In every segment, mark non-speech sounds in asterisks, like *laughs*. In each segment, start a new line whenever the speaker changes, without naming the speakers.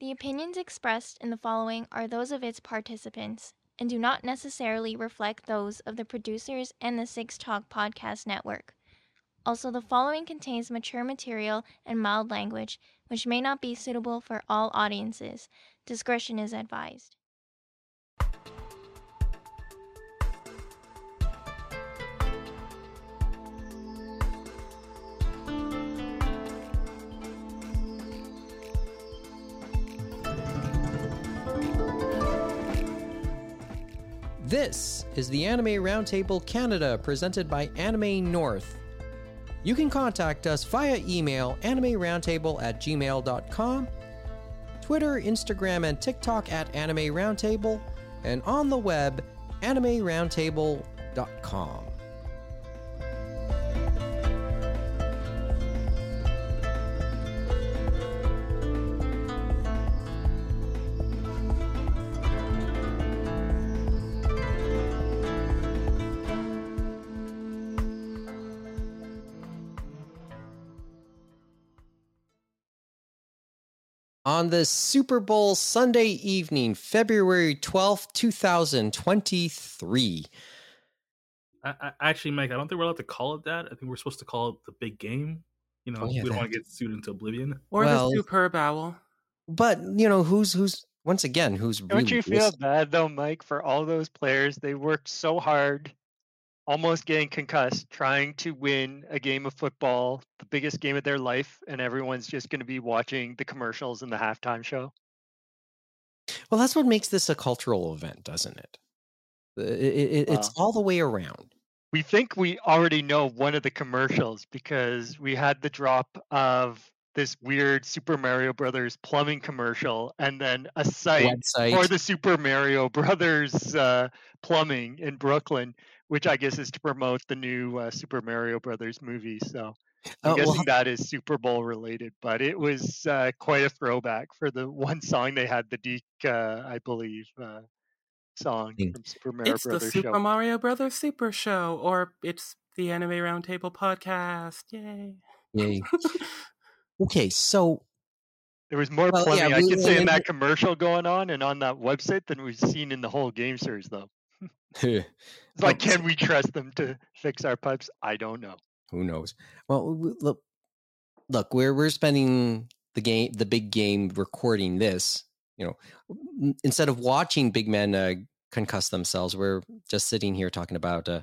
The opinions expressed in the following are those of its participants and do not necessarily reflect those of the producers and the Six Talk Podcast Network. Also, the following contains mature material and mild language, which may not be suitable for all audiences. Discretion is advised.
This is the Anime Roundtable Canada presented by Anime North. You can contact us via email animeroundtable at gmail.com, Twitter, Instagram, and TikTok at Anime Roundtable, and on the web, animeroundtable.com. on the Super Bowl Sunday evening, February 12th, 2023.
I, I, actually, Mike, I don't think we're allowed to call it that. I think we're supposed to call it the big game. You know, oh, yeah, we don't want to get sued into oblivion.
Or well, the Super Bowl.
But, you know, who's, who's, once again, who's
Don't really you feel bad though, Mike, for all those players? They worked so hard almost getting concussed trying to win a game of football, the biggest game of their life, and everyone's just going to be watching the commercials and the halftime show.
Well, that's what makes this a cultural event, doesn't it? it, it it's all the way around.
We think we already know one of the commercials because we had the drop of this weird Super Mario Brothers plumbing commercial and then a site Website. for the Super Mario Brothers uh, plumbing in Brooklyn which I guess is to promote the new uh, Super Mario Brothers movie. So I'm oh, guessing well, that is Super Bowl related, but it was uh, quite a throwback for the one song they had, the DiC, uh, I believe, uh, song from Super Mario
it's
Brothers.
It's the Super
show.
Mario Brothers Super Show, or it's the Anime Roundtable podcast. Yay!
Yay! *laughs* okay, so
there was more well, plumbing yeah, I could say in that commercial going on and on that website than we've seen in the whole game series, though. It's *laughs* like, can we trust them to fix our pipes? I don't know.
Who knows? Well, look, look, we're we're spending the game, the big game, recording this. You know, instead of watching big men uh, concuss themselves, we're just sitting here talking about, uh,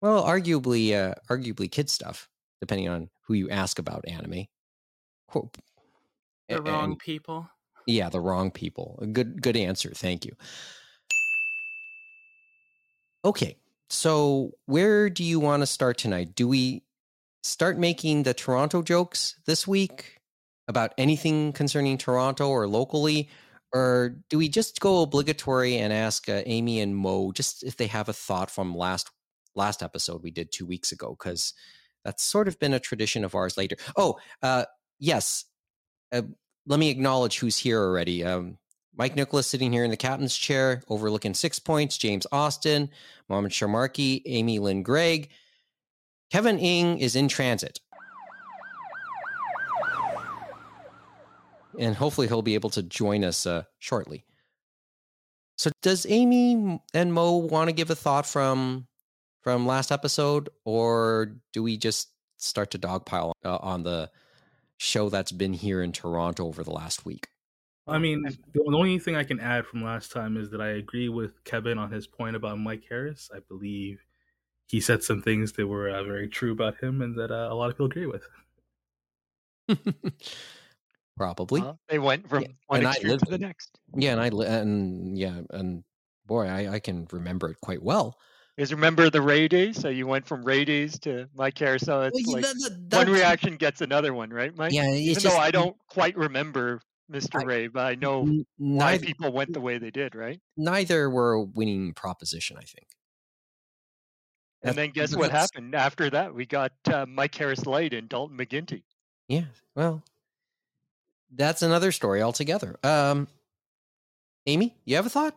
well, arguably, uh, arguably kid stuff, depending on who you ask about anime.
Quote, the and, wrong people.
Yeah, the wrong people. Good, good answer. Thank you. Okay. So, where do you want to start tonight? Do we start making the Toronto jokes this week about anything concerning Toronto or locally? Or do we just go obligatory and ask uh, Amy and Mo just if they have a thought from last last episode we did two weeks ago? Because that's sort of been a tradition of ours later. Oh, uh, yes. Uh, let me acknowledge who's here already. Um, Mike Nicholas sitting here in the captain's chair, overlooking six points. James Austin, Mohamed Shamarki, Amy Lynn Gregg. Kevin Ing is in transit. And hopefully he'll be able to join us uh, shortly. So, does Amy and Mo want to give a thought from from last episode, or do we just start to dogpile uh, on the show that's been here in Toronto over the last week?
I mean, the only thing I can add from last time is that I agree with Kevin on his point about Mike Harris. I believe he said some things that were uh, very true about him and that uh, a lot of people agree with. *laughs*
Probably.
Well, they went from yeah, one extreme to the next.
Yeah, and I and yeah, and boy, I, I can remember it quite well.
You guys remember the Rae days? So you went from Rae days to Mike Harris. So it's well, like that, that, one reaction gets another one, right, Mike?
Yeah,
even
just,
though I don't quite remember Mr. I, Rae, but I know why people went the way they did, right?
Neither were a winning proposition, I think.
And then guess what happened after that? We got uh, Mike Harris Light and Dalton McGuinty.
Yeah, well, that's another story altogether. Um, Amy, you have a thought?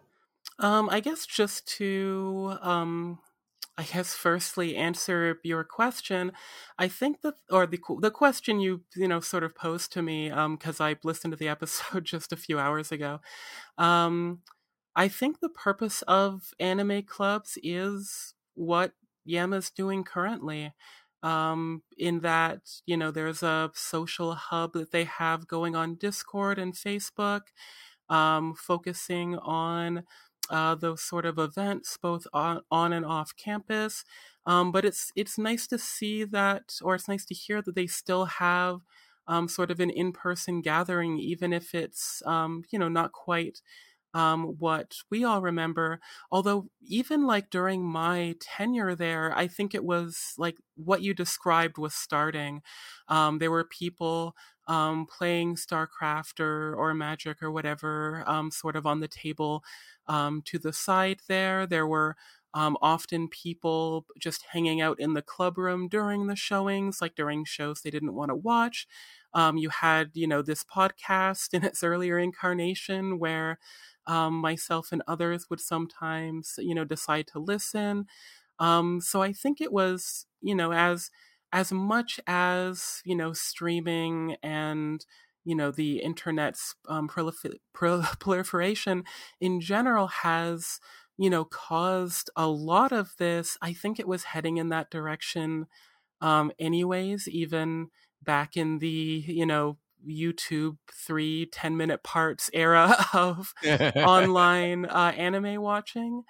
Um, I guess just to um, I guess firstly answer your question. I think that, or the the question you you know sort of posed to me, because um, I listened to the *laughs* episode just a few hours ago. Um, I think the purpose of anime clubs is what Yama's doing currently. Um, in that you know there's a social hub that they have going on Discord and Facebook, um, focusing on uh, those sort of events, both on, on and off campus. Um, but it's it's nice to see that, or it's nice to hear that they still have um, sort of an in-person gathering, even if it's um, you know not quite um, what we all remember. Although even like during my tenure there, I think it was like what you described was starting. Um, there were people um, playing StarCraft or or Magic or whatever, um, sort of on the table um, to the side there. There were um, often people just hanging out in the club room during the showings, like during shows they didn't want to watch. Um, you had, you know, this podcast in its earlier incarnation where um, myself and others would sometimes, you know, decide to listen. Um, so I think it was, you know, as as much as you know, streaming and you know the internet's um, prolif- *laughs* proliferation in general has you know caused a lot of this i think it was heading in that direction um anyways even back in the you know youtube three 10 minute parts era *laughs* of online *laughs* uh, anime watching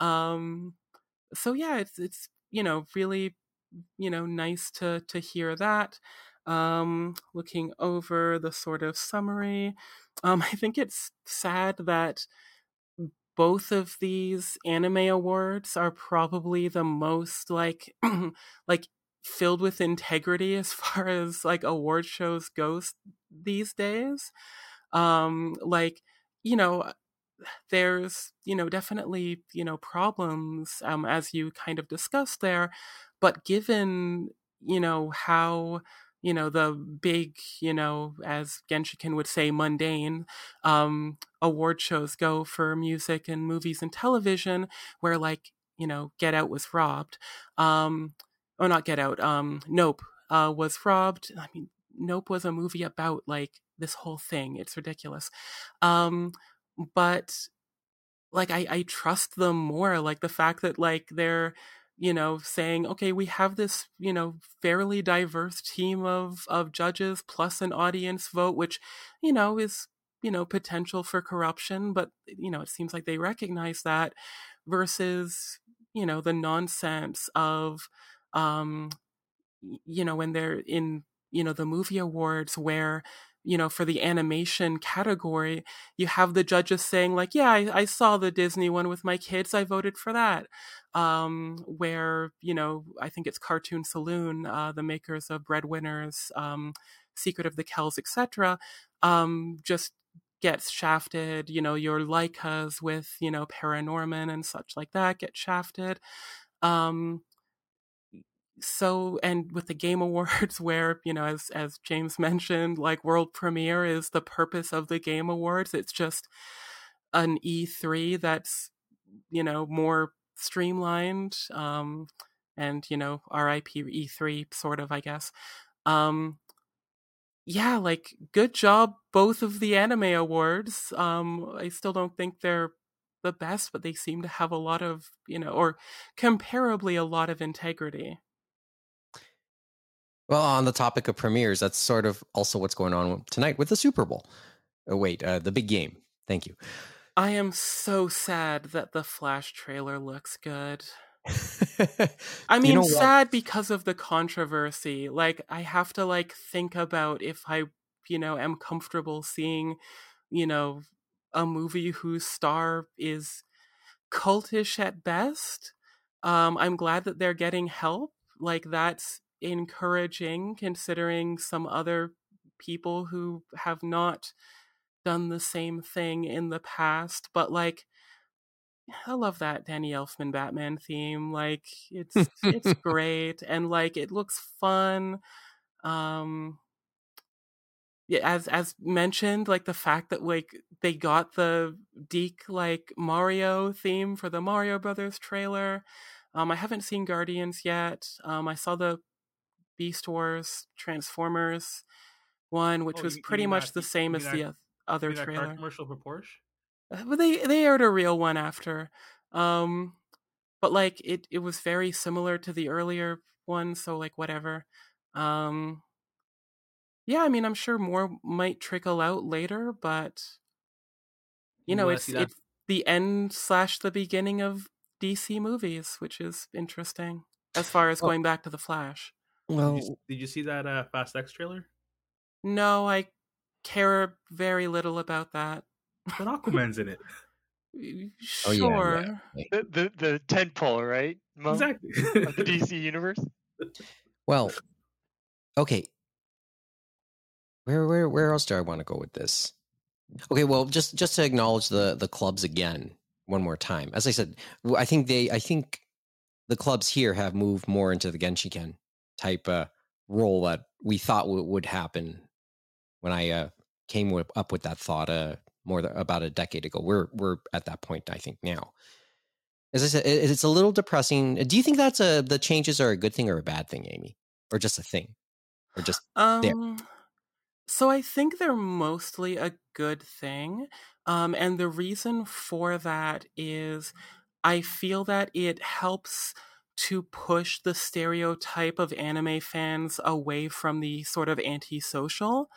um so yeah it's it's you know really you know nice to to hear that um, looking over the sort of summary. Um, I think it's sad that both of these anime awards are probably the most like *clears throat* like filled with integrity *laughs* as far as like award shows goes these days. Um, like you know there's you know definitely you know problems um, as you kind of discussed there but given you know how you know the big you know as genshiken would say mundane um award shows go for music and movies and television where like you know get out was robbed um or not get out um nope uh was robbed i mean nope was a movie about like this whole thing it's ridiculous um but like i i trust them more like the fact that like they're you know, saying, okay, we have this, you know, fairly diverse team of of judges plus an audience vote, which, you know, is you know potential for corruption, but you know, it seems like they recognize that versus you know the nonsense of um you know when they're in you know the movie awards where you know, for the animation category, you have the judges saying like, "Yeah, I, I saw the Disney one with my kids. I voted for that." Um, where you know, I think it's Cartoon Saloon, uh, the makers of Breadwinners, um, Secret of the Kells, etc., um, just gets shafted. You know, your Laikas with you know Paranorman and such like that get shafted. Um, so and with the game awards *laughs* where you know as as james mentioned like world premiere is the purpose of the game awards. It's just an e3 that's you know more streamlined um and you know rip e3 sort of i guess. Um yeah like good job both of the anime awards. Um i still don't think they're the best but they seem to have a lot of you know or comparably a lot of integrity
well, on the topic of premieres, that's sort of also what's going on tonight with the Super Bowl. Oh, wait, uh, the big game. Thank you.
I am so sad that the Flash trailer looks good. *laughs* I mean, you know sad because of the controversy. Like, I have to like think about if I, you know, am comfortable seeing, you know, a movie whose star is cultish at best. Um, I'm glad that they're getting help. Like, that's encouraging considering some other people who have not done the same thing in the past but like I love that Danny Elfman Batman theme like it's it's *laughs* great and like it looks fun um yeah, as as mentioned, like the fact that like they got the DiC like Mario theme for the Mario Brothers trailer, Um, I haven't seen Guardians yet. Um, I saw the Beast Wars Transformers one, which oh, was pretty much that, the same as that, the other trailer.
commercial for Porsche.
Uh, but they they aired a real one after. Um, but like it it was very similar to the earlier one, so like whatever. Um, yeah, I mean, I'm sure more might trickle out later, but you know, it's it's the end slash the beginning of DC movies, which is interesting as far as well, going back to the Flash.
Well, did you, did you see that uh, Fast X trailer?
No, I care very little about that.
But Aquaman's in it. *laughs*
Sure. Oh, yeah,
yeah. The, the the tent pole, right?
Mo? Exactly.
of the DC universe.
Well, okay. Where where where else do I want to go with this? Okay, well, just just to acknowledge the the clubs again one more time. As I said, I think they I think the clubs here have moved more into the Genshiken type uh, role that we thought w- would happen when I uh, came with, up with that thought uh, more about a decade ago. We're we're at that point, I think now. As I said, it, it's a little depressing. Do you think that's a the changes are a good thing or a bad thing, Amy, or just a thing, or just
um, there? So I think they're mostly a good thing, um, and the reason for that is I feel that it helps to push the stereotype of anime fans away from the sort of antisocial.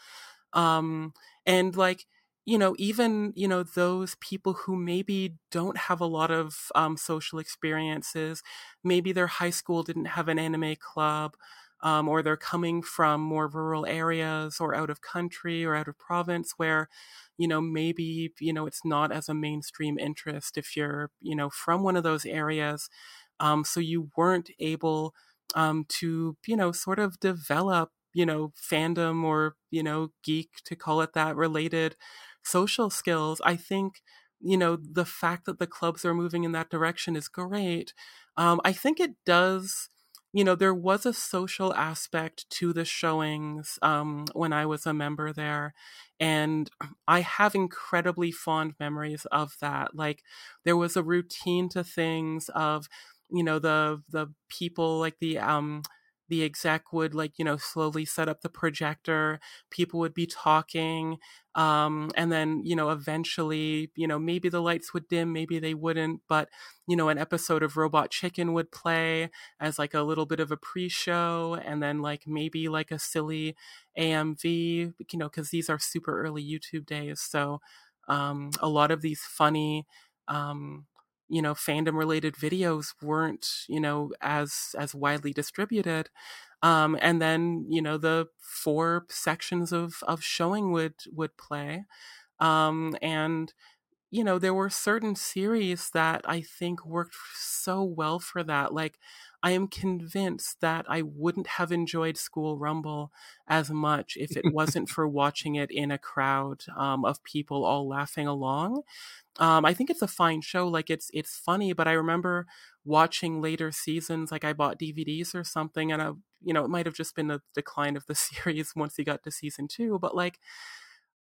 Um, and like, you know, even, you know, those people who maybe don't have a lot of um, social experiences, maybe their high school didn't have an anime club, um, or they're coming from more rural areas or out of country or out of province where, you know, maybe, you know, it's not as a mainstream interest if you're, you know, from one of those areas um, so you weren't able um, to, you know, sort of develop, you know, fandom or, you know, geek to call it that related social skills. I think, you know, the fact that the clubs are moving in that direction is great. Um, I think it does you know, there was a social aspect to the showings um, when I was a member there. And I have incredibly fond memories of that. Like, there was a routine to things of you know the the people like the um the exec would like you know slowly set up the projector people would be talking um, and then you know eventually you know maybe the lights would dim maybe they wouldn't but you know an episode of robot chicken would play as like a little bit of a pre-show and then like maybe like a silly amv you know because these are super early youtube days so um, a lot of these funny um, you know fandom related videos weren't you know as as widely distributed um, and then you know the four sections of of showing would would play um, and you know there were certain series that i think worked so well for that like i am convinced that i wouldn't have enjoyed school rumble as much if it wasn't *laughs* for watching it in a crowd um, of people all laughing along um, I think it's a fine show. Like it's it's funny, but I remember watching later seasons. Like I bought DVDs or something, and I, you know, it might have just been a decline of the *laughs* series once he got to season two. But like,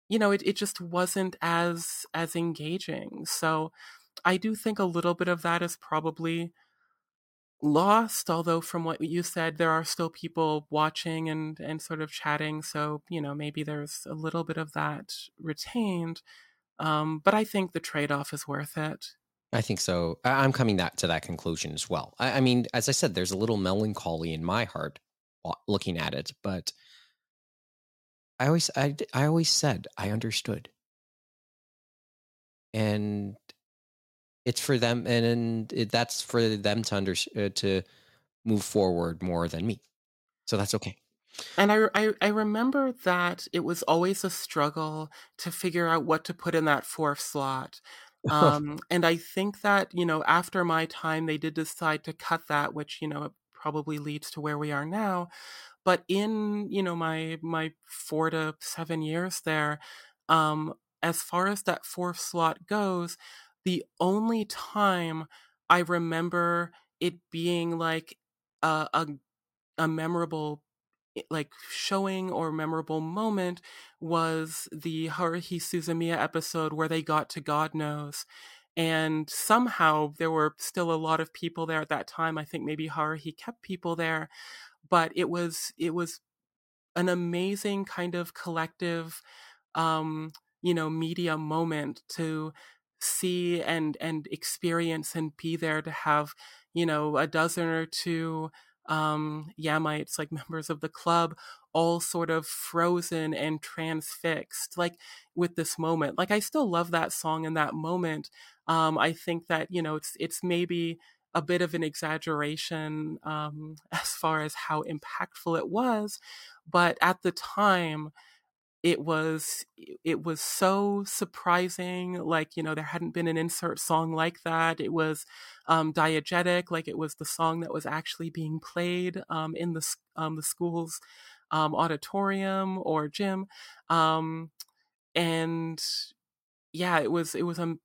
you know, it it just wasn't as as engaging. So I do think a little bit of that is probably lost although from what you said there are still people watching and and sort of chatting so you know maybe there's a little bit of that retained um, but I think the trade off is worth it.
I think so. I'm coming that to that conclusion as well. I, I, mean, as I said, there's a little melancholy in my heart looking at it, but I always, I, I always said I understood, and it's for them, and, and it, that's for them to under uh, to move forward more than me. So that's okay.
And I, I, I remember that it was always a struggle to figure out what to put in that fourth slot. *laughs* Um, and I think that you know after my time, they did decide to cut that, which you know probably leads to where we are now. But in you know my my four to seven years there, um, as far as that fourth slot goes, the only time I remember it being like a, a, a memorable like showing or memorable moment was the Haruhi Suzumiya episode where they got to God knows. and somehow there were still a lot of people there at that time. I think maybe Haruhi kept people there, but it was it was an amazing kind of collective, um, you know, media moment to see and and experience and be there to have you know a dozen or two um yamites like members of the club all sort of frozen and transfixed like with this moment. Like i still love that song and that moment. Um i think that you know it's it's maybe a bit of an exaggeration um *laughs* as far as how impactful it was but at the time it was it was so surprising like you know there hadn't been an insert song like that. It was um, diegetic like it was the song that was actually being played um, in the um, the school's um, auditorium or gym um, and yeah it was it was a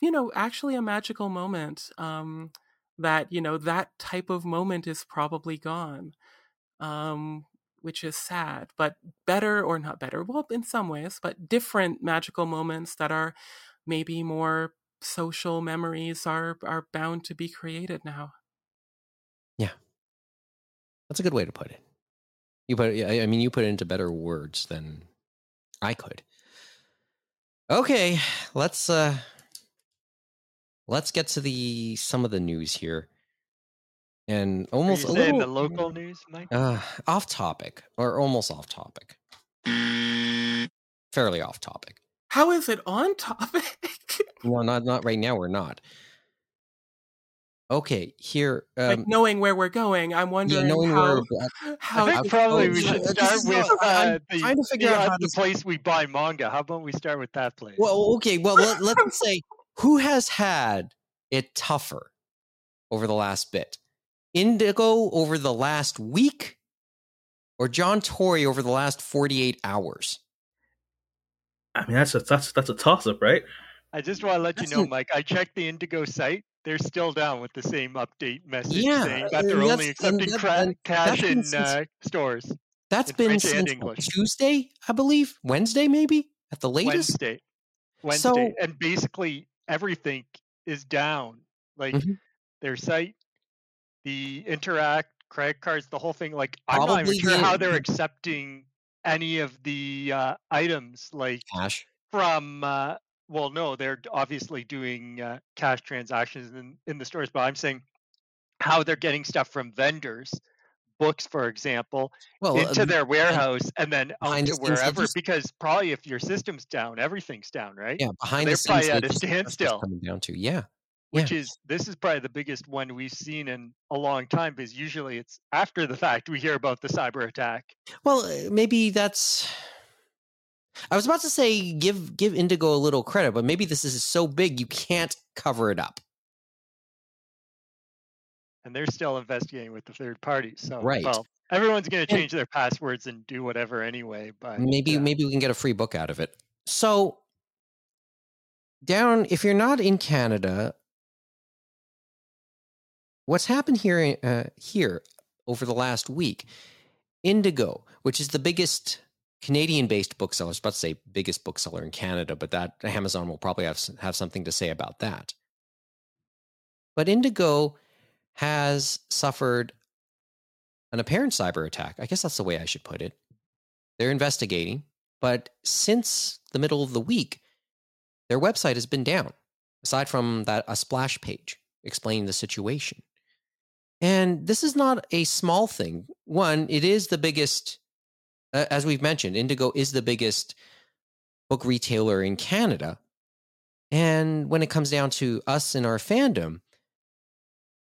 you know actually a magical moment um, that you know that type of moment is probably gone um, which is sad, but better or not better, well, in some ways, but different magical moments that are maybe more social memories are are bound to be created now.
Yeah. That's a good way to put it. You put it, I mean you put it into better words than I could. Okay, let's uh let's get to the some of the news here and almost
a
little
the local news, Mike.
Uh, off topic or almost off topic. Fairly off topic.
How is it on topic? *laughs*
well, not not right now. We're not. Okay, here. Um,
like knowing where we're going, I'm wondering yeah, how.
Where, how I think probably we should start with uh, the, trying to figure out the place we buy manga. How about we start with that place?
Well, okay. Well, let, *laughs* let's say who has had it tougher over the last bit. Indigo over the last week or John Tory over the last 48 hours?
I mean, that's a, that's, that's a toss up, right?
I just want to let that's you know, a, Mike, I checked the Indigo site. They're still down with the same update message
yeah,
saying that they're only accepting that, cra- cash in since, uh, stores.
That's been since Tuesday, I believe. Wednesday, maybe at the latest.
Wednesday. Wednesday. So, and basically everything is down. Like mm-hmm. their site the interact credit cards, the whole thing. Like Probably I'm not even sure how they're accepting any of the uh, items like
cash
from. Uh, well, no, they're obviously doing uh, cash transactions in in the stores, but I'm saying how they're getting stuff from vendors books, for example, well, into uh, their warehouse and then out to wherever. Just, because probably if your system's down, everything's down, right?
Yeah, behind so the
they're probably at a standstill.
Coming down to yeah,
which yeah. is this is probably the biggest one we've seen in a long time because usually it's after the fact we hear about the cyber attack.
Well, uh, maybe that's I was about to say give give Indigo a little credit, but maybe this is so big you can't cover it up.
And they're still investigating with the third parties. So
right.
well, everyone's going to change their passwords and do whatever anyway, but
maybe maybe we can get a free book out of it. So down if you're not in Canada, what's happened here uh, here over the last week indigo which is the biggest canadian-based bookseller i was about to say biggest bookseller in canada but that amazon will probably have, have something to say about that. But indigo has suffered an apparent cyber attack. I guess that's the way i should put it. They're investigating but since the middle of the week their website has been down aside from that a splash page explaining the situation and this is not a small thing. One, it is the biggest, uh, as we've mentioned, Indigo is the biggest book retailer in Canada. And when it comes down to us and our fandom,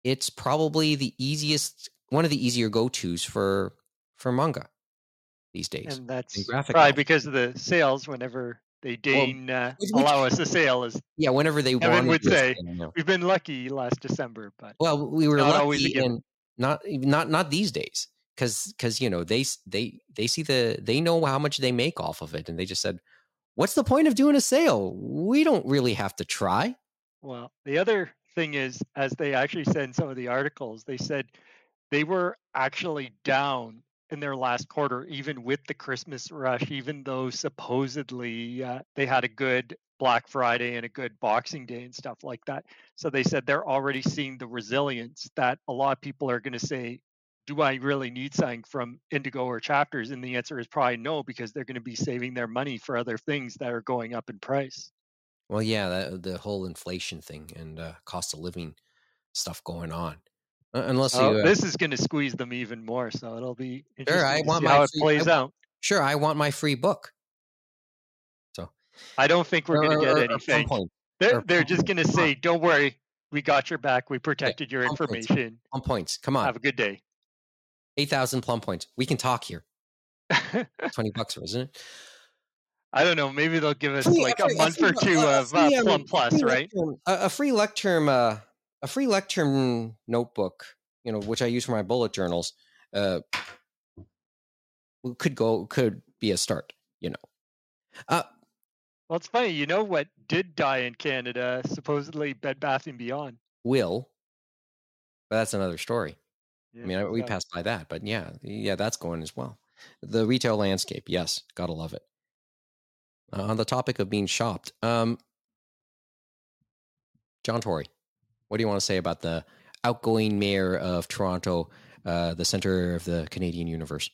it's probably the easiest, one of the easier go tos for for manga these days.
And that's probably because of the sales whenever they deign well, uh, allow us a sale as
yeah whenever they
Kevin would say we've been lucky last december but
well we were lucky and not not not these days because because you know they they they see the they know how much they make off of it and they just said what's the point of doing a sale we don't really have to try.
Well the other thing is as they actually said in some of the articles they said they were actually down in their last quarter, even with the Christmas rush, even though supposedly uh, they had a good Black Friday and a good Boxing Day and stuff like that. So they said they're already seeing the resilience that a lot of people are going to say, do I really need something from Indigo or Chapters? And the answer is probably no, because they're going to be saving their money for other things that are going up in price.
Well, yeah, that, the whole inflation thing and uh, cost of living stuff going on. Uh, unless
oh,
you,
uh, this is going to squeeze them even more, so it'll be
sure. I want
my
how
it plays
I,
out.
Sure, I want my free book. So
I don't think we're going to get anything. They're they're just going to say, "Don't worry, we got your back. We protected your information."
On points. Come on.
Have a good day.
Eight thousand plum points. We can talk here. *laughs* Twenty bucks, isn't it?
I don't know. Maybe they'll give us free, like a, month or two uh, of uh, Plum Plus, right?
a, a, free Leuchtturm, uh, a free Leuchtturm notebook, you know, which I use for my bullet journals, uh, could go could be a start. You know. Uh,
well, it's funny. You know what did die in Canada? Supposedly, Bed Bath and Beyond.
Will, but that's another story. Yeah, I mean, exactly. we passed by that, but yeah, yeah, that's going as well. The retail landscape, yes, gotta love it. Uh, on the topic of being shopped, um, John Tory, what do you want to say about the outgoing mayor of Toronto, uh, the center of the Canadian universe?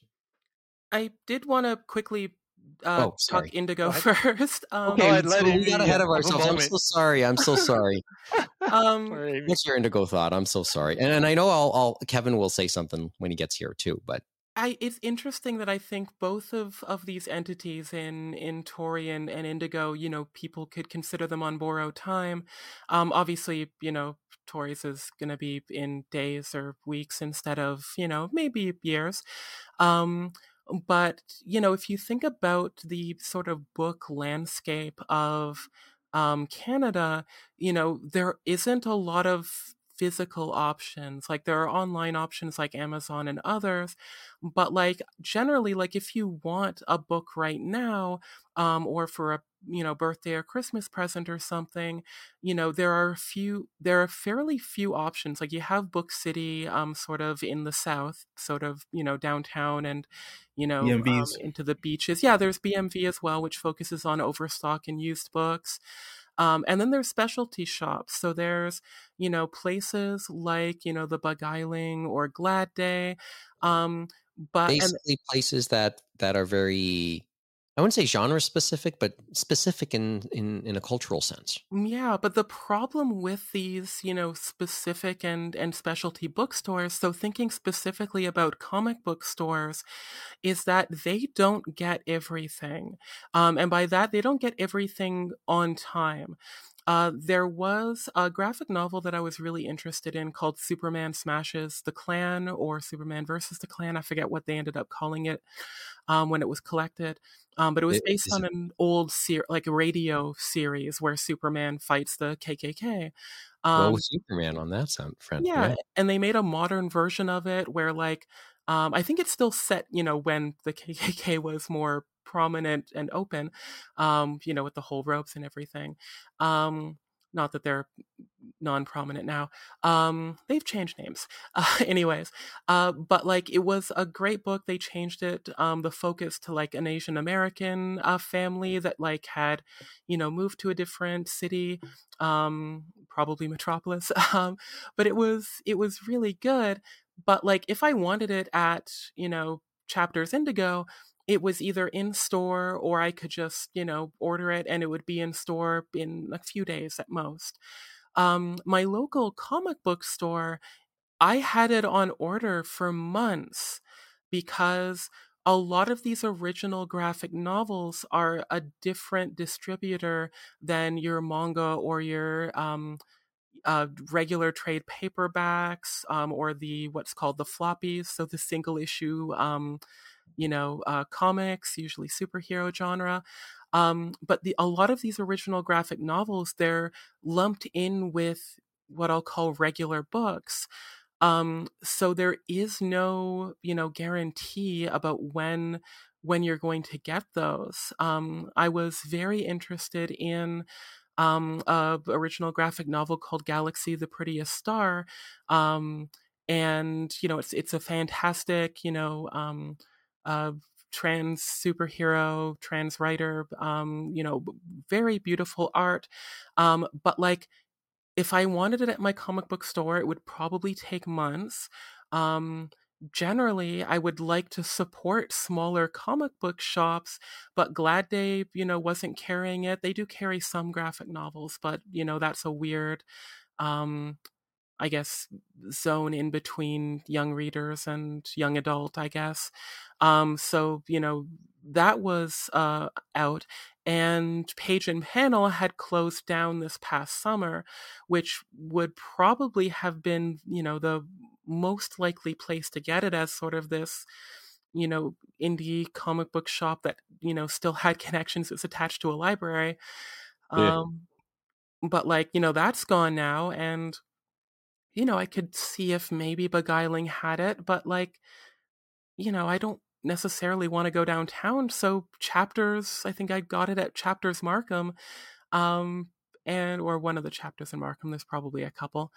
I did want to quickly uh, oh, talk Indigo first. *laughs*
Um, okay, so we got ahead of ourselves. I'm so sorry. I'm so sorry. *laughs* um, What's your Indigo thought? I'm so sorry, and, and I know I'll, I'll, Kevin will say something when he gets here too. But
I, it's interesting that I think both of, of these entities in in Tory and, and Indigo, you know, people could consider them on borrowed time. Um, obviously, you know, Tory's is going to be in days or weeks instead of you know maybe years. Um, but you know, if you think about the sort of book landscape of um, Canada, you know, there isn't a lot of physical options. Like there are online options like Amazon and others, but like generally, like if you want a book right now, um, or for a you know birthday or christmas present or something you know there are a few there are fairly few options like you have book city um sort of in the south sort of you know downtown and you know um, into the beaches yeah there's bmv as well which focuses on overstock and used books um, and then there's specialty shops. So there's, you know, places like, you know, the Beguiling or Glad Day. Um, but
basically
and,
places that that are very I wouldn't say genre specific, but specific in, in in a cultural sense.
Mm, yeah, but the problem with these, you know, specific and and specialty bookstores, so thinking specifically about comic book stores, is that they don't get everything, um, and by that they don't get everything on time. Uh, there was a graphic novel that I was really interested in called Superman Smashes the Klan or Superman versus the Klan. I forget what they ended up calling it um, when it was collected. Um, but it was based on an old ser- like a radio series where Superman fights the KKK.
Um, Superman on that sound, friend.
Yeah, right? and they made a modern version of it where like um, I think it's still set, you know, when the KKK was more prominent and open, um, you know, with the whole ropes and everything. Um, not that they're non-prominent now um they've changed names. *laughs* Uh, anyways uh but like it was a great book. They changed it um the focus to like an asian american uh family that like had you know moved to a different city um probably metropolis *laughs* um but it was it was really good. But like if i wanted it at you know chapters indigo it was either in store or I could just, you know, order it and it would be in store in a few days at most. Um, my local comic book store, I had it on order for months because a lot of these original graphic novels are a different distributor than your manga or your um, uh, regular trade paperbacks um, or the what's called the floppies, so the single issue um, you know, uh, comics, usually superhero genre. Um, but the, a lot of these original graphic novels, they're lumped in with what I'll call regular books. Um, so there is no, you know, guarantee about when when you're going to get those. Um, I was very interested in um, a original graphic novel called Galaxy: The Prettiest Star, um, and you know it's it's a fantastic you know um, uh, trans superhero, trans writer, um, you know, very beautiful art. Um, but like, if I wanted it at my comic book store, it would probably take months. Um, generally I would like to support smaller comic book shops, but Glad Day, you know, wasn't carrying it. They do carry some graphic novels, but you know, that's a weird um I guess zone in between young readers and young adult, I guess. Um so, you know, that was uh out and Page and Panel had closed down this past summer, which would probably have been, you know, the most likely place to get it as sort of this you know indie comic book shop that you know still had *laughs* connections it's attached to a library yeah. um but like you know that's gone now and you know i could see if maybe beguiling had it but like you know i don't necessarily want to go downtown so chapters i think i got it at chapters markham um and or one of the chapters in markham there's probably a couple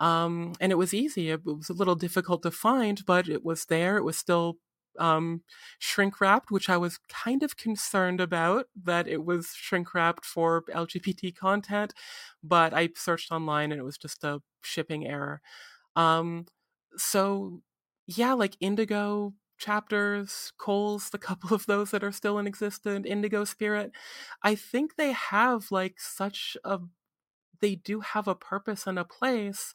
um, and it was easy. It was a little difficult to find, but it was there. It was still um, shrink wrapped, which I was kind of concerned about that it was shrink wrapped for LGBT content. But I searched online and it was just a shipping error. Um, so, yeah, like Indigo chapters, Coles, the *laughs* couple of those that are still in existence, Indigo Spirit, I think they have like such a they do have a purpose and a place.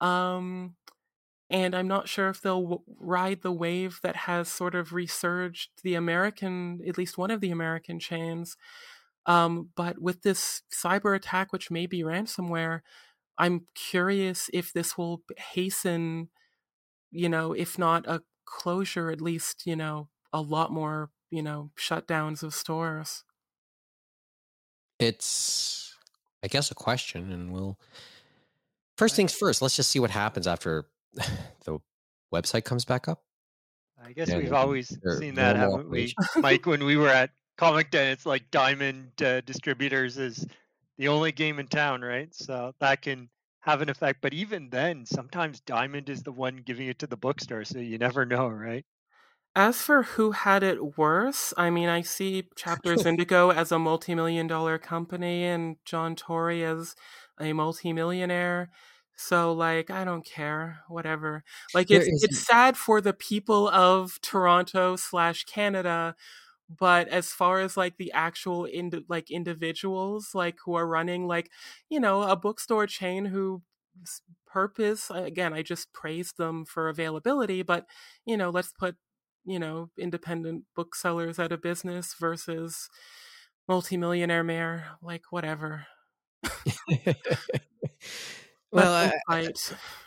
Um, and I'm not sure if they'll w- ride the wave that has sort of resurged the American, at least one of the American chains. Um, but with this cyber attack, which may be ransomware, I'm curious if this will hasten, you know, if not a closure, at least, you know, a lot more, you know, shutdowns of stores.
It's I guess a question, and we'll first things first. Let's just see what happens after *sighs* the website comes back up.
I guess yeah, we've always seen that, haven't we, Mike? When we were *laughs* at Comic Den, it's like Diamond uh, Distributors is the only game in town, right? So that can have an effect. But even then, sometimes Diamond is the one giving it to the bookstore, so you never know, right?
As for who had it worse, I mean, I see Chapters *laughs* Indigo as a multi-million dollar company and John Tory as a multi-millionaire. So, like, I don't care, whatever. Like, it's it's sad for the people of Toronto slash Canada, but as far as like the actual ind- like individuals like who are running like you know a bookstore chain who purpose again i just praised them for availability but you know let's put you know, independent booksellers out of business versus multimillionaire mayor, like whatever. *laughs* *laughs*
well, I,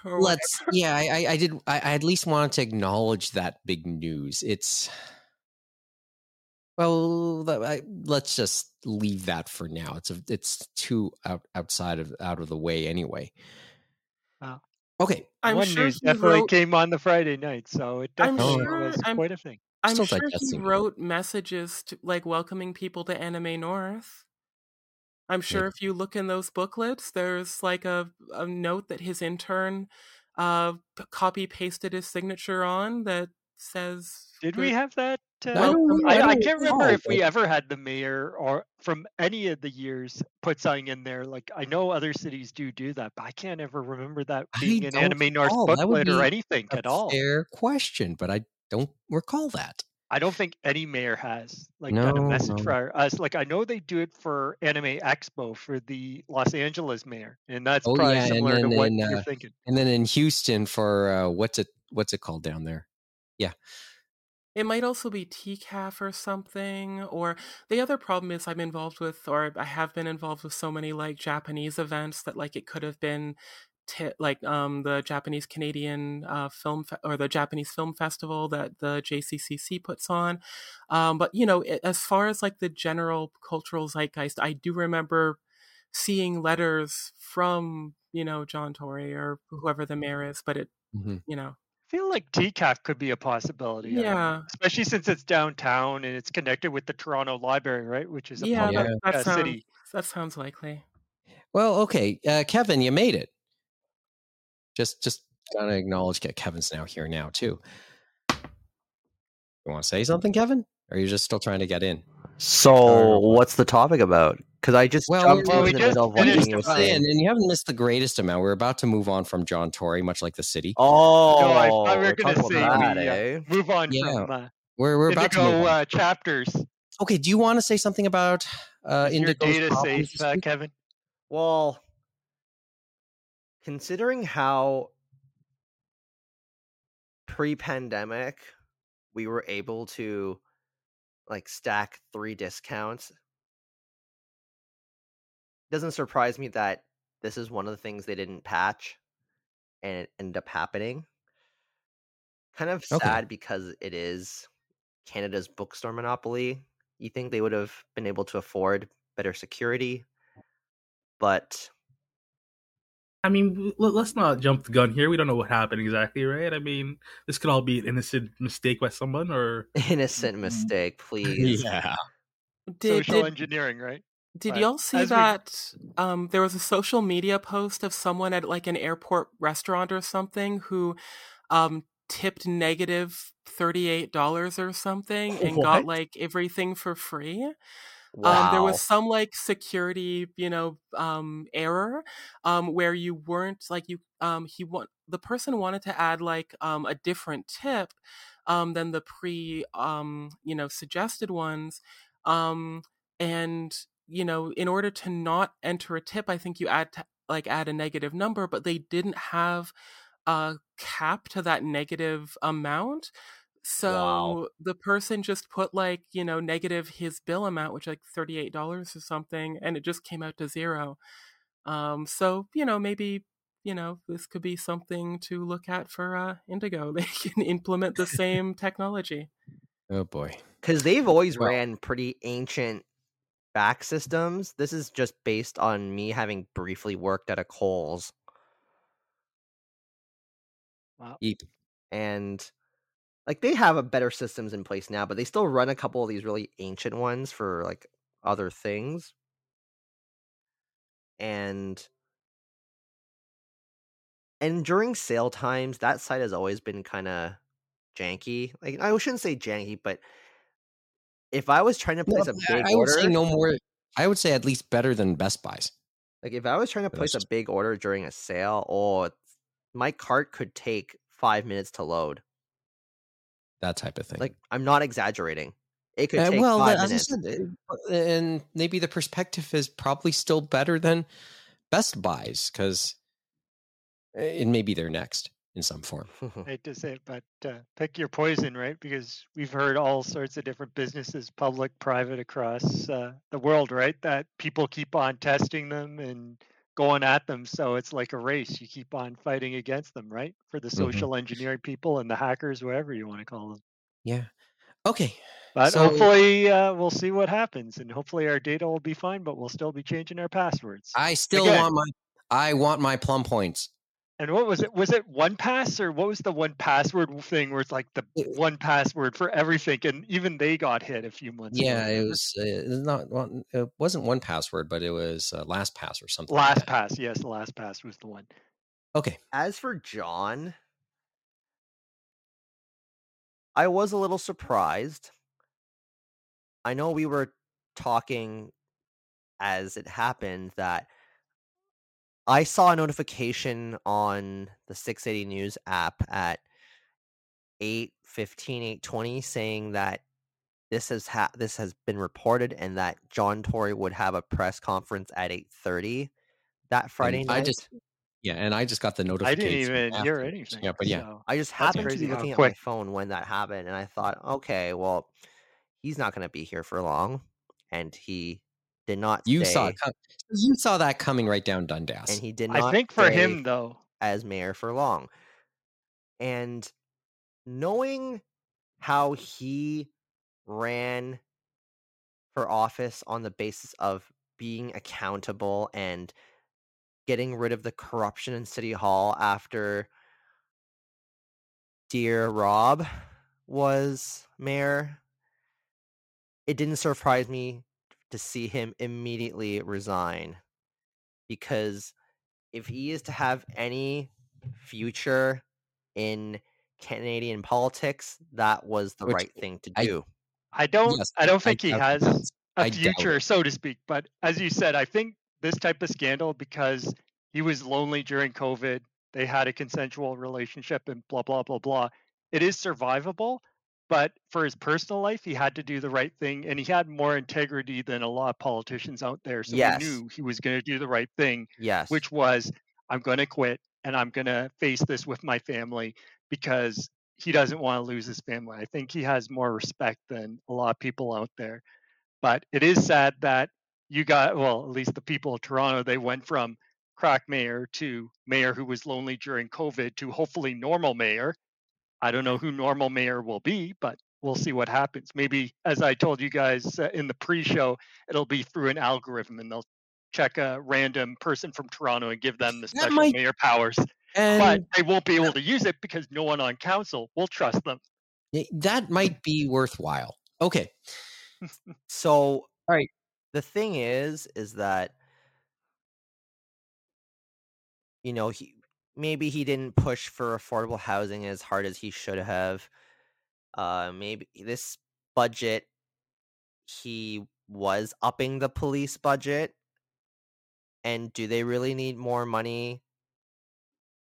let's. Yeah, I, I did. I, I at least wanted to acknowledge that big news. It's well, I, let's just leave that for now. It's a, it's too out, outside of out of the way anyway.
Wow.
Okay.
I'm One sure news definitely wrote, came on the Friday night, so it definitely oh. sure, was I'm, quite a thing.
I'm Still sure he wrote messages to like welcoming people to Anime North. I'm sure if you look in those booklets, there's like a, a note that his intern uh, copy pasted his signature on that says.
Did we have that uh, I, I, I, can't remember if we ever had the mayor or from any of the years put something in there. Like I know other cities do do that, but I can't ever remember that being an Anime North booklet or anything at all.
Fair question, but I don't recall that.
I don't think any mayor has like no, done a message no. for us. Like I know they do it for Anime Expo for the Los Angeles mayor, and that's oh, probably yeah. similar to what in, you're uh, thinking.
And then in Houston for uh, what's it what's it called down there? Yeah,
it might also be TCAF or something. Or the other problem is I'm involved with, or I have been involved with so many like Japanese events that like it could have been T- like um, the Japanese Canadian uh, film fe- or the Japanese Film Festival that the JCCC puts on. Um, but you know, it, as far as like the general cultural zeitgeist, I do remember seeing letters from you know John Tory or whoever the mayor is. But it, mm-hmm. you know,
feel like TCAF could be a possibility.
Yeah.
Especially since it's downtown and it's connected with the Toronto Library, right? Which is a
yeah,
public
that, that uh, sounds, city. That sounds likely.
Well, okay, uh, Kevin, you made it. Just, just gotta acknowledge that Kevin's now here now too. You want to say something, Kevin? Or are you just still trying to get in?
So, what's the topic about? Because I just
well,
jumped
well,
in the middle of what you
were saying, and you haven't missed the greatest amount. We're about to move on from John Tory, much like the city.
Oh,
no, I thought we're going to say
that,
we,
eh?
uh, move on
Yeah.
from uh,
We're we're about to move on.
uh, chapters.
Okay, do you want to say something about uh,
Is your data
problems
safe, uh. Kevin?
Well, considering how pre-pandemic we were able to like stack three discounts, doesn't surprise me that this is one of the things they didn't patch and it ended up happening. Kind of
Okay.
sad because it is Canada's bookstore monopoly. You think they would have been able to afford better security, but
I mean, let's not jump the gun here. We don't know what happened exactly, right? I mean, this could all be an innocent mistake by someone, or *laughs*
innocent mistake, please.
Yeah.
Did,
Social
did,
engineering, right?
did
but
y'all see
as we-
that um, there was a social media post of someone at like an airport restaurant or something who um, tipped negative $38 or something and got like everything for free?
Wow.
Um, there was some like security, you know, um, error um, where you weren't like you. Um, he want the person wanted to add like um, a different tip um, than the pre, um, you know, suggested ones, um, and you know, in order to not enter a tip, I think you add to, like add a negative number, but they didn't have a cap to that negative amount. So the person just put like, you know, negative his bill amount, which like $38 or something, and it just came out to zero. Um, so, you know, maybe, you know, this could be something to look at for uh, Indigo. *laughs* They can implement the same technology.
Oh boy.
because they've always
Well-
ran pretty ancient back systems. This is just based on me having briefly worked at a Coles,
Eep.
and like they have a better systems in place now, but they still run a couple of these really ancient ones for like other things. And and during sale times, that site has always been kind of janky. Like I shouldn't say janky, but if I was trying to
No,
place a
I-
big
I
order,
say no more. I would say at least better than Best Buys.
Like if I was trying to place a big order during a sale, oh, my cart could take five minutes to load.
That type of thing.
Like I'm not exaggerating. It could
Uh,
take
well,
five minutes.
said, uh, and maybe the perspective is probably still better than Best Buys because it may be their next in some form.
I *laughs* hate to say it, but uh, pick your poison, right? Because we've heard all sorts of different businesses, public, private, across uh, the world, right? That people keep on testing them and going at them. So it's like a race. You keep on fighting against them, right? For the
Mhm.
social engineering people and the hackers, whatever you want to call them.
Yeah. Okay.
But
So-
hopefully, uh, we'll see what happens, and hopefully our data will be fine. But we'll still be changing our passwords.
I still
Again.
want my. I want my plum points.
And what was it? Was it one pass or what was the one password thing where it's like the
It-
one password for everything? And even they got hit a few months
Yeah,
ago.
it was. Uh, it not. one- It wasn't one password, but it was uh, LastPass or something. like
Last
that.
pass, yes, the LastPass was the one.
Okay.
As for John, I was a little surprised. I know we were talking as it happened that I saw a notification on the 680 News app at 8:15 8:20 saying that this has ha- this has been reported and that John Tory would have a press conference at 8:30 that Friday night.
I just- Yeah, and I just got the notification.
I didn't even hear anything.
Yeah, but yeah,
so-
I just happened to be looking at my phone when that happened, and I thought, okay, well, he's not going to be here for long, and he did not.
you
stay,
saw it. Com- you saw that coming right down Dundas.
and he did not.
I think for
stay
him though,
as mayor for long, and knowing how he ran for office on the basis of being accountable and getting rid of the corruption in City Hall after dear Rob was mayor, it didn't surprise me to see him immediately resign. Because if he is to have any future in Canadian politics, that was the Which right thing to do.
I, I don't yes, I don't think I, he has a future, so to speak. But as you said, I think this type of scandal because he was lonely during COVID, they had a consensual relationship and blah blah blah blah. It is survivable, but for his personal life, he had to do the right thing, and he had more integrity than a lot of politicians out there. So yes. he knew he was going to do the right thing.
Yes,
which was I'm going to quit and I'm going to face this with my family because he doesn't want to lose his family. I think he has more respect than a lot of people out there. But it is sad that you got, well, at least the people of Toronto, they went from crack mayor to mayor who was lonely during COVID to hopefully normal mayor. I don't know who normal mayor will be, but we'll see what happens. Maybe, as I told you guys uh, in the pre show, it'll be through an algorithm and they'll check a random person from Toronto and give them the special might, mayor powers. And but they won't be able to use it because no one on council will trust them.
That might be worthwhile. Okay. *laughs*
so, all right. The thing is, is that you know he maybe he didn't push for affordable housing as hard as he should have. Uh, maybe this budget he was upping the police budget and do they really need more money?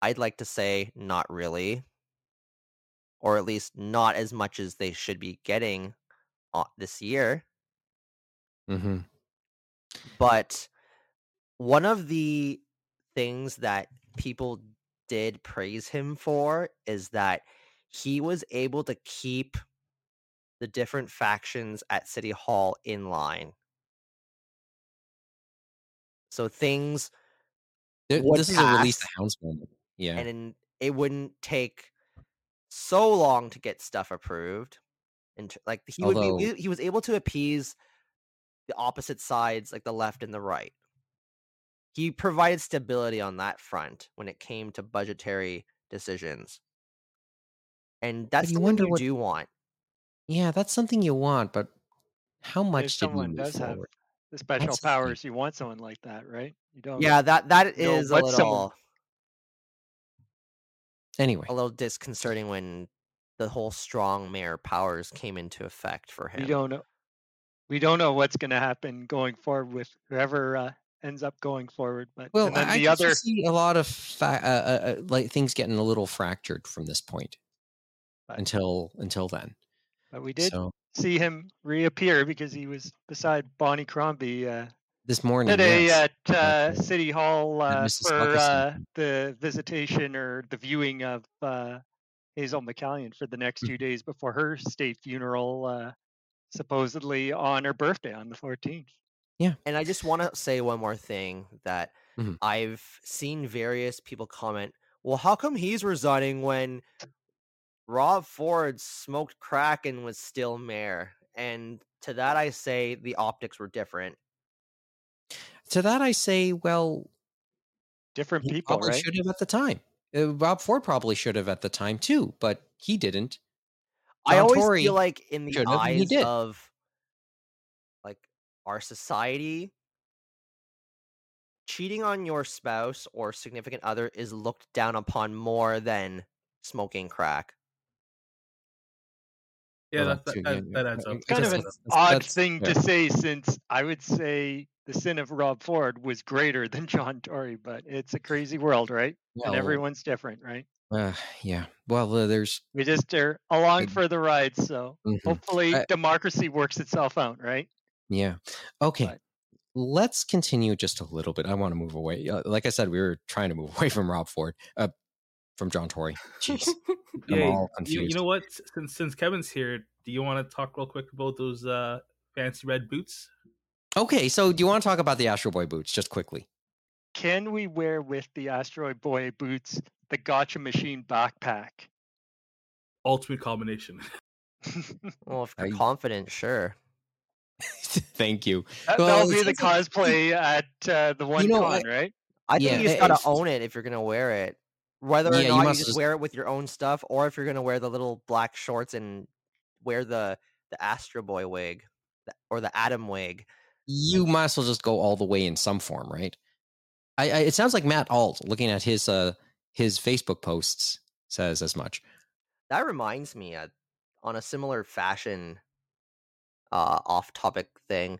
I'd like to say not really. Or at least not as much as they should be getting uh, this year.
Mm-hmm.
But one of the things that people did praise him for is that he was able to keep the different factions at City Hall in line. So things.
There, this is a release moment. Yeah,
and it wouldn't take so long to get stuff approved. And like he Although, would be, he was able to appease the opposite sides, like the left and the right. He provided stability on that front when it came to budgetary decisions, and that's the one you what, do want.
Yeah, that's something you want, but how much if someone does forward? have
the special That's powers. You want someone like that, right? You
don't. Yeah, that that is a little. Someone...
Anyway,
a little disconcerting when the whole strong mayor powers came into effect for him.
We don't know. We don't know what's going to happen going forward with whoever uh, ends up going forward. But
well, I, the I other... see a lot of fa- uh, uh, uh, like things getting a little fractured from this point but, until until then.
But we did so see him reappear because he was beside Bonnie Crombie uh,
this morning
today yes. at uh, City Hall uh, for uh, the visitation or the viewing of uh, Hazel McCallion for the next mm. two days before her state funeral, uh, supposedly on her birthday on the 14th.
Yeah.
And I just want to say one more thing that mm-hmm. I've seen various people comment, well, how come he's resigning when Rob Ford smoked crack and was still mayor. And to that I say the optics were different.
To that I say, well,
different people
probably
right?
should have at the time. Uh, Rob Ford probably should have at the time too, but he didn't.
John I always Tory feel like in the eyes of our society, cheating on your spouse or significant other is looked down upon more than smoking crack.
Yeah, that, that, that, that adds up.
Kind of an odd thing to say, since I would say the sin of Rob Ford was greater than John Tory, but it's a crazy world, right? Well, and everyone's different, right?
Uh, yeah. Well, uh, there's
we just are along for the ride, so mm-hmm. hopefully democracy works itself out, right?
Yeah. Okay. But, Let's continue just a little bit. I want to move away. Uh, like I said, we were trying to move *laughs* away from Rob Ford. Uh, from John Tory. Jeez, *laughs*
I'm yeah, all confused. You, you, know what? Since since Kevin's here, do you want to talk real quick about those uh, fancy red boots?
Okay, so do you want to talk about the Astro Boy boots just quickly?
Can we wear with the Asteroid Boy boots the Gacha Machine backpack?
Ultimate combination. *laughs*
well, if you're I... confident, sure. *laughs*
Thank you.
That, will be the cosplay at uh, the one you know, con, I, right?
I think yeah, you just gotta own it if you're gonna wear it whether or yeah, not you, you just, just, wear it with your own stuff, or if you're gonna wear the little black shorts and wear the the Astro Boy wig or the Atom wig.
You might as well just go all the way in some form, right? I, I it sounds like Matt Alt looking at his uh his Facebook posts says as much.
That reminds me, uh, on a similar fashion, uh, off-topic thing,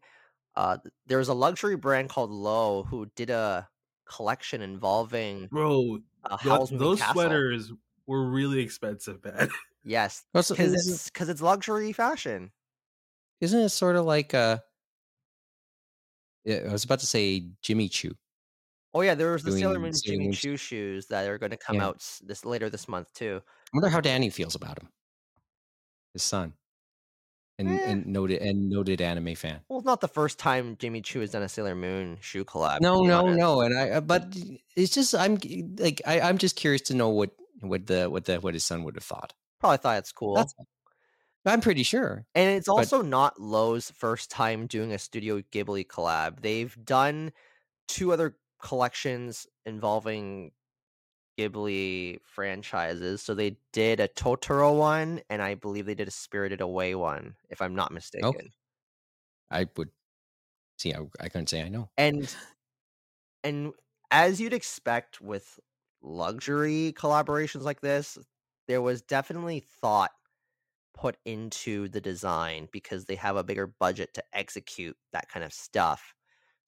uh, there was a luxury brand called Loewe who did a collection involving
bro. Uh, those Castle. sweaters were really expensive, man. *laughs*
Yes, because it's because it's luxury fashion.
Isn't it sort of like uh I was about to say Jimmy Choo.
Oh yeah, there was the Sailor Moon Jimmy Choo shoes that are going to come yeah. out this later this month too.
I wonder how Danny feels about him, his son, and eh. and noted and noted anime fan.
Well, it's not the first time Jimmy Choo has done a Sailor Moon shoe collab.
No, no, honest. no, and I uh, but it's just I'm like I, I'm just curious to know what what the what the what his son would have thought.
Probably thought it's cool. That's,
I'm pretty sure.
And it's also but, not Loewe's first time doing a Studio Ghibli collab. They've done two other collections involving Ghibli franchises. So they did a Totoro one, and I believe they did a Spirited Away one, if I'm not mistaken. Okay.
I would see. I, I couldn't say I know.
And and as you'd expect with luxury collaborations like this, there was definitely thought put into the design because they have a bigger budget to execute that kind of stuff.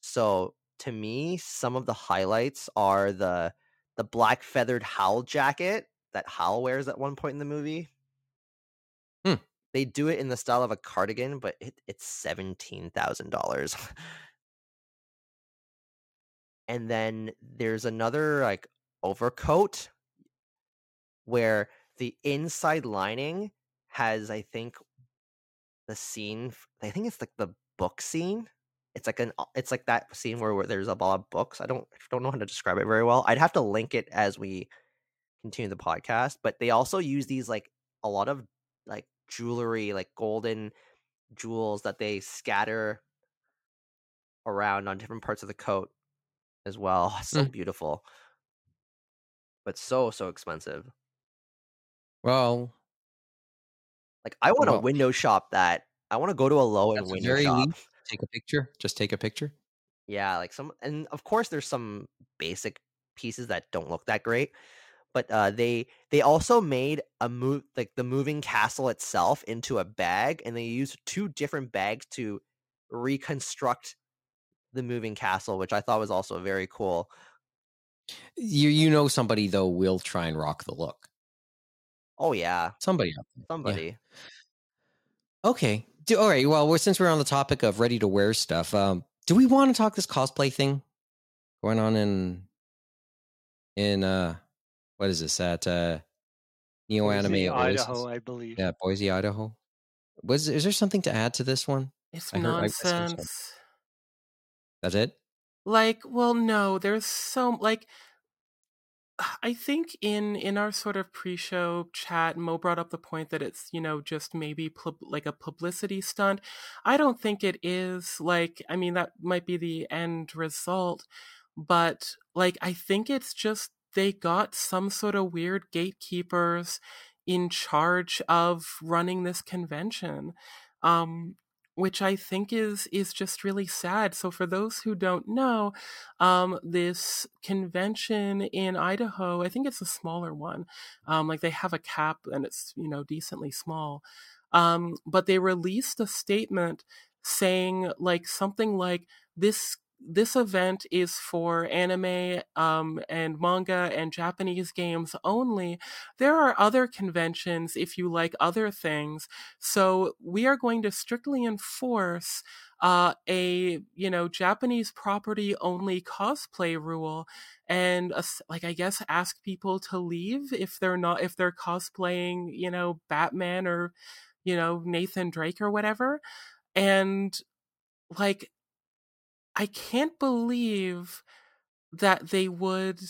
So to me, some of the highlights are the the black feathered Howl jacket that Howl wears at one point in the movie.
Hmm.
They do it in the style of a cardigan, but it, it's seventeen thousand dollars. *laughs* and then there's another like overcoat where the inside lining has I think the scene I think it's like the book scene. It's like an it's like that scene where, where there's a lot of books. I don't I don't know how to describe it very well. I'd have to link it as we continue the podcast, but they also use these like a lot of like jewelry, like golden jewels that they scatter around on different parts of the coat as well. *laughs* So mm. beautiful. But so so expensive.
Well,
like I want to well, window shop that. I want to go to a Loewe and window shop.
Take a picture. Just take a picture.
Yeah, like some, and of course, there's some basic pieces that don't look that great, but uh, they they also made a move like the moving castle itself into a bag, and they used two different bags to reconstruct the moving castle, which I thought was also very cool.
You you know somebody though will try and rock the look.
Oh yeah,
somebody
Somebody.
Yeah. Okay. Do, all right. Well, we're, since we're on the topic of ready to wear stuff, um, do we want to talk this cosplay thing going on in in uh what is this at uh Neo Anime
Idaho, I believe.
Yeah, Boise, Idaho. Was is there something to add to this one?
It's I nonsense.
That's it.
Like, well, no. There's so like I think in in our sort of pre-show chat, Mo brought up the point that it's you know just maybe like a publicity stunt. I don't think it is. Like, I mean, that might be the end result, but like, I think it's just they got some sort of weird gatekeepers in charge of running this convention. Um, which I think is is just really sad. So for those who don't know, um, this convention in Idaho, I think it's a smaller one. Um, like they have a cap and it's you know decently small, um, but they released a statement saying like something like this this event is for anime um, and manga and Japanese games only. There are other conventions if you like other things. So we are going to strictly enforce uh, a you know Japanese property only cosplay rule, and uh, like I guess ask people to leave if they're not if they're cosplaying you know Batman or you know Nathan Drake or whatever, and like I can't believe that they would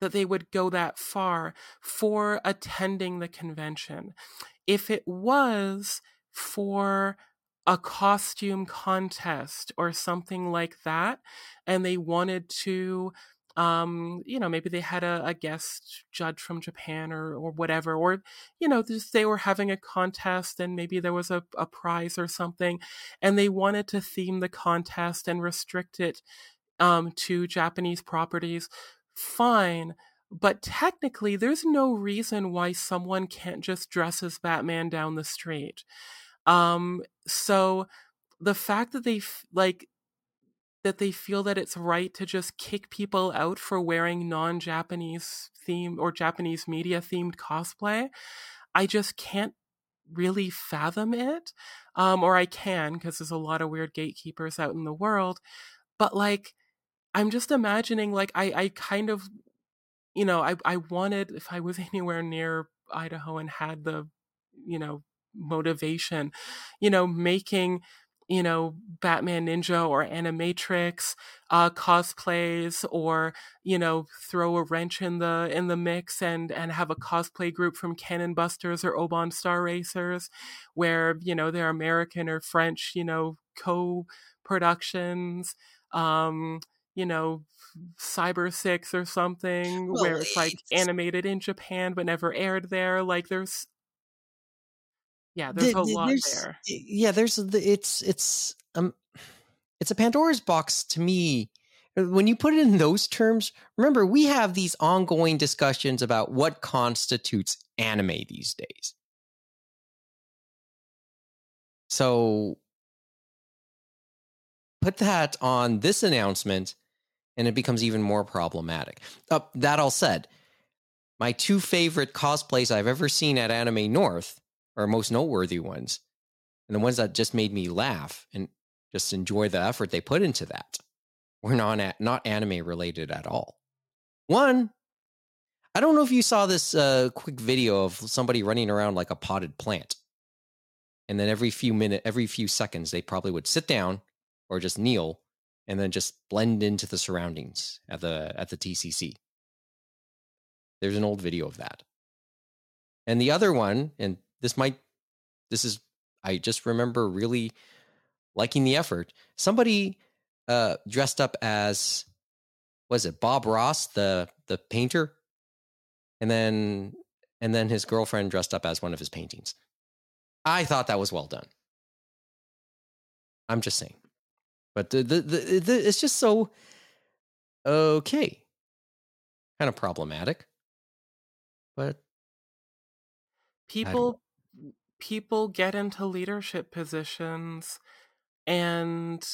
that they would go that far for attending the convention. If it was for a costume contest or something like that, and they wanted to um, you know, maybe they had a, a, guest judge from Japan or, or whatever, or, you know, just they were having a contest and maybe there was a, a prize or something, and they wanted to theme the contest and restrict it um, to Japanese properties. Fine. but technically there's no reason why someone can't just dress as Batman down the street. Um, so the fact that they like that they feel that it's right to just kick people out for wearing non-Japanese themed or Japanese media themed cosplay, I just can't really fathom it. Um, or I can because there's a lot of weird gatekeepers out in the world. But like, I'm just imagining like I I kind of you know, I I wanted if I was *laughs* anywhere near Idaho and had the, you know, motivation, you know, making you know batman ninja or animatrix uh cosplays or you know throw a wrench in the in the mix and and have a cosplay group from cannon busters or oban star racers where you know they're american or french you know co-productions um you know cyber six or something well, where it's like animated in japan but never aired there. Like there's yeah there's the, a lot there's, there.
yeah there's it's it's um it's a pandora's box to me. Uh, when you put it in those terms remember we have these ongoing discussions about what constitutes anime these days. So put that on this announcement and it becomes even more problematic. Uh, that all said, my two favorite cosplays I've ever seen at Anime North are most noteworthy ones, and the ones that just made me laugh and just enjoy the effort they put into that were not not anime related at all. One, I don't know if you saw this uh, quick video of somebody running around like a potted plant, and then every few minute, every few seconds, they probably would sit down or just kneel and then just blend into the surroundings at the at the TCC. There's an old video of that. And the other one, and this might this is I just remember really liking the effort. Somebody uh dressed up as was it Bob Ross, the the painter? And then and then his girlfriend dressed up as one of his paintings. I thought that was well done. I'm just saying. But the, the, the, the it's just so okay, kind of problematic. But
people people get into leadership positions and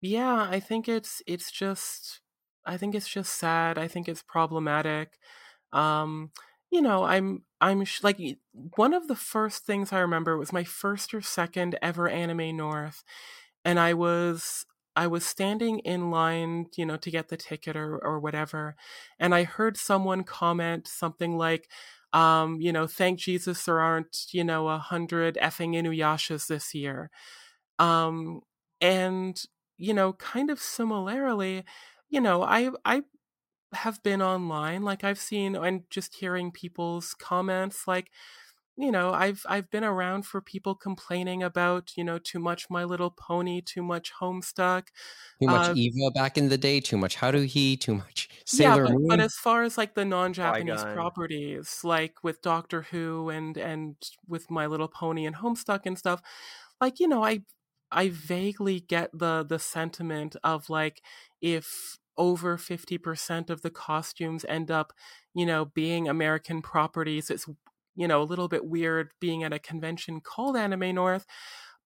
yeah i think it's it's just i think it's just sad i think it's problematic um you know i'm i'm sh- like one of the first things i remember was my first or second ever anime north and I was I was standing in line, you know, to get the ticket or or whatever, and I heard someone comment something like, um, you know, thank Jesus there aren't, you know, a hundred effing Inuyashas this year. Um, and, you know, kind of similarly, you know, I I have been online, like I've seen and just hearing people's comments like you know i've i've been around for people complaining about you know too much my little pony too much homestuck
too much uh, eva back in the day too much haruhi too much *laughs* sailor
yeah, but,
moon.
but as far as like the non-japanese properties like with doctor who and and with my little pony and homestuck and stuff like you know i i vaguely get the the sentiment of like if over 50% of the costumes end up you know being american properties it's you know, a little bit weird being at a convention called Anime North.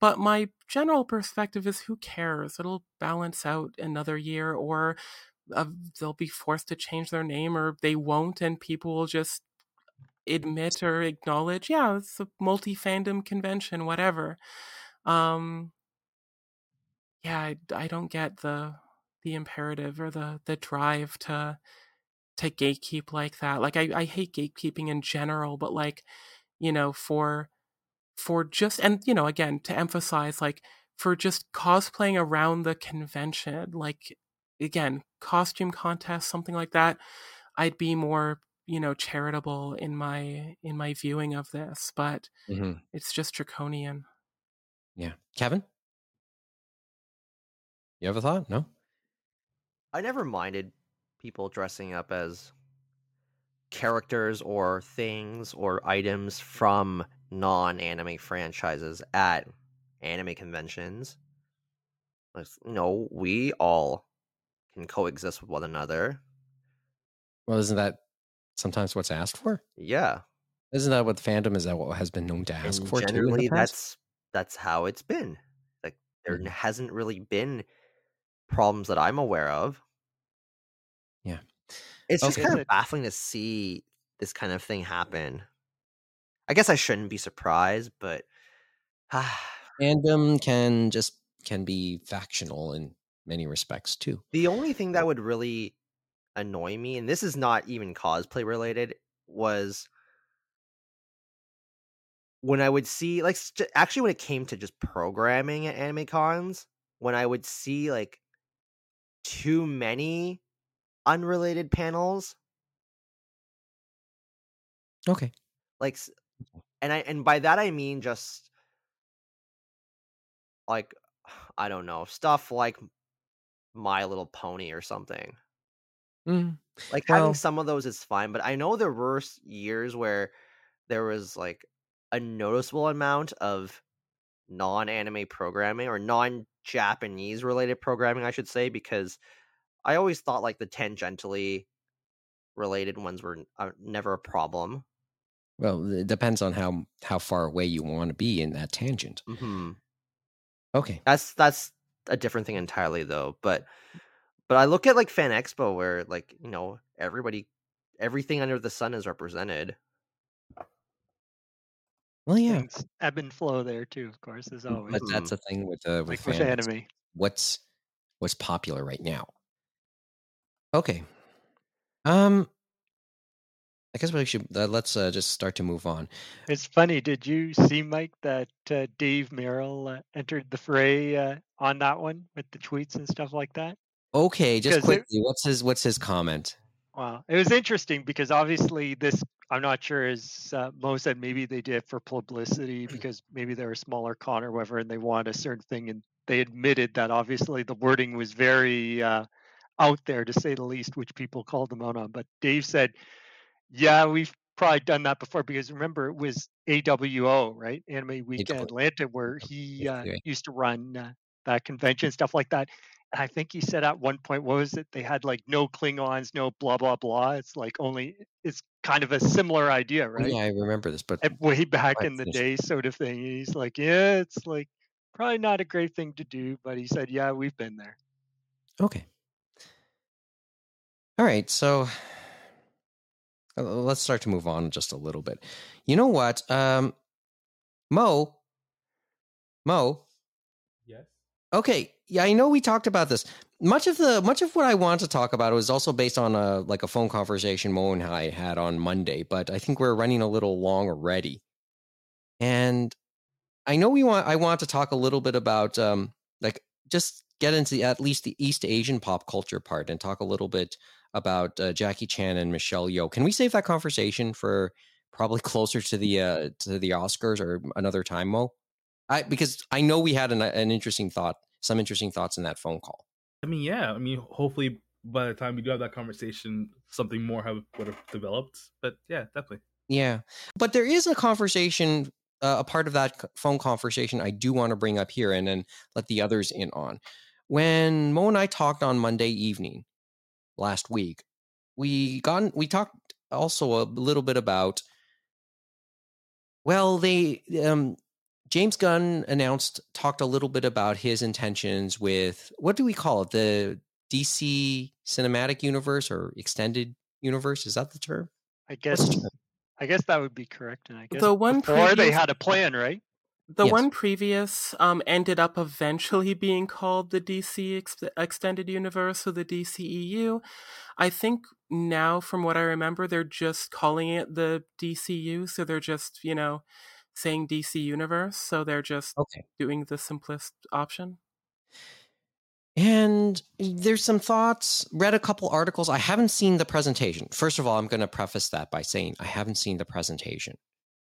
But my general perspective is who cares? It'll balance out another year, or uh, they'll be forced to change their name, or they won't, and people will just admit or acknowledge, yeah, it's a multi fandom convention, whatever. Um, yeah, I, I don't get the the imperative or the the drive to to gatekeep like that. Like I, I hate gatekeeping in general, but like, you know, for for just and you know, again, to emphasize like for just cosplaying around the convention, like again, costume contest, something like that, I'd be more, you know, charitable in my in my viewing of this, but mm-hmm. it's just draconian.
Yeah. Kevin? You have a thought? No?
I never minded people dressing up as characters or things or items from non-anime franchises at anime conventions. You know, we all can coexist with one another.
Well, isn't that sometimes what's asked for?
Yeah.
Isn't that what the fandom is that what has been known to ask
and
for?
Generally, that's that's how it's been. Like there
Mhm.
hasn't really been problems that I'm aware of.
Yeah.
It's just kind of baffling to see this kind of thing happen. I guess I shouldn't be surprised, but *sighs*
fandom can just can be factional in many respects too.
the only thing that would really annoy me, and this is not even cosplay related, was when I would see like actually when it came to just programming at anime cons, when I would see like too many unrelated panels,
Okay.
like and I and by that I mean just like I don't know, stuff like My Little Pony or something.
Mm.
Like
Well-
having some of those is fine, but I know there were years where there was like a noticeable amount of non-anime programming or non-Japanese related programming, I should say, because I always thought like the tangentially related ones were uh, never a problem.
Well, it depends on how how far away you want to be in that tangent.
hmm
Okay.
That's that's a different thing entirely, though. But but I look at like Fan Expo where like you know everybody, everything under the sun is represented.
Well, yeah,
Things ebb and flow there too, of course, as always.
but that's the thing with uh, with,
like with
fans.
anime.
What's what's popular right now? Okay. Um, I guess we should uh, let's uh, just start to move on.
It's funny. Did you see, Mike, that uh, Dave Merrill uh, entered the fray uh, on that one with the tweets and stuff like that?
Okay, just
'Cause it-
quickly, what's his what's his comment?
Wow, it was interesting because obviously this, I'm not sure, as uh, Mo said, maybe they did it for publicity because maybe they're a smaller con or whatever, and they want a certain thing, and they admitted that obviously the wording was very uh, out there to say the least, which people called them out on. But Dave said, "Yeah, we've probably done that before because remember it was AWA, right? Anime Week
AWA.
Atlanta, where he uh, used to run uh, that convention, stuff like that." I think he said at one point, what was it? They had like no Klingons, no blah blah blah. It's like only it's kind of a similar idea,
Oh,
right?
Yeah, I remember this, but
way back in the day, sort of thing. He's like, yeah, it's like probably not a great thing to do, but he said, yeah, we've been there.
okay. All right, so uh, let's start to move on just a little bit. You know what, um, Mo, Mo,
Yes.
Okay, yeah, I know we talked about this. Much of the much of what I want to talk about was also based on a like a phone conversation Mo and I had on Monday, but I think we're running a little long already. And I know we want I want to talk a little bit about um like just get into the, at least the East Asian pop culture part and talk a little bit about uh, Jackie Chan and Michelle Yeoh. Can we save that conversation for probably *laughs* closer to the uh, to the Oscars or another time, Mo? I because I know we had an, an interesting thought, some interesting thoughts in that phone call.
I mean, yeah. I mean, hopefully by the time we do have that conversation, something more have would have developed. But yeah, definitely.
Yeah, but there is a conversation, uh, a part of that phone conversation I do want to bring up here and then let the others in on. When Mo and I talked on Monday evening last week, we got we talked also a little bit about. Well, they um, James Gunn announced talked a little bit about his intentions with what do we call it the DC cinematic universe or extended universe is that the term?
I guess? I guess that would be correct. And I guess
The one
before they had a plan, right?
The
Yes.
one previous um, ended up eventually being called the DC Ex- Extended Universe or the DCEU. I think now, from what I remember, they're just calling it the DCU. So they're just, you know, saying DC Universe. So they're just
Okay.
doing the simplest option.
And there's some thoughts, read a couple articles. I haven't seen the presentation. First of all, I'm going to preface that by saying I haven't seen the presentation,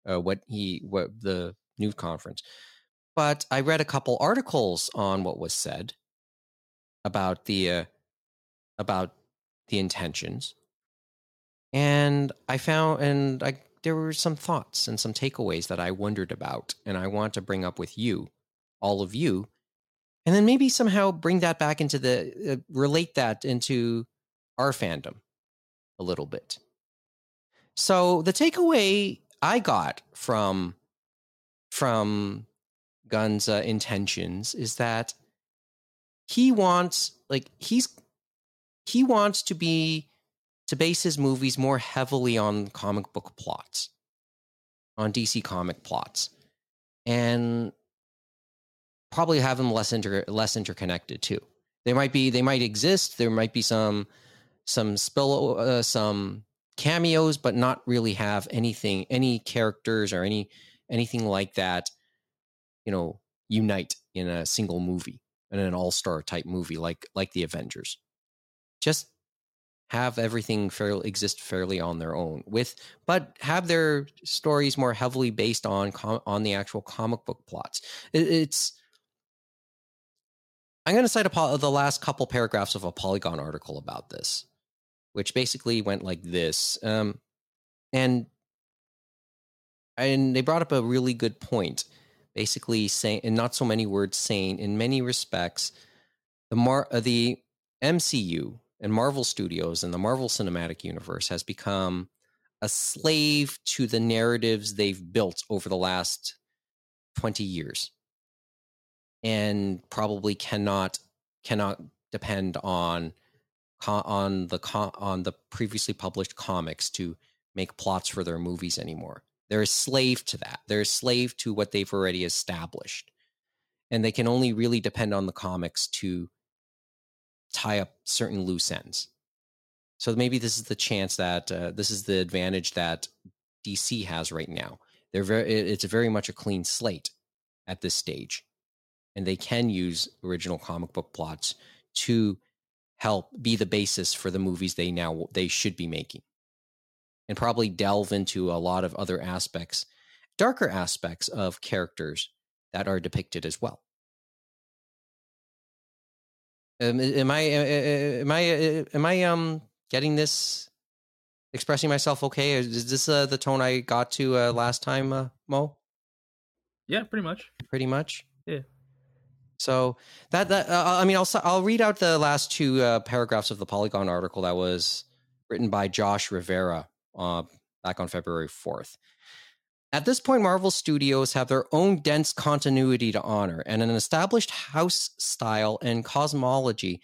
uh, what he, what the news conference. But I read a couple articles on what was said about the, uh, about the intentions. And I found, and I, there were some thoughts and some takeaways that I wondered about, and I want to bring up with you, all of you, and then maybe somehow bring that back into the uh, relate that into our fandom a little bit. So the takeaway I got from from Gunn's uh, intentions is that he wants like he's he wants to be to base his movies more heavily on comic book plots on DC comic plots and probably have them less inter less interconnected too. They might be they might exist. There might be some some spill uh, some cameos, but not really have anything any characters or any anything like that. You know, unite in a single movie in an all star type movie like like the Avengers. Just have everything fairly exist fairly on their own with but have their stories more heavily based on com, on the actual comic book plots it, it's i'm going to cite a, the last couple paragraphs of a polygon article about this which basically went like this um, and and they brought up a really good point basically saying in not so many words saying in many respects the mar uh, the mcu and Marvel Studios and the Marvel Cinematic Universe has become a slave to the narratives they've built over the last 20 years and probably cannot cannot depend on on the on the previously published comics to make plots for their movies anymore. They're a slave to that. They're a slave to what they've already established. And they can only really depend on the comics to tie up certain loose ends. So maybe this is the chance that uh, this is the advantage that DC has right now. They're very it's very much a clean slate at this stage. And they can use original comic book plots to help be the basis for the movies they now they should be making. And probably delve into a lot of other aspects, darker aspects of characters that are depicted as well. Um, am I am I am I um getting this expressing myself okay? Is this uh, the tone I got to uh, last time, uh, Mo?
Yeah, pretty much.
Pretty much.
Yeah.
So that that uh, I mean, I'll I'll read out the last two uh, paragraphs of the Polygon article that was written by Josh Rivera uh, back on February fourth. At this point, Marvel Studios have their own dense continuity to honor and an established house style and cosmology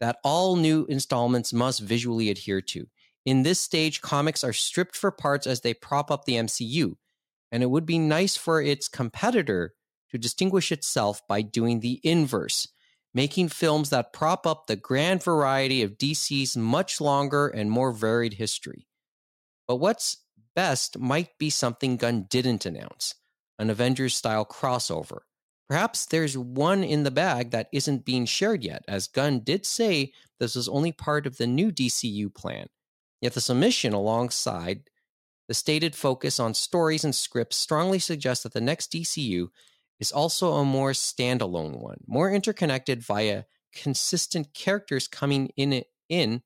that all new installments must visually adhere to. In this stage, comics are stripped for parts as they prop up the MCU, and it would be nice for its competitor to distinguish itself by doing the inverse, making films that prop up the grand variety of DC's much longer and more varied history. But what's best might be something Gunn didn't announce an Avengers style crossover. Perhaps there's one in the bag that isn't being shared yet, as Gunn did say this was only part of the new DCU plan. Yet the submission alongside the stated focus on stories and scripts strongly suggests that the next DCU is also a more standalone one, more interconnected via consistent characters coming in in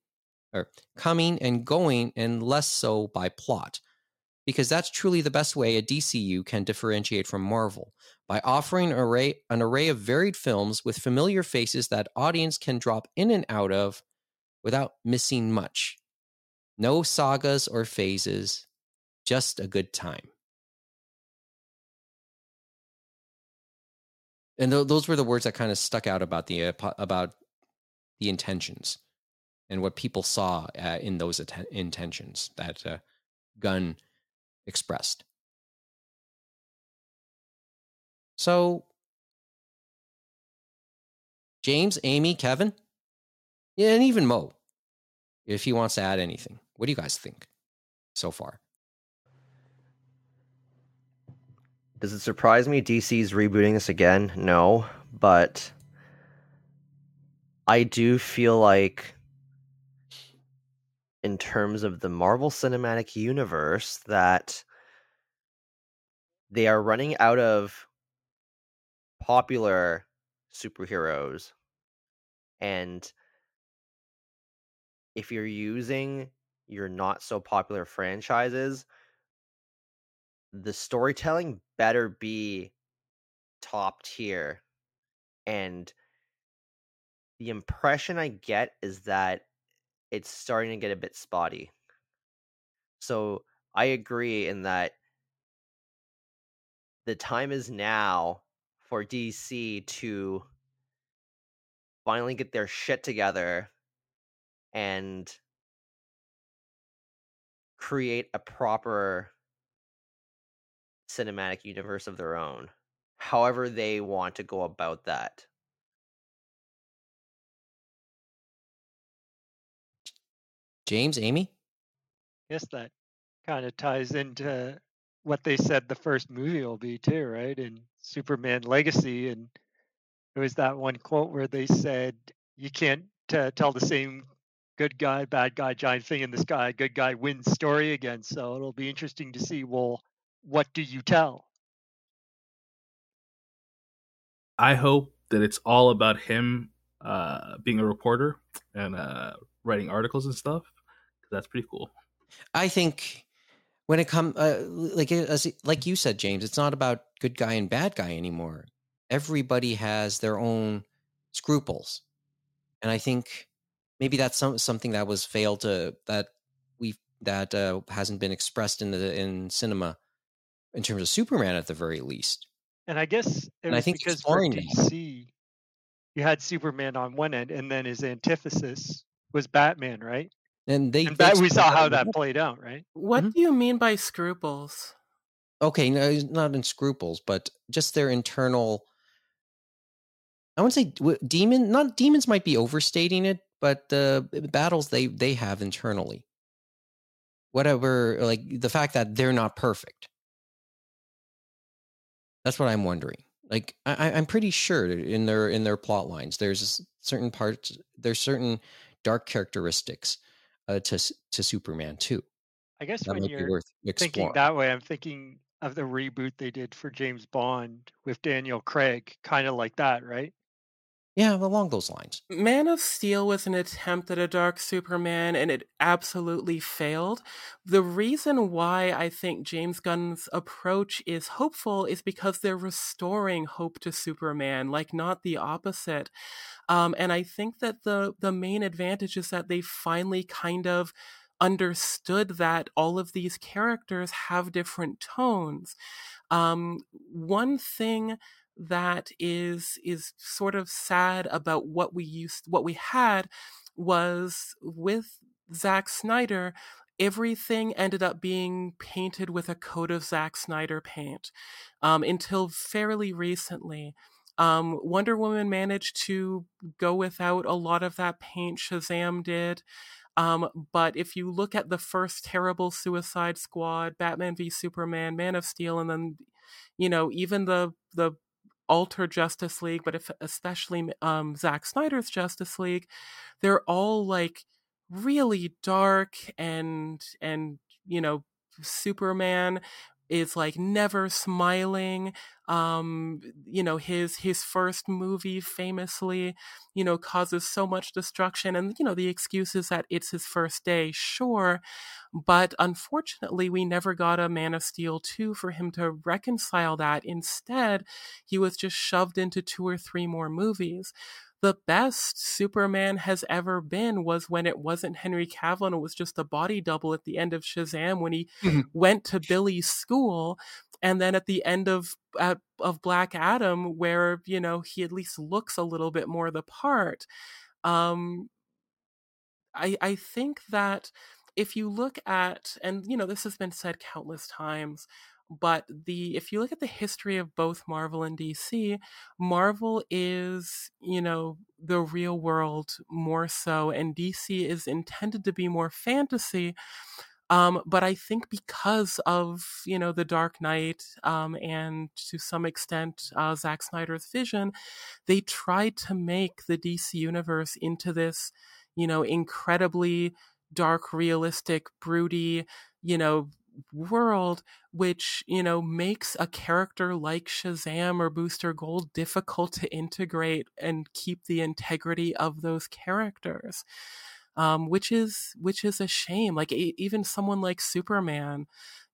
or coming and going and less so by plot because that's truly the best way a DCU can differentiate from Marvel by offering an array, an array of varied films with familiar faces that audience can drop in and out of without missing much. No sagas or phases, just a good time. And th- those were the words that kind of stuck out about the uh, about the intentions and what people saw uh, in those att- intentions that uh, Gunn expressed. So, James, Amy, Kevin, and even Mo, if he wants to add anything. What do you guys think so far?
Does it surprise me DC's rebooting this again? No, but I do feel like in terms of the Marvel Cinematic Universe that they are running out of popular superheroes. And if you're using your not so popular franchises, the storytelling better be top tier. And the impression I get is that it's starting to get a bit spotty. So I agree in that the time is now for DC to finally get their shit together and create a proper cinematic universe of their own, however they want to go about that.
James, Amy?
Yes, that kind of ties into what they said the first movie will be too, right? In Superman Legacy, and it was that one quote where they said you can't uh, tell the same good guy, bad guy, giant thing in the sky, good guy wins story again. So it'll be interesting to see. Well, what do you tell?
I hope that it's all about him uh, being a reporter and uh, writing articles and stuff. That's pretty cool.
I think when it comes, uh, like as like you said, James, it's not about good guy and bad guy anymore. Everybody has their own scruples, and I think maybe that's some, something that was failed to that we that uh, hasn't been expressed in the in cinema in terms of Superman at the very least.
And I guess it I think because for DC, you had Superman on one end, and then his antithesis was Batman, right?
And they,
and
they
we saw how that played out, right?
What mm-hmm. do you mean by scruples?
Okay, no, not in scruples, but just their internal. I wouldn't say demon. Not demons might be overstating it, but the battles they they have internally. Whatever, like the fact that they're not perfect. That's what I'm wondering. Like I, I'm pretty sure in their in their plot lines, there's certain parts, there's certain dark characteristics uh, to to Superman too.
I guess that when you're thinking that way, I'm thinking of the reboot they did for James Bond with Daniel Craig, kind of like that, right?
Yeah, along those lines.
Man of Steel was an attempt at a dark Superman and it absolutely failed. The reason why I think James Gunn's approach is hopeful is because they're restoring hope to Superman, like not the opposite. Um, and I think that the the main advantage is that they finally kind of understood that all of these characters have different tones. Um, one thing that is is sort of sad about what we used what we had was with Zack Snyder everything ended up being painted with a coat of Zack Snyder paint um, until fairly recently. Um, Wonder Woman managed to go without a lot of that paint. Shazam did. Um, but if you look at the first terrible Suicide Squad, Batman v Superman, Man of Steel, and then, you know, even the the alter Justice League, but if, especially um, Zack Snyder's Justice League, they're all like really dark and and you know Superman is like never smiling um you know his his first movie famously you know causes so much destruction and you know the excuse is that it's his first day sure but unfortunately we never got a man of steel 2 for him to reconcile that. Instead he was just shoved into two or three more movies the best Superman has ever been was when it wasn't Henry Cavill and it was just a body double at the end of Shazam when he mm-hmm. went to Billy's school and then at the end of uh, of Black Adam where you know he at least looks a little bit more the part um I I think that if you look at and you know this has been said countless times but the if you look at the history of both Marvel and DC, Marvel is, you know, the real world more so and DC is intended to be more fantasy. Um, but I think because of you know the Dark Knight um, and to some extent uh, Zack Snyder's vision, they tried to make the DC universe into this you know incredibly dark, realistic, broody, you know world which you know makes a character like Shazam or Booster Gold difficult to integrate and keep the integrity of those characters um, which is which is a shame. Like a, even someone like Superman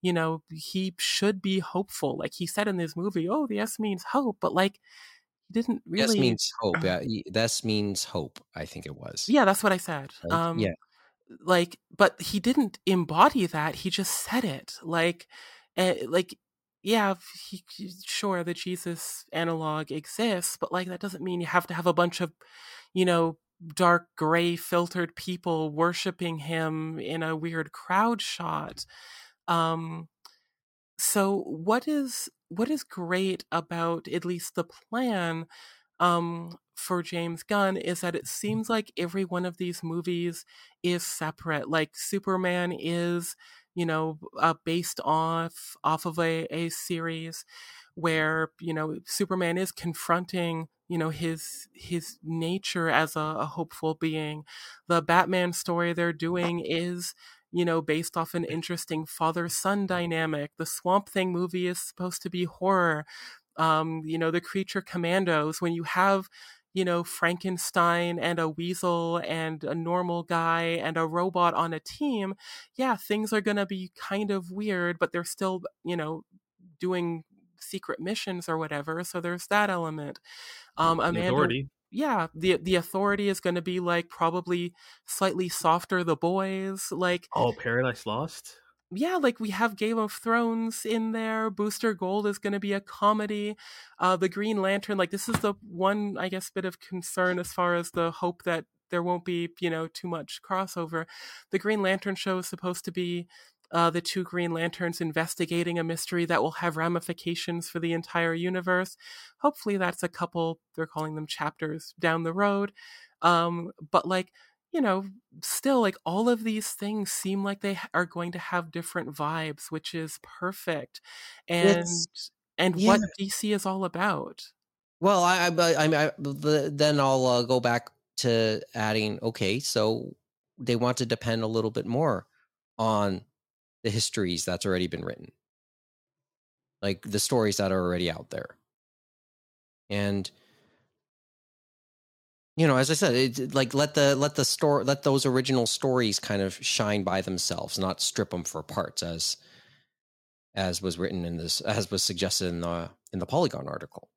you know he should be hopeful. Like he said in this movie oh the S means hope but like he didn't really
yes means hope yeah *clears throat* this means hope I think it was.
Yeah that's what I said. Um,
yeah
like but he didn't embody that he just said it like uh, like yeah he, sure the jesus analog exists but like that doesn't mean you have to have a bunch of you know dark gray filtered people worshiping him in a weird crowd shot um so what is what is great about at least the plan um for James Gunn is that it seems like every one of these movies is separate. Like Superman is, you know, uh, based off off of a, a series where you know Superman is confronting you know his his nature as a, a hopeful being. The Batman story they're doing is you know, based off an interesting father son dynamic. The Swamp Thing movie is supposed to be horror. Um, you know, the creature commandos, when you have you know, Frankenstein and a weasel and a normal guy and a robot on a team, yeah, things are going to be kind of weird, but they're still, you know, doing secret missions or whatever. So there's that element. Um, Amanda, authority. yeah, the the authority is going to be like probably slightly softer. The boys, like
oh, Paradise Lost
yeah, like we have Game of Thrones in there. Booster Gold is going to be a comedy. Uh, the Green Lantern, like this is the one, I guess, bit of concern as far as the hope that there won't be, you know, too much crossover. The Green Lantern show is supposed to be uh, the two Green Lanterns investigating a mystery that will have ramifications for the entire universe. Hopefully, that's a couple, they're calling them chapters down the road. Um, but like, you know, still like all of these things seem like they are going to have different vibes, which is perfect. And it's, and yeah. what DC is all about.
Well, I I, I, I then I'll uh, go back to adding. Okay, so they want to depend a little bit more on the histories that's already been written, like the stories that are already out there, and you know as i said it, like let the let the store let those original stories kind of shine by themselves not strip them for parts as as was written in this as was suggested in the in the polygon article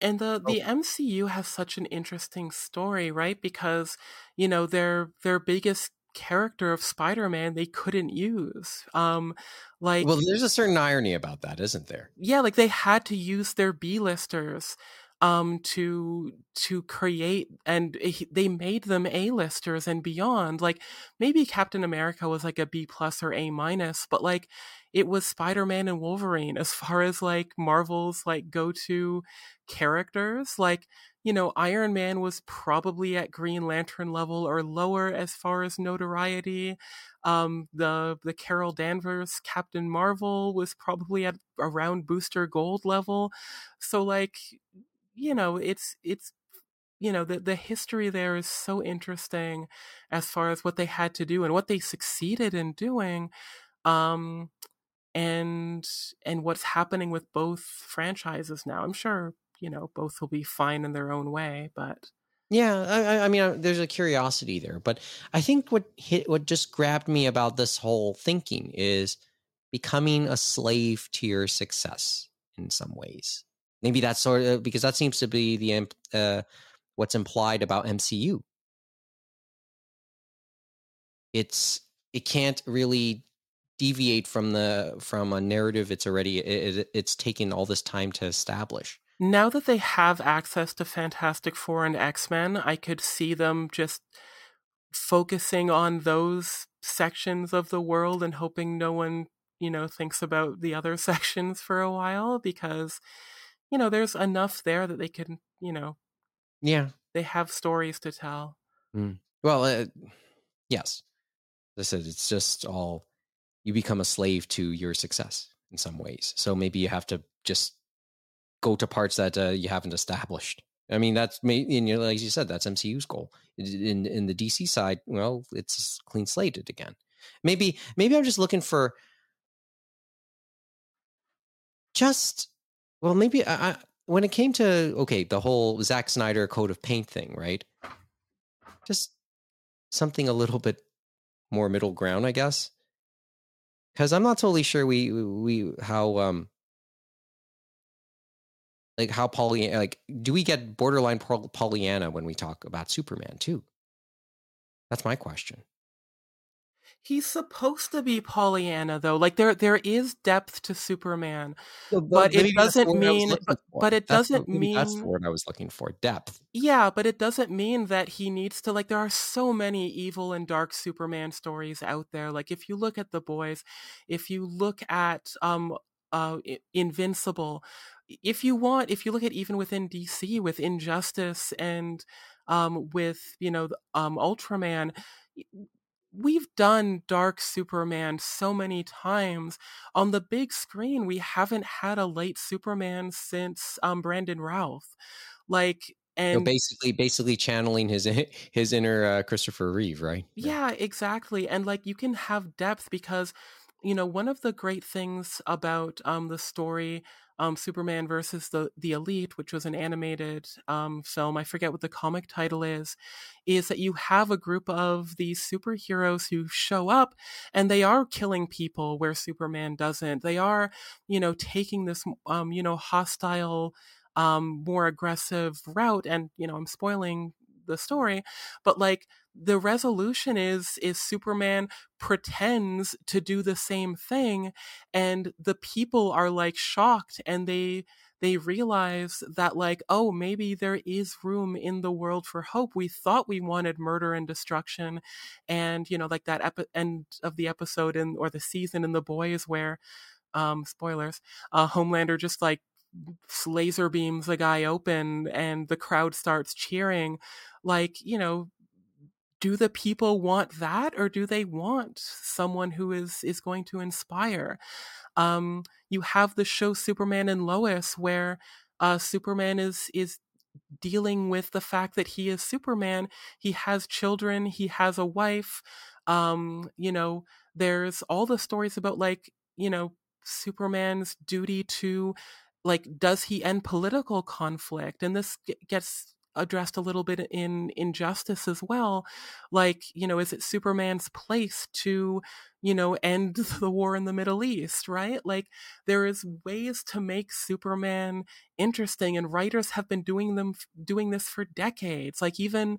and the the oh. MCU has such an interesting story, right? Because you know their their biggest character of Spider-Man they couldn't use. Um like
Well, there's a certain irony about that, isn't there?
Yeah, like they had to use their B-listers um, to to create and they made them a-listers and beyond like maybe captain america was like a b plus or a minus but like it was spider-man and wolverine as far as like marvel's like go-to characters like you know iron man was probably at green lantern level or lower as far as notoriety um the the carol danvers captain marvel was probably at around booster gold level so like you know, it's it's you know the the history there is so interesting as far as what they had to do and what they succeeded in doing um and and what's happening with both franchises now. I'm sure you know both will be fine in their own way but
yeah i, I mean uh, there's a curiosity there but i think what hit what just grabbed me about this whole thinking is becoming a slave to your success in some ways Maybe that's sort of because that seems to be the uh, what's implied about MCU. It's it can't really deviate from the from a narrative it's already it, it's taken all this time to establish.
Now that they have access to Fantastic Four and X Men, I could see them just focusing on those sections of the world and hoping no one you know thinks about the other *laughs* sections for a while because you know, there's enough there that they can, you know,
yeah,
they have stories to tell.
Mm. Well, uh, yes, I said it's just all you become a slave to your success in some ways. So maybe you have to just go to parts that uh, you haven't established. I mean, that's and you know, like you said, that's MCU's goal. In in the DC side, well, it's clean slated again. Maybe maybe I'm just looking for just well, maybe I, I, when it came to okay, the whole Zack Snyder coat of paint thing, right? Just something a little bit more middle ground, I guess. Because I'm not totally sure we we how um like how Pollyanna like do we get borderline Pollyanna when we talk about Superman too? That's my question.
He's supposed to be Pollyanna though. Like there there is depth to Superman.
So,
but, it doesn't mean but, it
that's
doesn't mean
that's the word I was looking for. Depth.
Yeah, but it doesn't mean that he needs to like there are so many evil and dark Superman stories out there. Like if you look at The Boys, if you look at um uh Invincible, if you want if you look at even within DC with Injustice and um with, you know, um Ultraman we've done dark superman so many times. On the big screen we haven't had a late superman since um brandon routh. Like and
so basically basically channeling his his inner uh, christopher reeve right?
Yeah exactly and like you can have depth because you know one of the great things about um the story um, Superman versus the the Elite, which was an animated um, film. I forget what the comic title is. Is that you have a group of these superheroes who show up and they are killing people where Superman doesn't. They are, you know, taking this, um, you know, hostile, um, more aggressive route. And you know, I'm spoiling the story, but like the resolution is is Superman pretends to do the same thing and the people are like shocked and they they realize that like oh maybe there is room in the world for hope. We thought we wanted murder and destruction and you know like that epi- end of the episode in or the season in the boys where um spoilers uh homelander just like laser beams the guy open and the crowd starts cheering. Like you know do the people want that or do they want someone who is is going to inspire? Um you have the show superman and lois where uh superman is is dealing with the fact that he is superman. He has children he has a wife um you know there's all the stories about like you know superman's duty to like does he end political conflict? And this gets addressed a little bit in injustice as well. Like you know is it superman's place to you know end *laughs* the war in the middle east right? Like there is ways to make superman interesting and writers have been doing them doing this for decades. Like even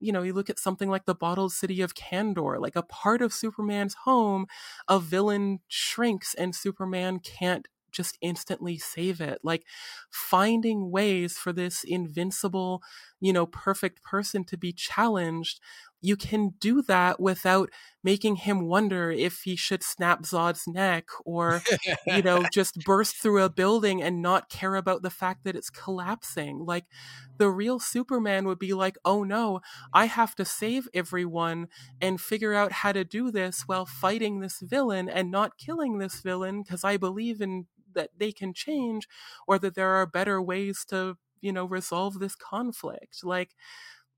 you know, you look at something like the bottled city of Kandor, like a part of Superman's home, a villain shrinks and Superman can't just instantly save it. Like finding ways for this invincible, you know, perfect person to be challenged. You can do that without making him wonder if he should snap Zod's neck or, you know, *laughs* just burst through a building and not care about the fact that it's collapsing. Like the real Superman would be like, oh no, I have to save everyone and figure out how to do this while fighting this villain and not killing this villain because I believe in that they can change or that there are better ways to you know resolve this conflict. Like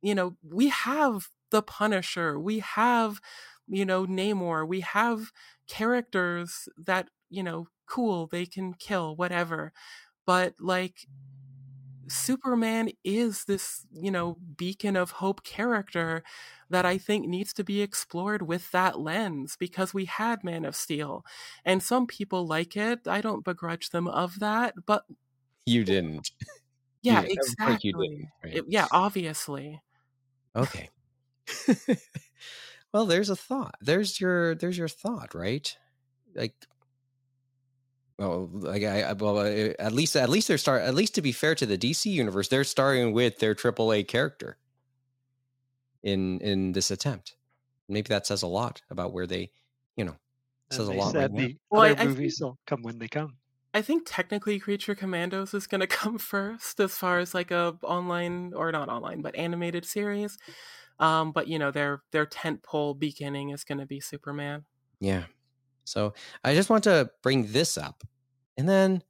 you know we have the punisher we have you know namor we have characters that you know cool they can kill whatever. But like Superman is this, you know, beacon of hope character that I think needs to be explored with that lens because we had Man of Steel and some people like it. I don't begrudge them of that, but
you didn't.
Yeah, you, exactly. You didn't, right? it, yeah, obviously.
Okay. *laughs* *laughs* well, there's a thought. There's your there's your thought, right? Like well, like I, well, at least at least they're start at least to be fair to the DC universe, they're starting with their AAA character in in this attempt. Maybe that says a lot about where they, you know, says a lot. Right
the well, other I, movies will come when they come.
I think technically Creature Commandos is going *laughs* to come first as far as like a online or not online but animated series. Um, but you know their their tent pole beginning is going to be Superman.
Yeah, so I just want to bring this up. And then,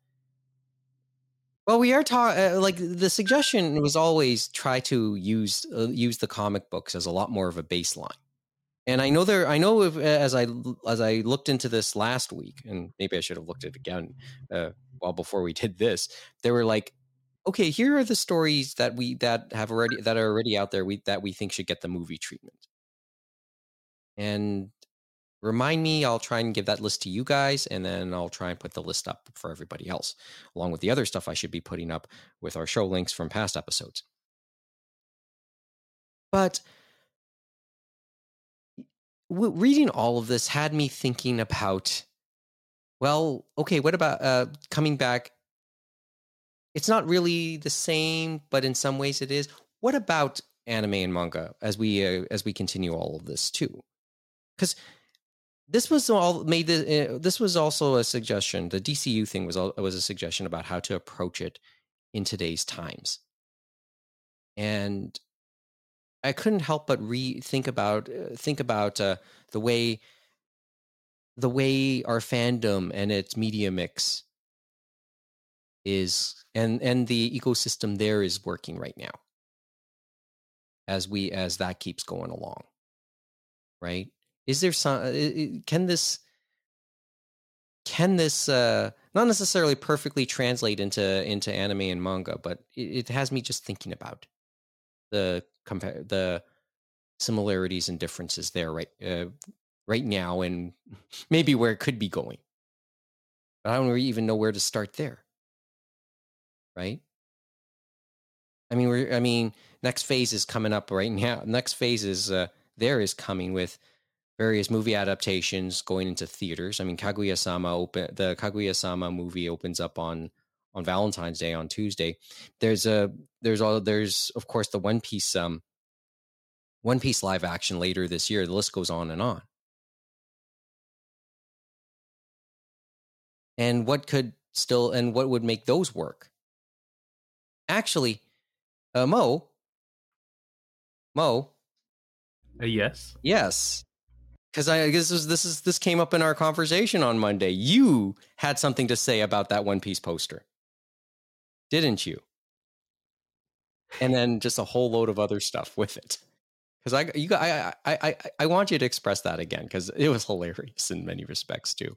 well, we are talking, uh, like the suggestion was always try to use, uh, use the comic books as a lot more of a baseline. And I know there, I know if, as I, as I looked into this last week, and maybe I should have looked at it again, uh, well, before we did this, there were like, okay, here are the stories that we, that have already, that are already out there, we, that we think should get the movie treatment. And remind me i'll try and give that list to you guys and then i'll try and put the list up for everybody else along with the other stuff i should be putting up with our show links from past episodes but reading all of this had me thinking about well, okay, what about uh, coming back? It's not really the same, but in some ways it is. What about anime and manga as we uh, as we continue all of this too? Because this was all made. The, uh, this was also a suggestion. The DCU thing was was a suggestion about how to approach it in today's times, and I couldn't help but rethink about uh, think about uh, the way the way our fandom and its media mix is and and the ecosystem there is working right now as we as that keeps going along right is there some uh, can this can this uh not necessarily perfectly translate into into anime and manga but it, it has me just thinking about the compare the similarities and differences there right uh, right now and *laughs* maybe where it could be going. But I don't even know where to start there. Right? I mean, we're, I mean, next phase is coming up right *laughs* now. Next phase is uh, there is coming with various movie adaptations going into theaters. I mean, Kaguya-sama open the Kaguya-sama movie opens up on on Valentine's Day on Tuesday. There's a there's all there's of course the One Piece um One Piece live action later this year. The list goes on and on. and what could still and what would make those work actually uh, mo mo
uh, yes
yes because i this is, this is this came up in our conversation on monday you had something to say about that one piece poster didn't you and then just a whole load of other stuff with it because I you I, I I I want you to express that again because it was *laughs* hilarious in many respects too.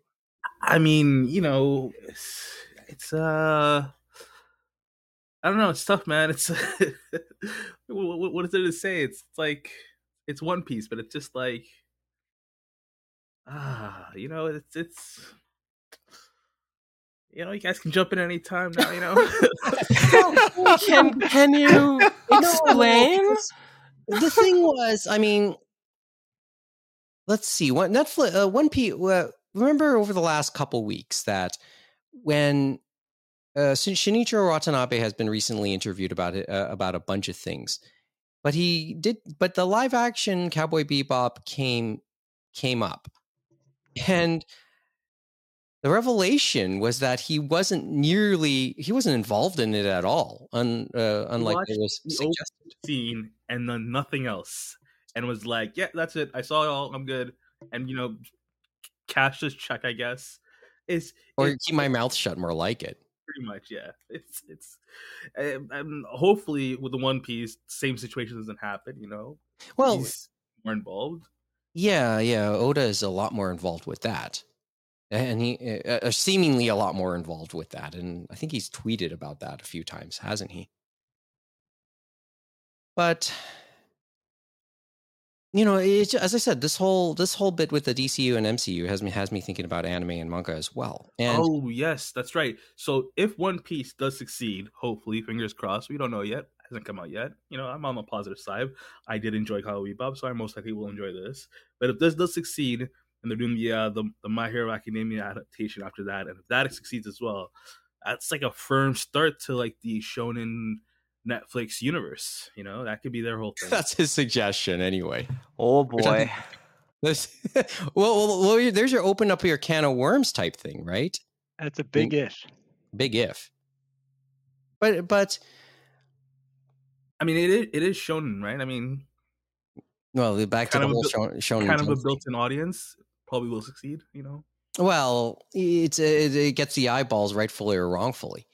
I mean, you know, it's, it's uh, I don't know. It's tough, man. It's *laughs* what, what is there to say? It's like it's One Piece, but it's just like ah, you know, it's it's you know, you guys can jump in any time now. You know, *laughs*
can can you *laughs* explain?
No, the thing was, I mean, let's see. What Netflix? Uh, One P. Uh, remember over the last couple weeks that when uh, Shinichiro Watanabe has been recently interviewed about it uh, about a bunch of things, but he did. But the live action Cowboy Bebop came came up, and the revelation was that he wasn't nearly he wasn't involved in it at all. Un, uh, unlike it was suggested.
Scene and then nothing else, and was like, "Yeah, that's it. I saw it all. I'm good." And you know, cash this check, I guess. Is
or keep my mouth shut, more like it.
Pretty much, yeah. It's it's, and hopefully with the One Piece, same situation doesn't happen. You know,
well, He's
more involved.
Yeah, yeah. Oda is a lot more involved with that, and he uh, seemingly a lot more involved with that. And I think he's tweeted about that a few times, hasn't he? But you know, it's, as I said, this whole this whole bit with the DCU and MCU has me has me thinking about anime and manga as well. And
oh yes, that's right. So if One Piece does succeed, hopefully, fingers crossed, we don't know yet, hasn't come out yet. You know, I'm on the positive side. I did enjoy Cowboy Bebop, so I most likely will enjoy this. But if this does succeed, and they're doing the uh, the, the My Hero Academia adaptation after that, and if that succeeds as well, that's like a firm start to like the shonen Netflix universe. You know, that could be their whole *laughs* thing.
That's his suggestion, anyway.
Oh boy.
This, *laughs* well, well, there's your open up your can of worms type thing, right?
That's a big if.
Big if. But but,
I mean, it is, it is shown, right? I mean,
well, back to the whole shown, shown
kind of a built-in audience probably will succeed. You know.
Well, it's uh, it, it gets the eyeballs rightfully or wrongfully.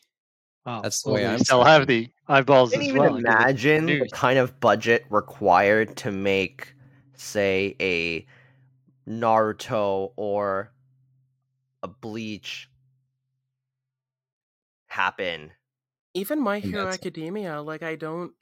Wow. That's the way I still have the eyeballs.
Can
you
even
well.
imagine the kind of budget required to make, say, a Naruto or a Bleach happen?
Even My Hero Academia, like I don't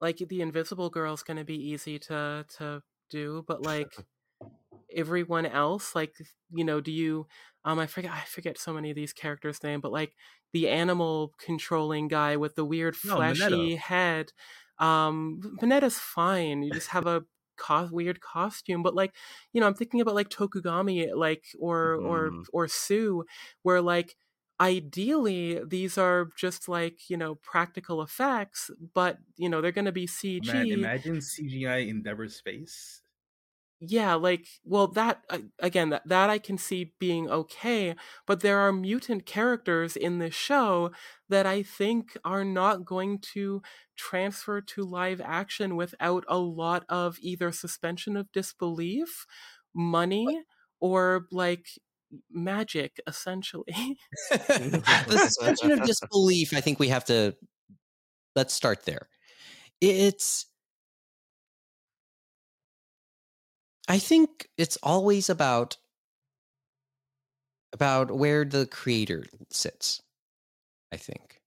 like the Invisible Girl's going to be easy to to do, but like *laughs* everyone else, like you know, do you um I forget I forget so many of these characters' name, but like the animal controlling guy with the weird fleshy head. Um Mineta's fine. You just have a co- weird costume but like you know i'm thinking about like Tokoyami like or mm. or or sue where like ideally these are just like you know practical effects but you know they're going to be cg
Man, imagine cgi endeavor space
yeah like well that uh, again that, that i can see being okay but there are mutant characters in this show that i think are not going to transfer to live action without a lot of either suspension of disbelief money or like magic essentially *laughs*
the suspension of disbelief i think we have to let's start there it's I think it's always about about where the creator sits. I think,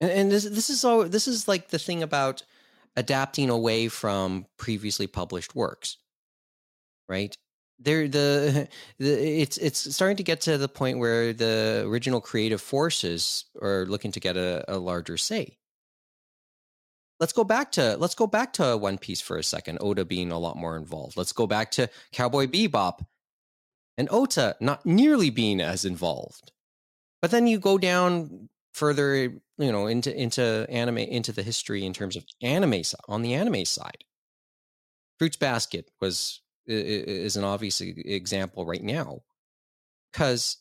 and, and this this is all this is like the thing about adapting away from previously published works, right? There, the, *laughs* the it's it's starting to get to the point where the original creative forces are looking to get a, a larger say let's go back to let's go back to One Piece for a second. Oda being a lot more involved. Let's go back to Cowboy Bebop and Ota not nearly being as involved. But then you go down further, you know, into into anime into the history in terms of anime on the anime side. Fruits Basket was is an obvious example right now because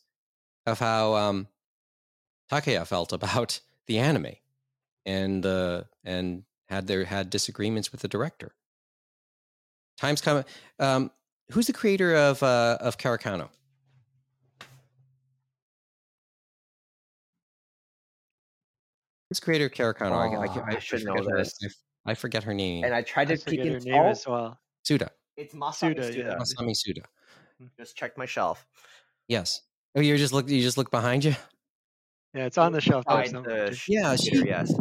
of how um, Takaya *laughs* felt about the anime and uh, and had their had disagreements with the director. Times coming. Um, who's the creator of uh, of Kare Kano? Who's creator of Kare Kano?
Oh, I, I, I, I, should know this.
I, forget her name.
And I tried to
peek her name as well.
Tsuda.
It's Masami Tsuda.
Tsuda. Yeah. Masami Tsuda.
Hmm. Just check my shelf.
Yes. Oh, you just look. You just look behind you.
Yeah, it's on the shelf.
The yeah, she, yes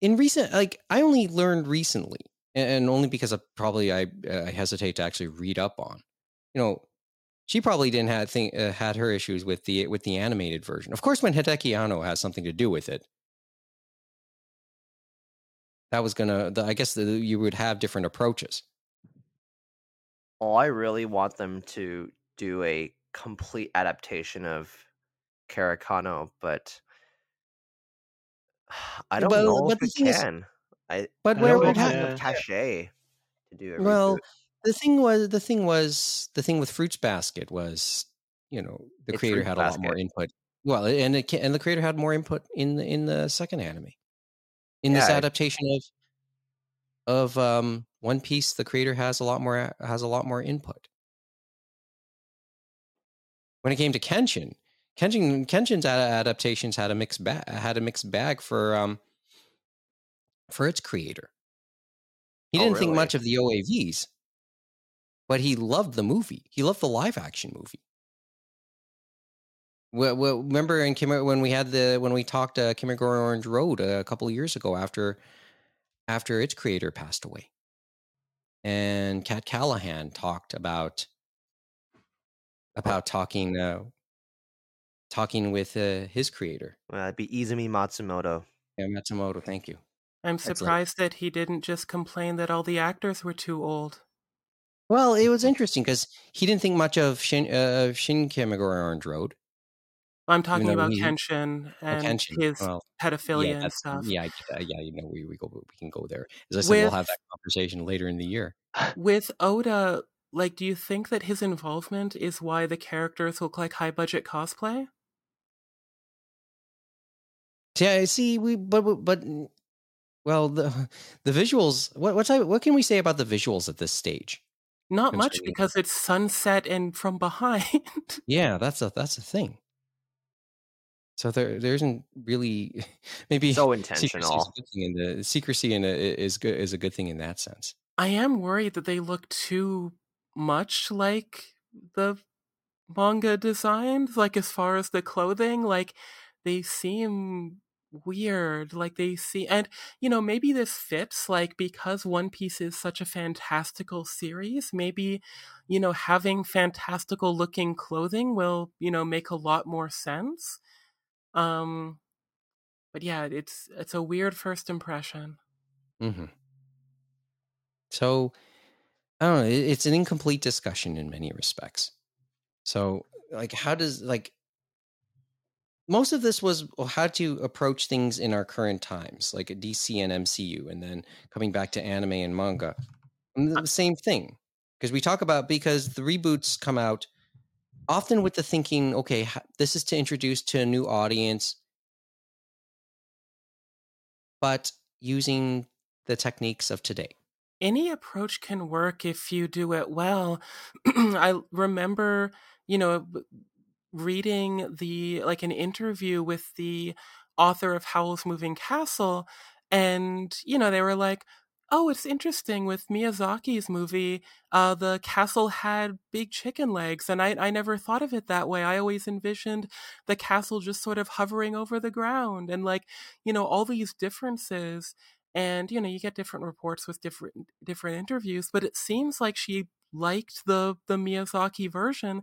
in recent like i only learned recently and only because of probably i uh, i hesitate to actually read up on you know she probably didn't have think uh, had her issues with the with the animated version of course when Hideaki Anno has something to do with it that was gonna the, i guess the, you would have different approaches
i really want them to do a complete adaptation of Kare Kano, but *sighs* I don't but, know but if it can. Is, I
but
I
where
would
have
enough cachet
to do it. Well, the thing was the thing was the thing with Fruits Basket was you know the it's creator had Basket. a lot more input. Well, and it and the creator had more input in the in the second anime. In yeah, this adaptation of of um, One Piece, the creator has a lot more has a lot more input. When it came to Kenshin, Kenshin Kenshin's adaptations had a mixed bag had a mixed bag for um for its creator. He oh, didn't really? think much of the OAVs, but he loved the movie. He loved the live action movie. Well, well remember in Kim, when we had the when we talked uh, Kimagure Orange Road a couple of years ago after after its creator passed away, and Kat Callahan talked about about talking uh, talking with uh, his creator.
Well, that'd be Izumi Matsumoto.
Yeah, Matsumoto. Thank you.
I'm surprised that he didn't just complain that all the actors were too old.
Well, it was interesting because he didn't think much of Shin, uh, Shin Kimagure Orange Road.
I'm talking about he, Kenshin and oh, Kenshin. his well, pedophilia yeah, and stuff.
Yeah, uh, yeah, you know, we, we go, we can go there. As I said, with, we'll have that conversation later in the year.
With Oda, like, do you think that his involvement is why the characters look like high budget cosplay?
Yeah, see, we but but well, the *laughs* the visuals. What what type, what can we say about the visuals at this stage?
Not much because it's sunset and from behind. *laughs*
yeah, that's a that's a thing. So there there isn't really *laughs* maybe
so *laughs* intentional.
Secrecy in the secrecy in a, is good is a good thing in that sense.
I am worried that they look too much like the manga designs, like as far as the clothing, like they seem weird like they see and you know maybe this fits like because one piece is such a fantastical series maybe you know having fantastical looking clothing will you know make a lot more sense um but yeah it's it's a weird first impression
mm-hmm. So I don't know. It's an incomplete discussion in many respects. So, like, how does like most of this was how to approach things in our current times, like a DC and MCU, and then coming back to anime and manga. And the same thing, because we talk about because the reboots come out often with the thinking, okay, this is to introduce to a new audience, but using the techniques of today
any approach can work if you do it well. *clears throat* I remember, you know, reading the like an interview with the author of Howl's Moving Castle and you know they were like oh it's interesting with miyazaki's movie uh, the castle had big chicken legs and I, I never thought of it that way. I always envisioned the castle just sort of hovering over the ground and like you know all these differences and you know you get different reports with different different interviews but it seems like she liked the the Miyazaki version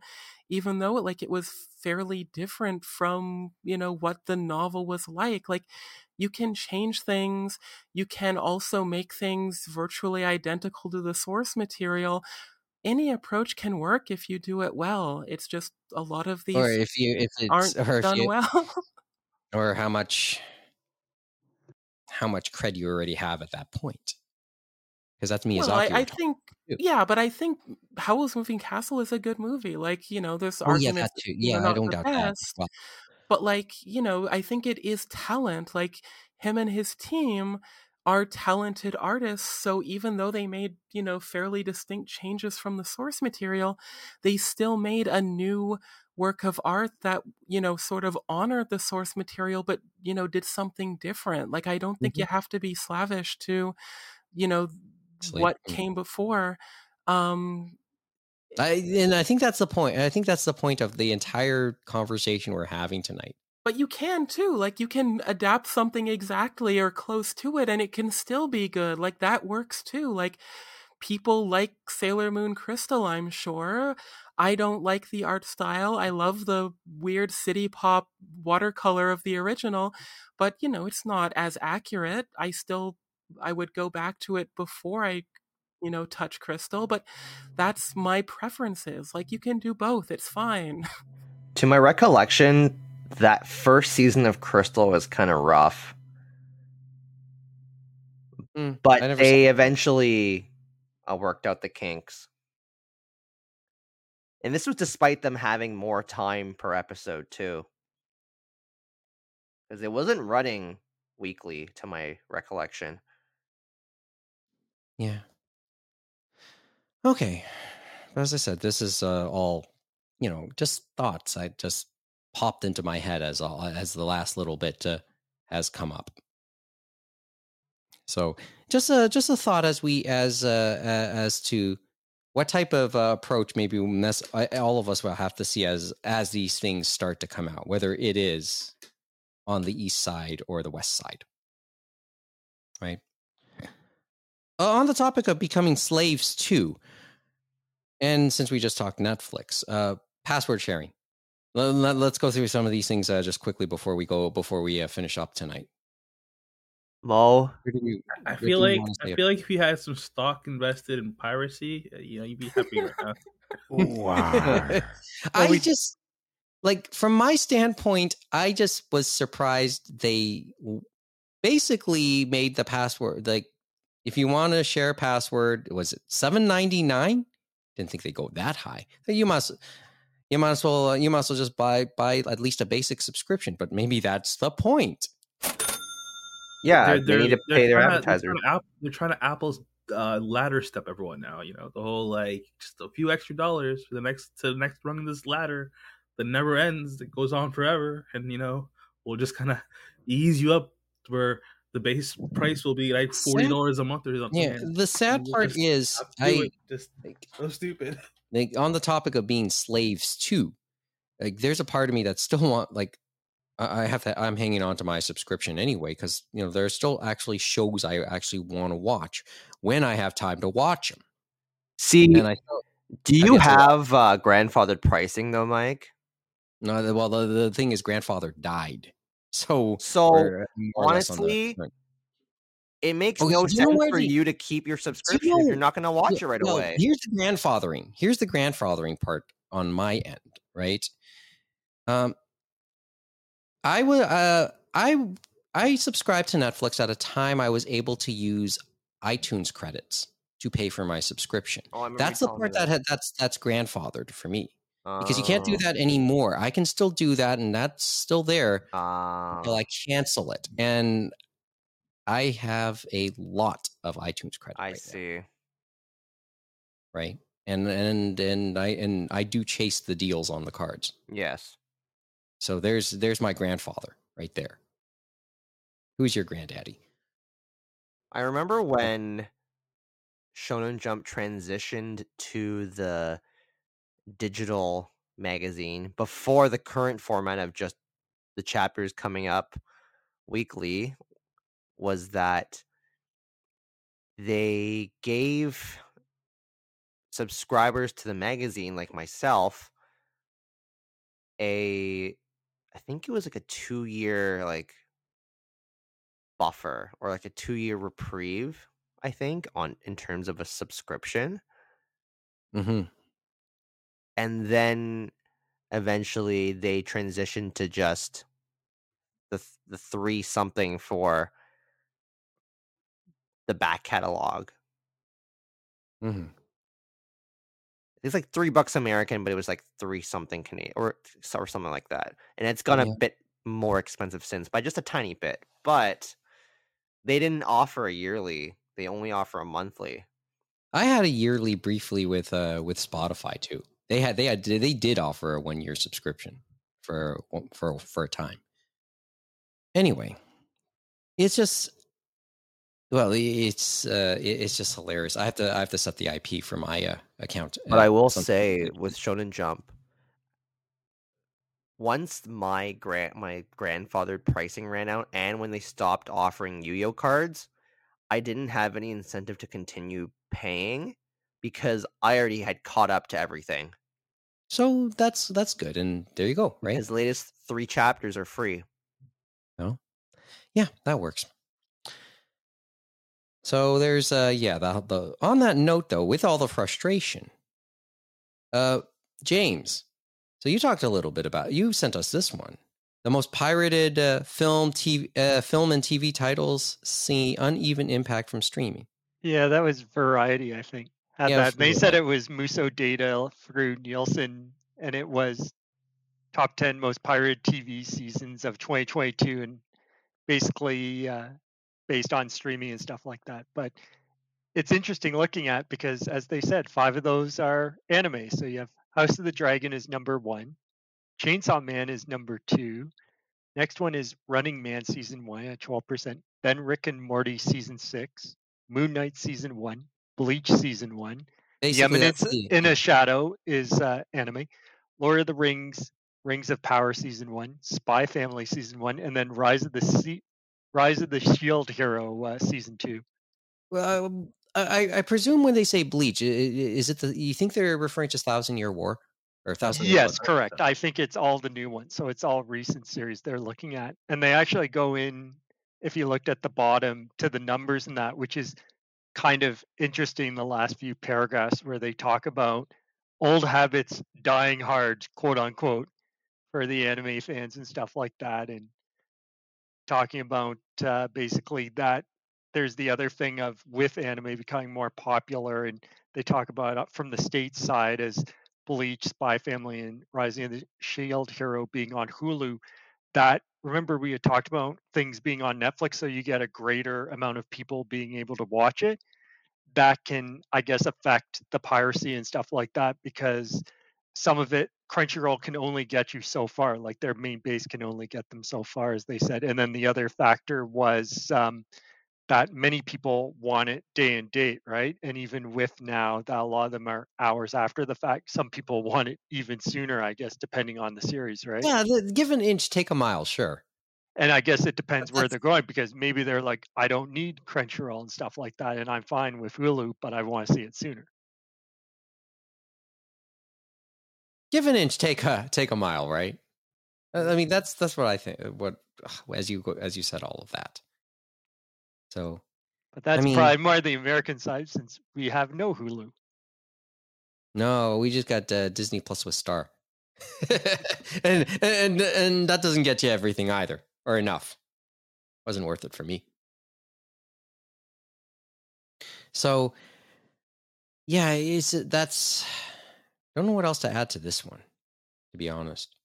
even though it like it was fairly different from you know what the novel was like. Like you can change things you can also make things virtually identical to the source material any approach can work if you do it well it's just a lot of these
or if you if it's
aren't
or
done
you,
well *laughs*
or how much how much cred you already have at that point. Because that's me Well,
I, I think, yeah, but I think Howl's Moving Castle is a good movie. Like, you know, there's oh, arguments.
Yeah, yeah I don't doubt best, that. Well.
But like, you know, I think it is talent. Like him and his team are talented artists. So even though they made, you know, fairly distinct changes from the source material, they still made a new work of art that you know sort of honored the source material but you know did something different like i don't think mm-hmm. you have to be slavish to you know Sleep. what came before um
I, and I think that's the point. I think that's the point of the entire conversation we're having tonight.
But you can too. Like you can adapt something exactly or close to it and it can still be good. Like that works too. Like people like Sailor Moon Crystal, I'm sure. I don't like the art style. I love the weird city pop watercolor of the original, but you know, it's not as accurate. I still I would go back to it before I you know touch crystal but that's my preferences like you can do both it's fine *laughs*
to my recollection that first season of crystal was kind of rough mm, but they eventually uh, worked out the kinks and this was despite them having more time per episode too. Because it wasn't running weekly to my recollection.
Yeah. Okay. But As I said, this is uh, all, you know, just thoughts. I just popped into my head as all as the last little bit uh, has come up. So just a just a thought as we as uh, as to what type of uh, approach maybe all of us will have to see as as these things start to come out whether it is on the east side or the west side right uh, on the topic of becoming slaves too and since we just talked netflix uh, password sharing let, us go through some of these things uh, just quickly before we go before we uh, finish up tonight
Mo.
You, I feel like I feel like if you had some stock invested in piracy, uh, you know, you'd be happy right now.
wow. I we... just like from my standpoint, I just was surprised they basically made the password like if you want to share a password, was it seven ninety nine? Didn't think they go that high. You must you might as well you might as well just buy buy at least a basic subscription. But maybe that's the point.
Yeah, they're, they need to pay their advertisers.
they're, trying to, they're trying to Apple's uh, ladder step everyone now. You know, the whole like just a few extra dollars for the next to the next rung of this ladder that never ends, that goes on forever, and you know, we'll just kind of ease you up where the base price will be like forty dollars a month or something.
Yeah, the sad part just, is I
just like, so stupid. *laughs*
Like on the topic of being slaves too, like there's a part of me that still want like I have to. I'm hanging on to my subscription anyway because you know there are still actually shows I actually want to watch when I have time to watch them.
See, and I, do you have uh, grandfathered pricing though, Mike?
No, well the, the thing is, grandfather died, so
so honestly, it makes okay, no sense for you to keep your subscription you know, if you're not going to watch it right
well,
away.
Here's the grandfathering. Here's the grandfathering part on my end, right? Um, I would, uh, I, I subscribed to Netflix at a time I was able to use iTunes credits to pay for my subscription. Oh, that's the part that. that had, that's that's grandfathered for me because you can't do oh. that anymore. I can still do that, and that's still there uh, until I cancel it. And I have a lot of iTunes credit.
I right see. Now.
Right, and and and I and I do chase the deals on the cards.
Yes.
So there's there's my grandfather right there. Who's your granddaddy?
I remember when Shonen Jump transitioned to the digital magazine before the current format of just the chapters coming up weekly was that they gave subscribers to the magazine like myself a I think it was like a 2 year like buffer or like a 2 year reprieve I think on in terms of a subscription.
Mhm.
And then eventually they transitioned to just the the 3 something for the back catalog.
Mhm.
It's like three bucks American, but it was like three something Canadian or or something like that. And it's gone yeah. a bit more expensive since by just a tiny bit. But they didn't offer a yearly; they only offer a monthly.
I had a yearly briefly with uh with Spotify too. They had they had they did offer a one year subscription for for for a time. Anyway, it's just well, it's uh, it's just hilarious. I have to I have to set the IP for my uh, account.
But I will say with Shonen Jump, once my grand my grandfathered pricing ran out, and when they stopped offering Yu-Gi-Oh cards, I didn't have any incentive to continue paying because I already had caught up to everything.
So that's that's good, and there you go. Right,
his latest three chapters are free.
No, oh. yeah, that works. So there's uh yeah, the, the on that note though, with all the frustration, uh James, so you talked a little bit about you sent us this one. The most pirated uh, film TV uh, film and TV titles see uneven impact from streaming.
Yeah, that was Variety, I think. Had yeah, that. They said it was Muso data through Nielsen, and it was top ten most pirated TV seasons of 2022, and basically uh, based on streaming and stuff like that. But it's interesting looking at because, as they said, five of those are anime. So you have House of the Dragon is number one, Chainsaw Man is number two. Next one is Running Man season one at 12%. Then Rick and Morty season six, Moon Knight season one, Bleach season one. Basically, the Eminence in a Shadow is uh, anime. Lord of the Rings, Rings of Power season one, Spy Family season one, and then Rise of the sea, Rise of the Shield Hero uh, season two.
Well, um, I, I presume when they say Bleach, is it the you think they're referring to Thousand Year War or Thousand?
Yes, correct. I think it's all the new ones, so it's all recent series they're looking at, and they actually go in. If you looked at the bottom to the numbers in that, which is kind of interesting, the last few paragraphs where they talk about old habits dying hard, quote unquote, for the anime fans and stuff like that, and talking about uh, basically that there's the other thing of with anime becoming more popular and they talk about from the state side as bleach spy family and rising of the shield hero being on hulu that remember we had talked about things being on netflix so you get a greater amount of people being able to watch it that can i guess affect the piracy and stuff like that because some of it Crunchyroll can only get you so far. Like their main base can only get them so far, as they said. And then the other factor was um, that many people want it day and date, right? And even with now that a lot of them are hours after the fact, some people *laughs* want it even sooner, I guess, depending on the series, right?
Yeah, give an inch, take a mile, sure.
And I guess it depends where they're going because maybe they're like, I don't need Crunchyroll and stuff like that, and I'm fine with Hulu, but I want to see it sooner.
give an inch, take a take a mile, right? Uh, I mean, mm-hmm. that's that's what I think. Uh, what *sighs* as you as you said all of that. So
But that's I mean, probably more the American side since we have no Hulu.
No, we just got uh, Disney Plus with Star, *laughs* and *laughs* and and that doesn't get you everything either, or enough. Wasn't worth it for me. So, yeah, is that's. I *sighs* don't know what else to add to this one, to be honest.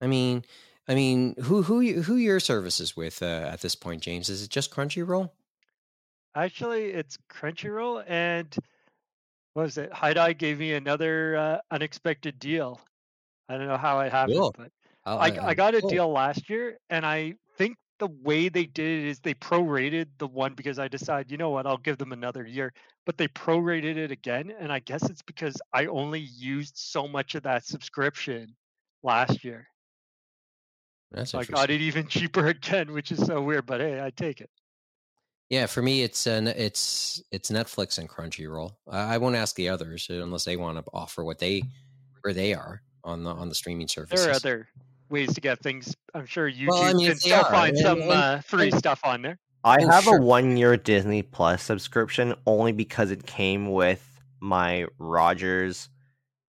I mean, I mean, who who who your services with uh, at this point, James? Is it just Crunchyroll?
Actually, it's Crunchyroll, and what was it? HIDIVE gave me another uh, unexpected deal. I don't know how it happened, cool. but I, I, I, got a cool. deal last year, and I think the way they did it is they prorated the one because I decided, you know what, I'll give them another year. But they prorated it again, and I guess it's because I only used so much of that subscription last year. That's I got it even *laughs* cheaper again, which is so weird. But hey, I take it.
Yeah, for me, it's an it's it's Netflix and Crunchyroll. I, I won't ask the others unless they want to offer what they where they are on the on the streaming services.
There are other ways to get things. I'm sure YouTube well, I mean, can still are, find and, some and, uh, free and, stuff on there.
I oh, have sure. a one year Disney Plus subscription only because it came with my Rogers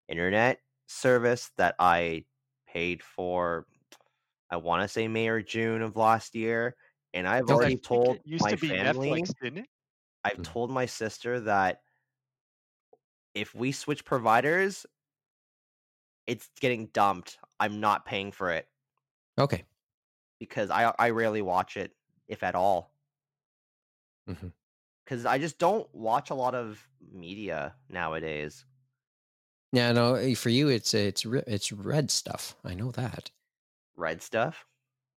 internet service that I paid for I want to say May or June of last year, and I've Don't already told my family. Netflix? I've mm. told my sister that if we switch providers, it's getting dumped. I'm not paying for it.
Okay.
Because I I rarely watch it, if at all. Because mm-hmm. I just don't watch a lot of media nowadays.
Yeah, no. Eh, for you, it's it's it's red stuff. I know that
red stuff?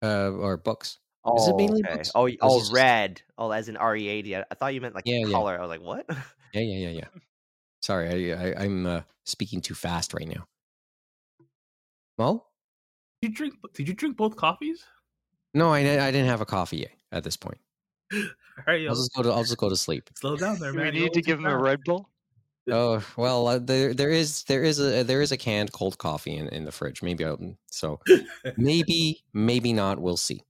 Uh, or books.
Oh, Is it mainly okay. books? Oh, oh, just... red. Oh, as in R E A D. I thought you meant like yeah, color. Yeah. I was like, what?
yeah, yeah, yeah, yeah. Sorry, I, I am uh, speaking too fast right now. Mo,
did you drink? Did you drink both coffees?
No, I I didn't have a coffee yet at this point. *gasps*
All right,
I'll just go to I'll just go to sleep.
Slow down there, *laughs* man.
We need to give him a Red Bull.
Oh well, uh, there there is there is a there is a canned cold coffee in, in the fridge. Maybe I'll, so maybe maybe not. We'll see.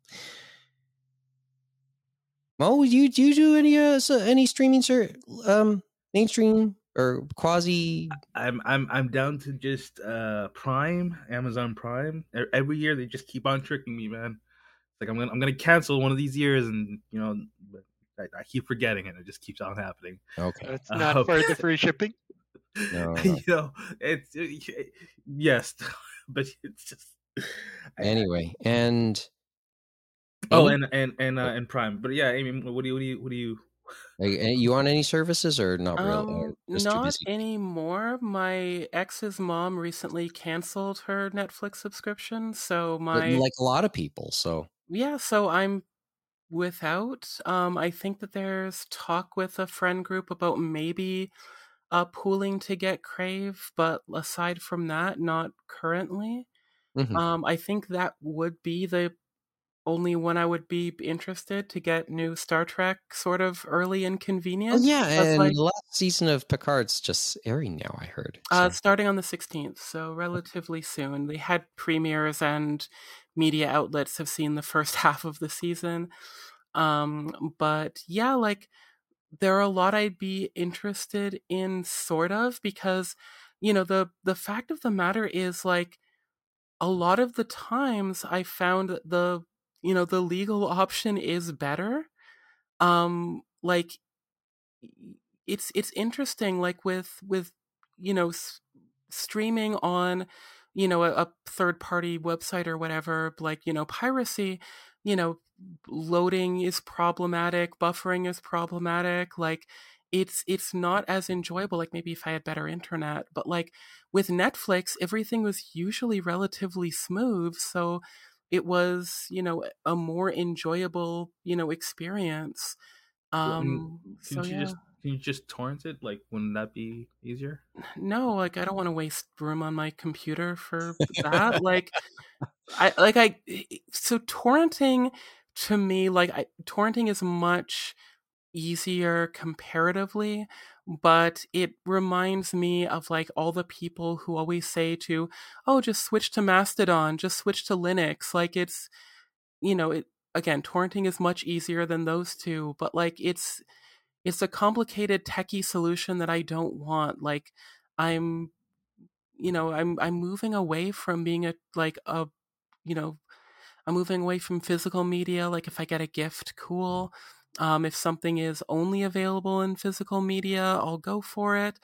Oh, you do you do any uh so any streaming sir um mainstream or quasi?
I'm I'm I'm down to just uh Prime Amazon Prime. Every year they just keep on tricking me, man. It's like I'm gonna I'm gonna cancel one of these years, and you know I, I, keep forgetting it. It just keeps on happening.
Okay,
it's *laughs* not um, for the free shipping.
No, no. *laughs* you know, it's it, yes, *laughs* but it's just
anyway. And
oh, and and and uh, and Prime. But yeah, I mean, what do you what do you what do you?
You on any services or not really? Um,
not anymore. My ex's mom recently canceled her Netflix subscription, so my
like a lot of people. So
yeah, so I'm without. Um, I think that there's talk with a friend group about maybe uh, pooling to get Crave, but aside from that, not currently. Mm-hmm. Um, I think that would be the only when I would be interested to get new Star Trek sort of early and convenient.
Oh, yeah, and like, the last season of Picard's just airing now. I heard.
Uh, so. Uh, starting on the sixteenth, so relatively soon. They had premieres and media outlets have seen the first *laughs* half of the season. Um, but yeah, like there are a lot I'd be interested in, sort of, because you know the the fact of the matter is like a lot of the times I found that the you know the legal option is better. Um, like it's it's interesting, like with with you know s- streaming on you know a, a third party website or whatever like you know piracy you know loading is problematic buffering is problematic like it's it's not as enjoyable like maybe if i had better internet but like with netflix everything was usually relatively smooth so it was you know a more enjoyable you know experience um
so, yeah. just can you just torrent it? Like, wouldn't that be easier?
No, like I don't want to waste room on my computer for *laughs* that. like, I like I so torrenting to me like I, torrenting is much easier comparatively but it reminds me of like all the people who always say to oh just switch to mastodon just switch to linux like it's you know it again, torrenting is much easier than those two, but like it's it's a complicated techie solution that I don't want. Like I'm you know, I'm I'm moving away from being a like a you know, I'm moving away from physical media. Like if I get a gift, cool. Um, if something is only available in physical media, I'll go for it.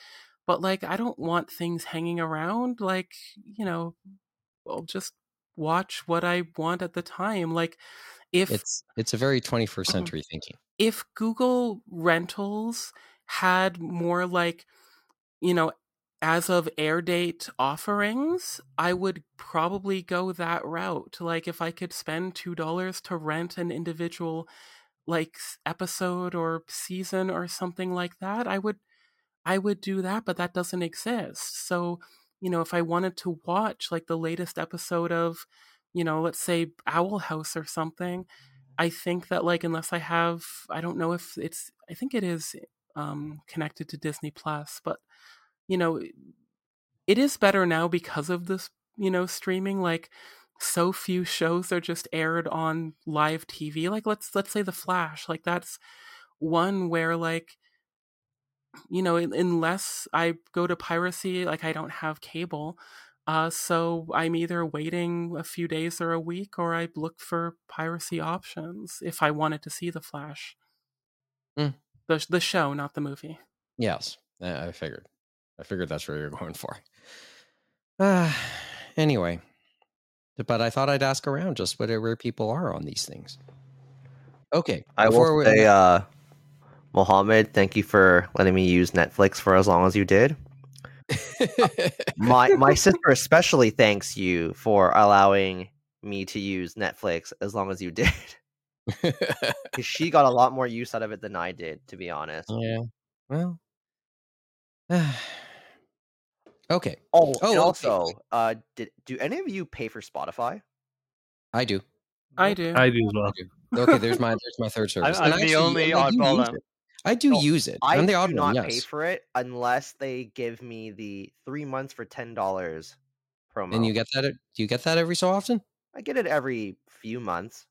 But like I don't want things hanging around. Like, you know, I'll just watch what I want at the time. Like if
it's it's a very 21st mm-hmm. century thinking.
If Google Rentals had more like, you know, as of air date offerings, I would probably go that route. Like if I could spend two dollars to rent an individual like episode or season or something like that, I would I would do that, but that doesn't exist. So, you know, if I wanted to watch like the latest episode of, you know, let's say Owl House or something, I think that like unless I have I don't know if it's I think it is um connected to Disney Plus, but you know, it is better now because of this, you know, streaming. Like so few shows are just aired on live TV. Like let's let's say The Flash. Like that's one where like you know unless i go to piracy like i don't have cable uh, so i'm either waiting a few days or a week or i look for piracy options if i wanted to see the flash mm. the, the show not the movie
yes i figured I figured that's where you're *laughs* going for. Uh, *sighs* anyway, but I thought I'd ask around just where, people are on these things. Okay.
I will we... say, uh, Mohammed, thank you for letting me use Netflix for as long as you did. *laughs* my my sister especially thanks you for allowing me to use Netflix as long as you did. *laughs* Because she got a lot more use out of it than I did, to be honest.
Yeah. Well, *sighs* *sighs* Okay.
Oh, oh also, okay. uh, did do any of you pay for Spotify?
I do.
I do.
I do as well.
okay, there's my *laughs* there's my third service.
I'm, I'm the only oddball.
I do no, use it.
I
I'm the
do not yes. pay for it unless they give me the three months for ten dollars promo.
And you get that? Do you get that every so often?
I get it every few months.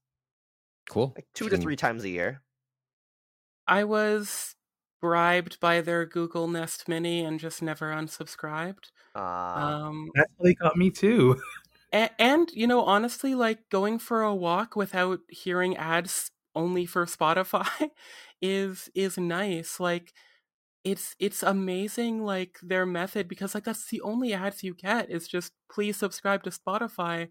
Cool.
Like two to three times a year.
I was bribed by their Google Nest Mini and just never unsubscribed.
Uh,
um, that's really got me too. *laughs*
and, and, you know, honestly, like going for a walk without hearing ads only for Spotify *laughs* is is nice. Like it's it's amazing like their method because like that's the only ads you get is just please subscribe to Spotify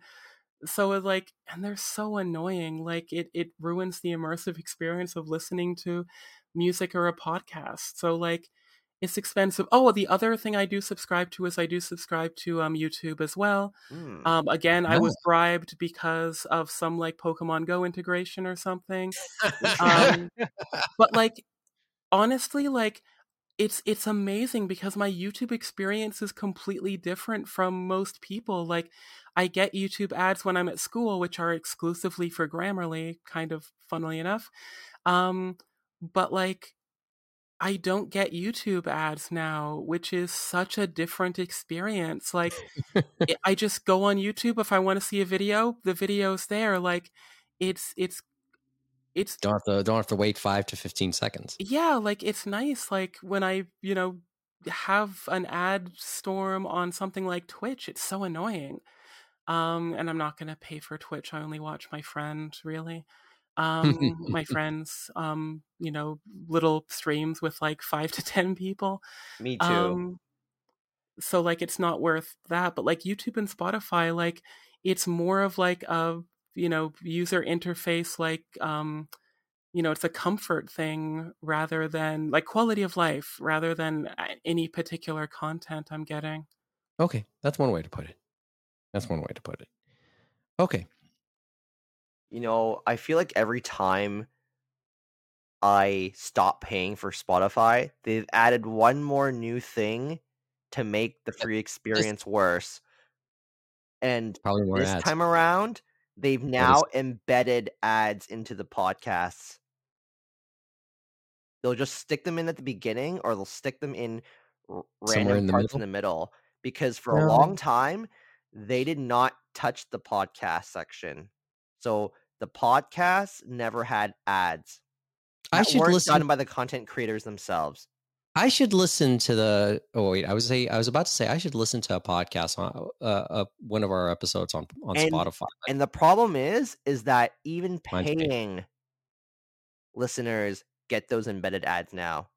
so like and they're so annoying like it it ruins the immersive experience of listening to music or a podcast. So like it's expensive. Oh, the other thing I do subscribe to is I do subscribe to um YouTube as well. Mm. Um again, I was bribed because of some like Pokemon Go integration or something. *laughs* um but like honestly like it's it's amazing because my YouTube experience is completely different from most people. Like I get YouTube ads when I'm at school, which are exclusively for Grammarly, kind of funnily enough. Um, but like I don't get YouTube ads now, which is such a different experience. Like *laughs* I just go on YouTube if I want to see a video, the video's there. Like it's it's it's
don't have to don't have to wait 5 to 15 seconds.
Yeah, like it's nice like when I, you know, have an ad storm on something like Twitch, it's so annoying. Um and I'm not going to pay for Twitch. I only watch my friend, really um, *laughs* my friends, um, you know, little streams with like five to 10 people.
Me too.
Um, so like, it's not worth that, but like YouTube and Spotify, like it's more of like a, you know, user interface, like, um, you know, it's a comfort thing rather than like quality of life rather than uh, any particular content I'm getting.
Okay. That's one way to put it. That's one way to put it. Okay
you know, I feel like every time I stop paying for Spotify, they've added one more new thing to make the free experience worse. And this ads. time around, they've now embedded ads into the podcasts. They'll just stick them in at the beginning or they'll stick them in r- random in parts middle? in the middle because for a long um time they did not touch the podcast section. So the podcast never had ads.
I should listen
done by the content creators themselves.
I should listen to the. Oh wait, I was say I was about to say I should listen to a podcast on uh, uh one of our episodes on on
And-
Spotify.
And the problem is, is that even
paid.
paying listeners get those embedded ads now.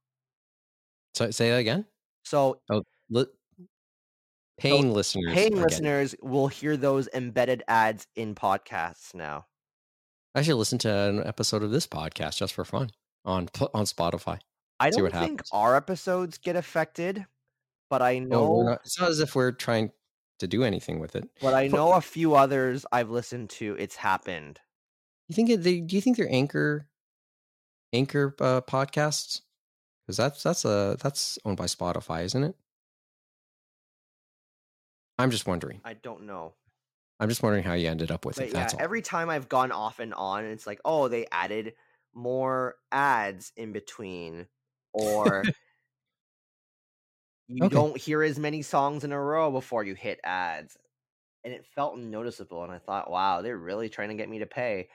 So say that again.
So
Li- paying listeners.
paying listeners will hear those embedded ads in podcasts now.
I should listen to an episode of this podcast just for fun on on Spotify.
I don't think
happens.
our episodes get affected, but I know,
we're not, it's not as if we're trying to do anything with it.
but I know a few others I've listened to. It's happened.
You think it, they? Do you think they're anchor anchor uh, podcasts? Because that's that's a that's owned by Spotify, isn't it? I'm just wondering.
I don't know.
I'm just wondering how you ended up with
But
it.
yeah,
That's all.
every time I've gone off and on, it's like, oh, they added more ads in between, or *laughs* you
Okay.
don't hear as many songs in a row before you hit ads. And it felt noticeable, and I thought, wow, they're really trying to get me to pay.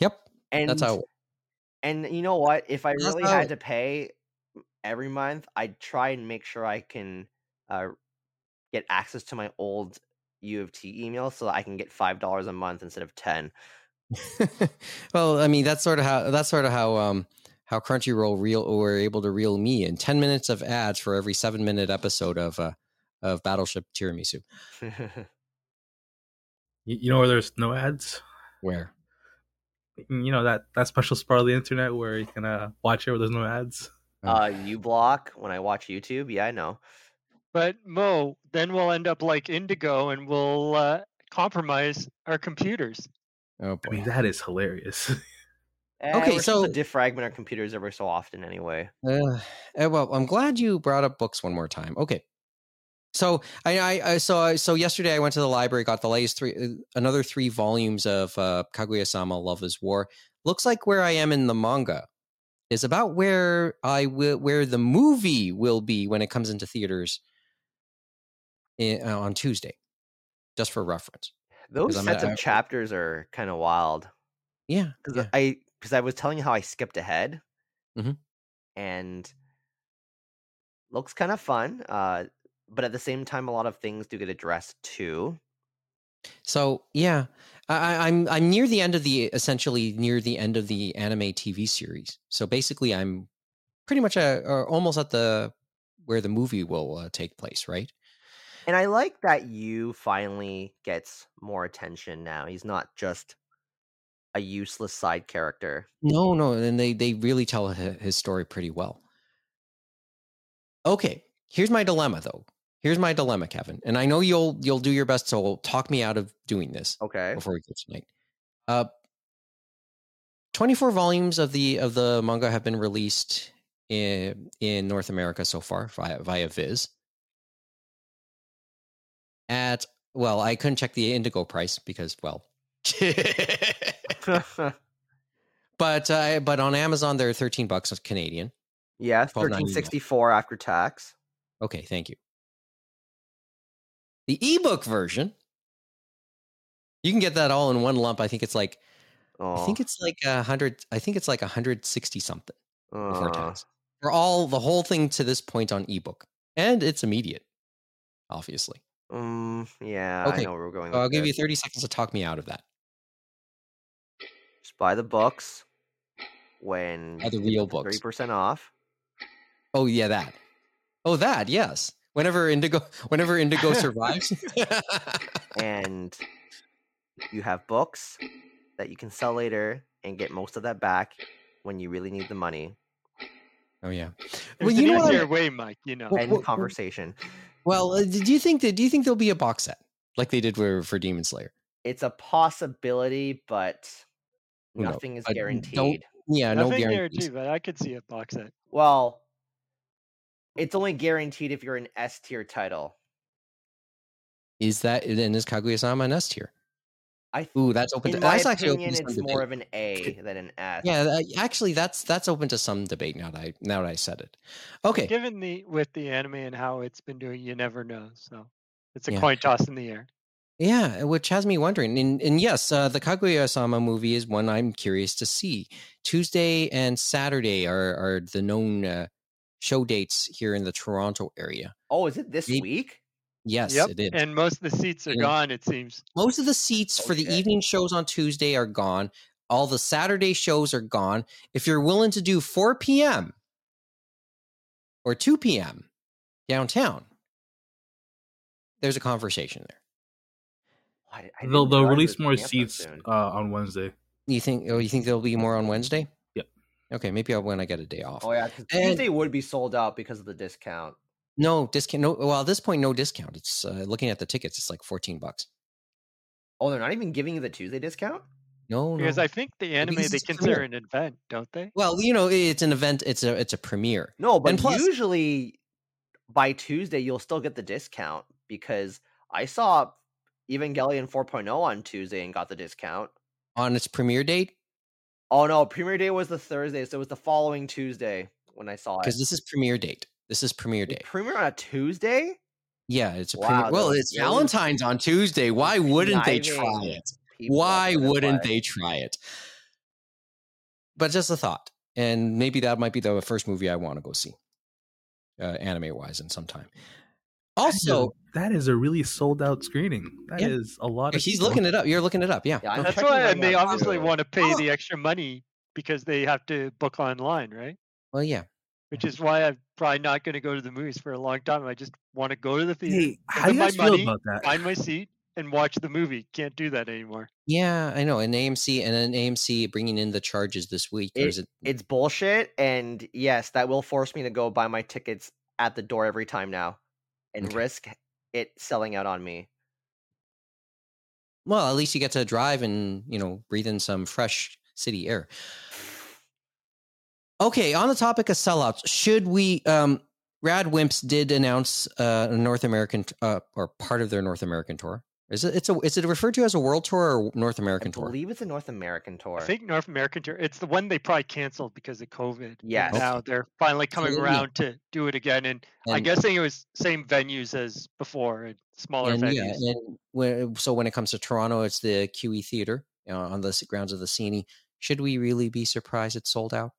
Yep,
And
that's how.
and you know what? If I really
how-
had to pay every month, I'd try and make sure I can uh, get access to my old U of T email so that I can get five dollars a month instead of ten. *laughs*
well, I mean, that's sort of how that's sort of how um how Crunchyroll real were able to reel me in ten minutes of ads for every seven minute episode of uh of Battleship Tiramisu. *laughs*
You, you know where there's no ads?
Where
You know that that special spot of the internet where you can uh, watch it where there's no ads.
uh, uBlock when I watch YouTube. Yeah, I know.
But Mo, then we'll end up like Indigo and we'll uh, compromise our computers.
oh
I
boy,
mean, that is hilarious. *laughs*
Eh,
Okay, so-
to defragment our computers every so often anyway.
Uh, well, I'm glad you brought up books one more time. Okay, so I, I, I so I, so yesterday I went to the library, got the latest three, uh, another three volumes of uh, Kaguya-sama: Love Is War. Looks like where I am in the manga is about where I will, where the movie will be when it comes into theaters in, uh, on Tuesday, just for reference.
Those sets of chapters are kind of wild.
Yeah,
because
yeah.
I because I was telling you how I skipped ahead,
Mhm.
and looks kind of fun. Uh, but at the same time, a lot of things do get addressed too.
So yeah, I, I- I'm I'm near the end of the essentially near the end of the anime TV series. So basically, I'm pretty much a, or almost at the where the movie will uh, take place, right?
And I like that you finally gets more attention now. He's not just a useless side character.
No, no, and they they really tell his story pretty well. Okay, here's my dilemma though. Here's my dilemma, Kevin, and I know you'll you'll do your best to talk me out of doing this.
Okay.
before we go tonight. Uh, 24 volumes of the of the manga have been released in in North America so far via via Viz. At well, I couldn't check the Indigo price because well, *laughs* *laughs* but uh, but on Amazon they're 13 bucks Canadian.
yeah, thirteen sixty four after tax.
Okay, thank you. The ebook version, you can get that all in one lump. I think it's like I think it's like a hundred. I think it's like a hundred sixty something before
uh,
tax for all the whole thing to this point on ebook, and it's immediate, obviously.
um, yeah, I
Okay,
know where we're going.
So I'll give you thirty seconds to talk me out of that.
Just buy the books when
Buy the real books.
thirty percent off.
Oh yeah, that. Oh that yes. Whenever Indigo, *laughs* whenever Indigo survives. *laughs*
and you have books that you can sell later and get most of that back when you really need the money.
oh yeah.
There's
you
an
know what?
easier way, Mike. You know.
Well,
End
well,
conversation.
Well, uh, do you think that? Do you think there'll be a box set like they did for for Demon Slayer?
It's a possibility, but
Who knows?
nothing is
But don't-
guaranteed.
Yeah, no
Nothing
guarantees.
guaranteed, but I could see a box set.
Well, it's only guaranteed if you're an S tier title.
Is that then is Kaguya-sama an S tier?
I th-
Ooh, that's open.
in
To,
my
that's actually open
opinion,
to some
it's more of an A than an S.
Yeah, uh, actually, that's that's open to some debate now that I now that I said it. Okay,
Given the with the anime and how it's been doing, you never know. So it's a
Yeah.
coin toss in the air.
Yeah, which has me wondering. And, and yes, uh, the Kaguya-sama movie is one I'm curious to see. Tuesday and Saturday are are the known uh, show dates here in the Toronto area.
Oh, is it this Maybe, week?
Yes,
yep.
it is.
And most of the seats are yeah. gone. It seems
most of the seats for the evening shows on Tuesday are gone. All the Saturday shows are gone. If you're willing to do 4 p.m. or 2 p.m. downtown, there's a conversation there.
I, I they'll they'll release more seats uh, on Wednesday.
You think? Oh, you think there'll be more on Wednesday?
Yep.
Okay, maybe I'll, when I get a day off.
Oh yeah, Tuesday would be sold out because of the discount.
No discount. No, well at this point, no discount. It's uh, looking at the tickets. It's like fourteen bucks.
Oh, they're not even giving you the Tuesday discount.
No,
because
no.
I think the anime they consider an event, don't they?
Well, you know, it's an event. It's a it's a premiere.
No, but plus, usually by Tuesday you'll still get the discount because I saw Evangelion 4.0 on Tuesday and got the discount
on its premiere date.
Oh no, premiere day was the Thursday, so it was the following Tuesday when I saw it.
Because this is premiere date. This is premiere day.
Premiere on a Tuesday?
Yeah, it's a wow, premiere. Well, it's Valentine's on Tuesday. Why wouldn't they try it? Why wouldn't they try it? But just a thought, and maybe that might be the first movie I want to go see, uh, anime wise, in some time. Also,
that is a really sold out screening. That yeah. is a lot.
Of He's people. looking it up. You're looking it up. Yeah,
yeah that's why, and they obviously want to pay oh. the extra money because they have to book online, right?
Well, yeah.
Which is why I'm probably not going to go to the movies for a long time. I just want to go to the theater,
hey, how do you guys feel money, about that?
Find my seat and watch the movie. Can't do that anymore.
Yeah, I know. And AMC and an AMC bringing in the charges this week.
It,
it...
It's bullshit. And yes, that will force me to go buy my tickets at the door every time now and okay. risk it selling out on me.
Well, at least you get to drive and, you know, breathe in some fresh city air. Okay, on the topic of sellouts, should we um RADWIMPS did announce uh, a North American uh, or part of their North American tour. Is it? It's a. Is it referred to as a world tour or North American
I
tour?
I believe it's a North American tour.
I think North American tour. It's the one they probably canceled because of COVID.
Yeah.
Now they're finally coming so, around to do it again, and, and, I'm guessing it was same venues as before, and smaller
and,
venues.
Yeah, and when, so when it comes to Toronto, it's the QE Theater you know, on the grounds of the CNE. Should we really be surprised it's sold out?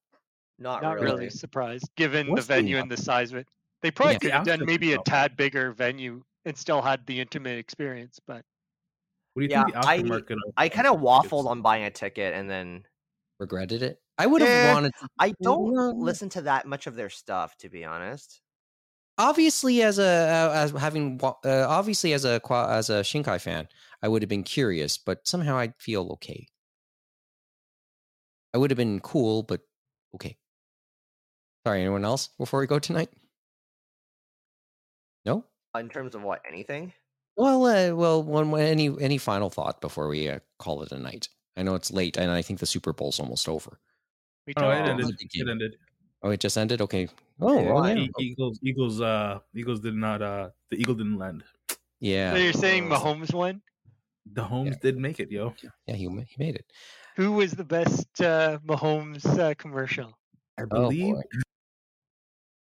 Not,
Not really. really. surprised, given What's the venue the, and the size of it. They probably yeah, could have done maybe a tad bigger venue and still had the intimate experience, but
what do you yeah, think the aftermarket? I, I kind of waffled on buying a ticket and then
regretted it. I would have eh, wanted. To,
I don't listen to that much of their stuff, to be honest.
Obviously, as a as having uh, obviously as a as a Shinkai fan, I would have been curious, but somehow I'd feel okay. I would have been cool, but okay. Sorry, anyone else before we go tonight? No.
In terms of what? Anything?
Well, uh, well, one, any any final thought before we uh, call it a night? I know it's late, and I think the Super Bowl's almost over.
We oh, it ended. It ended.
Oh, it just ended. Okay. Oh, well,
yeah. Eagles, Eagles, uh, Eagles did not. Uh, the Eagle didn't land.
Yeah.
So you're saying Mahomes won?
The Holmes yeah. did make it, yo.
Yeah, he he made it.
Who was the best uh, Mahomes uh, commercial?
I oh, believe. Oh,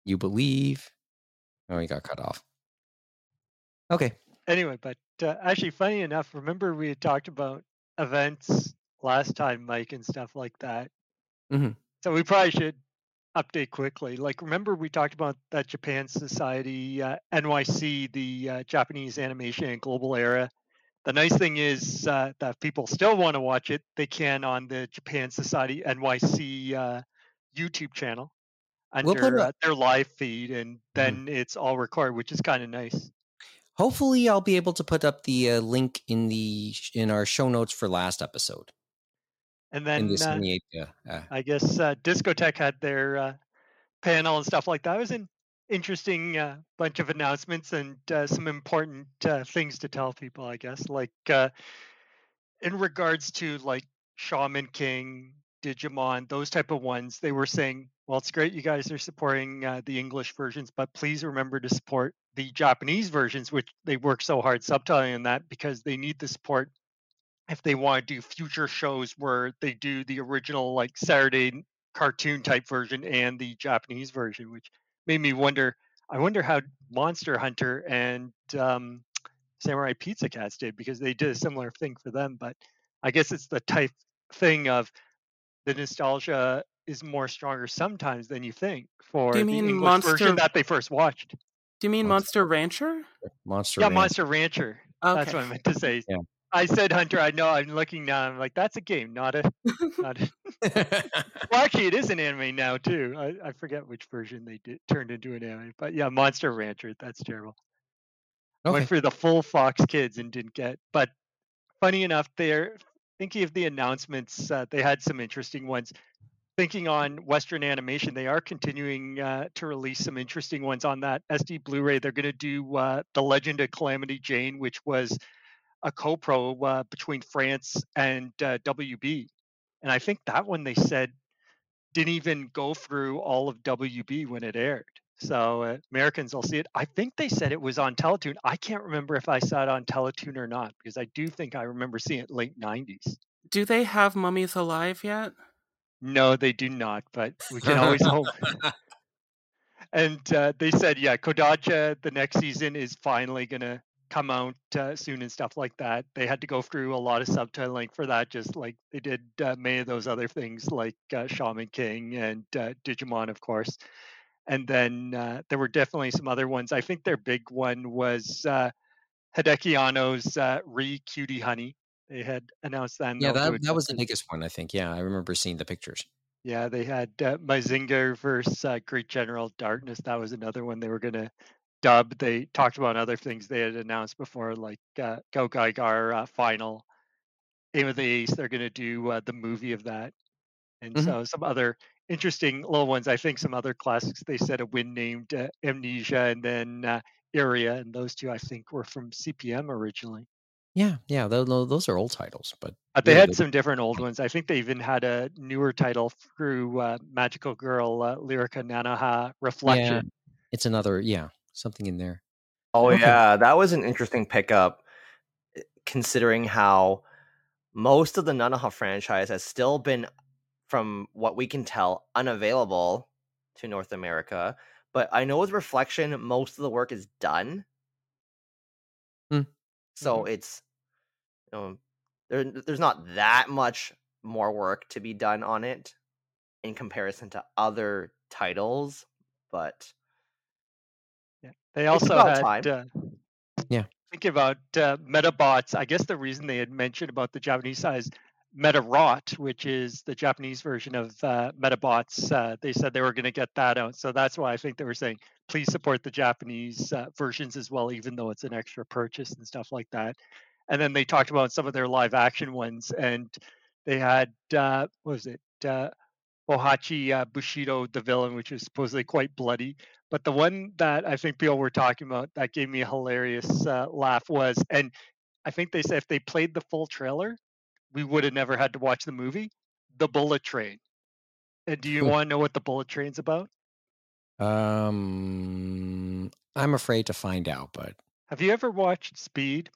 you believe? Oh, he got cut off. Okay
anyway, but uh, actually, funny enough, remember we had talked about events last time, Mike, and stuff like that.
Mm-hmm.
So we probably should update quickly. Like, remember we talked about that Japan Society uh, NYC, the uh, Japanese Animation and Global Era. The nice thing is uh, that people still want to watch it. They can on the Japan Society NYC uh, YouTube channel under we'll uh, their live feed, and mm-hmm. then mm-hmm. it's all recorded, which is kind of nice
hopefully i'll be able to put up the uh, link in the in our show notes for last episode.
And then uh, uh, i guess uh, Discotek had their uh, panel and stuff like that. It was an interesting uh, bunch of announcements and uh, some important things to tell people i guess. Like in regards to like shaman king digimon those type of ones they were saying well it's great you guys are supporting the english versions but please remember to support the Japanese versions, which they work so hard subtitling in that because they need the support if they want to do future shows where they do the original like Saturday cartoon type version and the Japanese version, which made me wonder. I wonder how Monster Hunter and um, Samurai Pizza Cats did because they did a similar thing for them. But I guess it's the type thing of the nostalgia is more stronger sometimes than you think for
Do you
the
mean
English
Monster-
version that they first watched.
Do you mean
Monster-
Monster Rancher?
Monster.
yeah,
Ranch.
Monster Rancher. That's what I meant to say.
Yeah.
I said Hunter. I know. I'm looking now. I'm like, that's a game, not a. Not a *laughs* *laughs* well, actually, it is an anime now too. I, I forget which version they did turned into an anime, but yeah, Monster Rancher. That's terrible.
okay.
Went for the full Fox Kids and didn't get. But funny enough, they're thinking of the announcements. Uh, they had some interesting ones. Thinking on Western animation, they are continuing uh, to release some interesting ones on that SD Blu-ray. They're going to do uh, the Legend of Calamity Jane, which was a co-pro uh, between France and uh, WB, and I think that one they said didn't even go through all of WB when it aired. So uh, Americans will see it. I think they said it was on Teletoon. I can't remember if I saw it on Teletoon or not because I do think I remember seeing it late '90s.
Do they have mummies alive yet?
No, they do not, but we can always *laughs* hope. And uh, they said, yeah, Kodocha, the next season is finally going to come out uh, soon and stuff like that. They had to go through a lot of subtitling for that, just like they did uh, many of those other things like uh, Shaman King and uh, Digimon, of course. And then uh, there were definitely some other ones. I think their big one was uh, Hideaki Anno's uh, Re Cutie Honey. They had announced that.
yeah, that that was the biggest one. I think. Yeah, I remember seeing the pictures.
Yeah, they had uh, Mazinger versus uh, Great General Darkness. That was another one they were going to dub. They talked about other things they had announced before, like uh, GaoGaiGar uh, Final, Aim of the Ace. They're going to do uh, the movie of that. And
Mhm.
so some other interesting little ones. I think some other classics. They said a win named uh, Amnesia and then uh, Iria. And those two, I think, were from CPM originally.
Yeah, yeah. Those, those are old titles, but
But they
Yeah,
had
they-
some different old ones. I think they even had a newer title through uh, Magical Girl, uh, Lyrica Nanoha Reflection.
it's another yeah something in there.
Oh
Okay.
yeah, that was an interesting pickup, eh, considering how most of the Nanoha franchise has still been, from what we can tell, unavailable to North America. But I know with Reflection, most of the work is done. So it's, you know, there, there's not that much more work to be done on it in comparison to other titles, but yeah.
They
It's
also had, uh,
Yeah.
Think about uh, Medabots. I guess the reason they had mentioned about the Japanese size Medarot, which is the Japanese version of uh, Medabots, uh, they said they were going to get that out. So that's why I think they were saying, please support the Japanese uh, versions as well, even though it's an extra purchase and stuff like that. And then they talked about some of their live action ones, and they had uh, what was it? Uh, Bohachi uh, Bushido, the villain, which is supposedly quite bloody. But the one that I think people were talking about that gave me a hilarious laugh was, and I think they said if they played the full trailer, we would have never had to watch the movie. The Bullet Train. And do you
Hmm.
want to know what the Bullet Train's about?
Um, I'm afraid to find out, but
Have you ever watched Speed?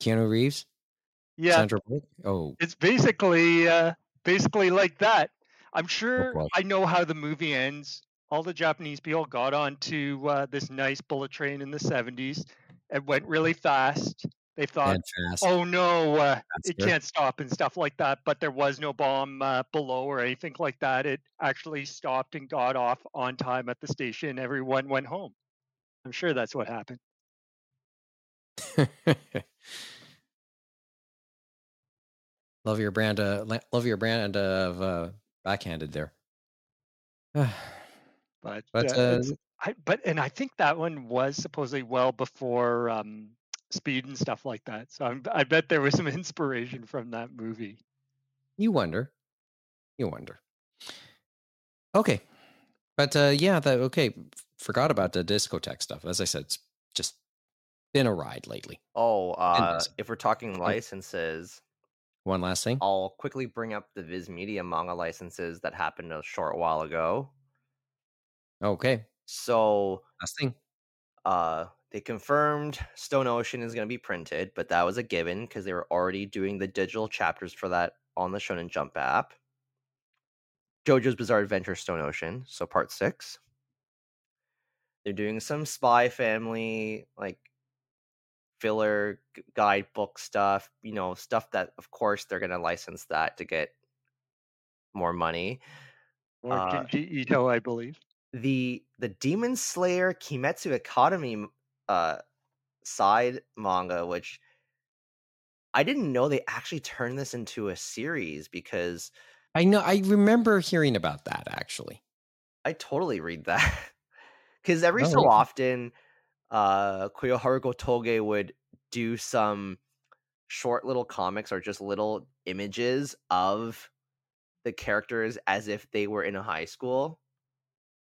Keanu Reeves,
Yeah,
Sandra Bullock. Oh,
it's basically uh, basically like that. I'm sure. I know how the movie ends. All the Japanese people got onto uh, this nice bullet train in the 70s. It went really fast. They thought, oh no, uh, it can't stop and stuff like that. But there was no bomb uh, below or anything like that. It actually stopped and got off on time at the station. Everyone went home. I'm sure that's what happened. *laughs*
love your brand. Uh, love your brand of uh, backhanded there. *sighs*
But,
But,
uh,
uh,
I, but and I think that one was supposedly well before um, Speed and stuff like that. So I'm, I bet there was some inspiration from that movie.
you wonder. You wonder. Okay, but uh, yeah, the okay. Forgot about the Discotek stuff. As I said, it's just been a ride lately.
oh, uh,
this-
if we're talking licenses,
One last thing.
I'll quickly bring up the Viz Media manga licenses that happened a short while ago.
Okay,
So,
last thing.
uh, they confirmed Stone Ocean is going to be printed, but that was a given because they were already doing the digital chapters for that on the Shonen Jump app. JoJo's Bizarre Adventure Stone Ocean, so part six. they're doing some spy family like filler guidebook stuff, you know, stuff that of course they're going to license that to get more money.
Or uh, Ito, I believe.
The the Demon Slayer Kimetsu Academy uh side manga which I didn't know they actually turned this into a series because
I know I remember hearing about that actually.
I totally read that. *laughs* Cuz every oh, so yeah. often uh Koyoharu Toge would do some short little comics or just little images of the characters as if they were in a high school.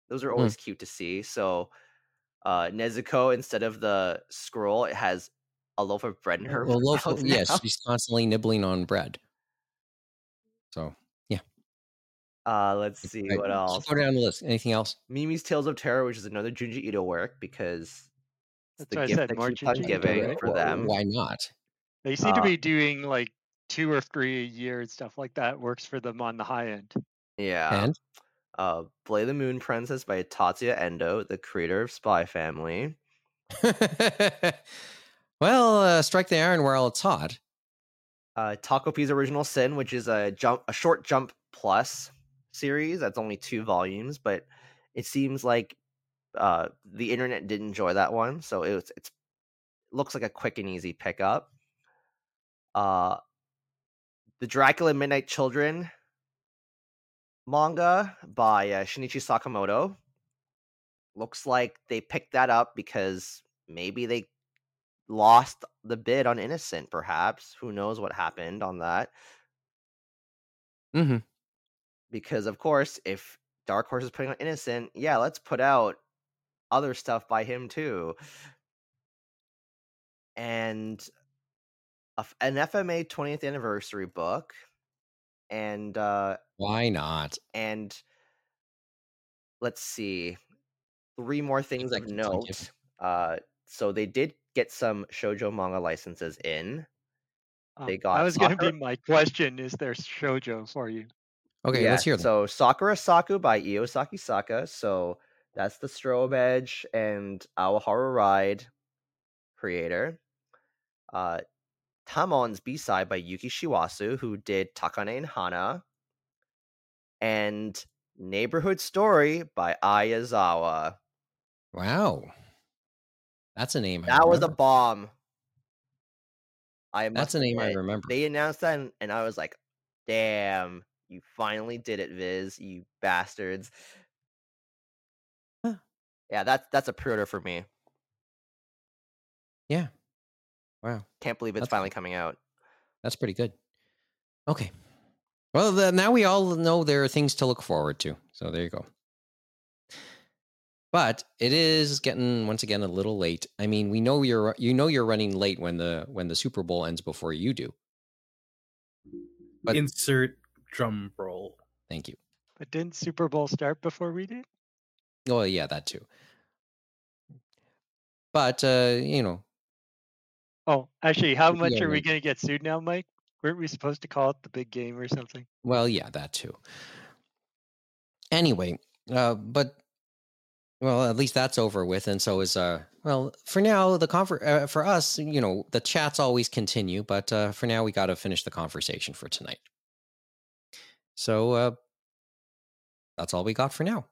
Those are hmm. always mm. cute to see. So uh Nezuko instead of the scroll it has a loaf of bread in her well, *laughs* loaf of,
yes she's constantly nibbling on bread. So yeah.
Uh let's see right, what else.
go down the list. Anything else?
Mimi's tales of terror which is another junji ito work because it's the gift that keeps on giving for them.
why not?
They seem uh, to be doing like two or three a year and stuff like that works for them on the high end.
Yeah. And uh Blade the Moon Princess by Tatsuya Endo, the creator of Spy Family. *laughs*
Well, uh, strike the iron while it's hot.
Uh, Takopi's Original Sin, which is a jump, a short jump plus series. That's only two volumes, but it seems like uh, the internet did enjoy that one, so it was, it's looks like a quick and easy pickup. Uh, the Dracula Midnight Children manga by uh, Shinichi Sakamoto looks like they picked that up because maybe they lost the bid on Innocent, perhaps. Who knows what happened on that?
Mm-hmm.
Because of course, if Dark Horse is putting on Innocent, yeah, let's put out other stuff by him too. And an FMA 20th anniversary book, and uh
why not?
And let's see, three more things like note. Uh, so they did get some shojo manga licenses in.
Um, they got. That was going to be my question. Is there shojo for you?
Okay, yeah, let's hear them.
So Sakura Saku by Iosaki Sakisaka. So that's the Strobe Edge and Ao Haru Ride creator. Uh, Tamon's B side by Yuki Shiwasu, who did Takane and Hana. And Neighborhood Story by Ai Yazawa.
Wow. That's a name.
that was a bomb.
I That's a name I remember.
They announced that, and, and I was like, "Damn, you finally did it, Viz! You bastards!" Huh. Yeah, that's that's a pre-order for me.
Yeah. Wow.
Can't believe it's that's finally coming out.
That's pretty good. Okay. Well, the, now we all know there are things to look forward to. So there you go. But it is getting once again a little late. I mean, we know you're you know you're running late when the when the Super Bowl ends before you do.
But insert drum roll.
Thank you.
But didn't Super Bowl start before we did?
Oh yeah, that too. But uh, you know.
Oh, actually, how much are we going to get sued now, Mike? Weren't we supposed to call it the big game or something?
Well, yeah, that too. Anyway, uh, but well, at least that's over with, and so is uh. Well, for now, the confer- uh, for us, you know, the chats always continue, but uh, for now, we got to finish the conversation for tonight. So uh, that's all we got for now.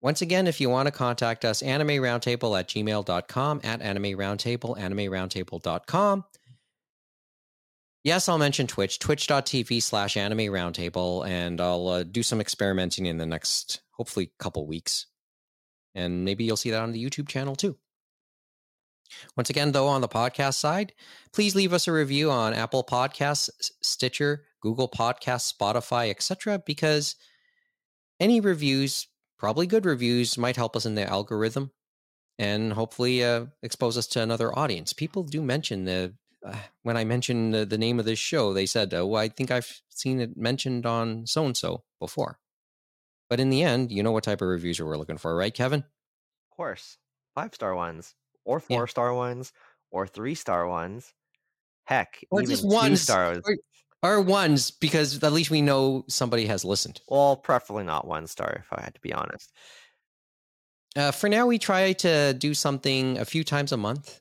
Once again, if you want to contact us, anime roundtable at gmail.com, at anime roundtable, anime roundtable.com. Yes, I'll mention Twitch, twitch.tv slash anime roundtable, and I'll uh, do some experimenting in the next, hopefully, couple weeks. And maybe you'll see that on the YouTube channel too. Once again, though, on the podcast side, please leave us a review on Apple Podcasts, Stitcher, Google Podcasts, Spotify, etc. Because any reviews, probably good reviews, might help us in the algorithm and hopefully uh, expose us to another audience. People do mention the uh, when I mentioned the, the, name of this show, they said, "Oh, I think I've seen it mentioned on so and so before." But in the end, you know what type of reviews we're looking for, right, Kevin?
Of course. Five star ones, or four yeah. star ones, or three star ones. Heck, or even just one stars.
Or, or ones, because at least we know somebody has listened.
Well, preferably not one star, if I had to be honest.
Uh, for now, we try to do something a few times a month,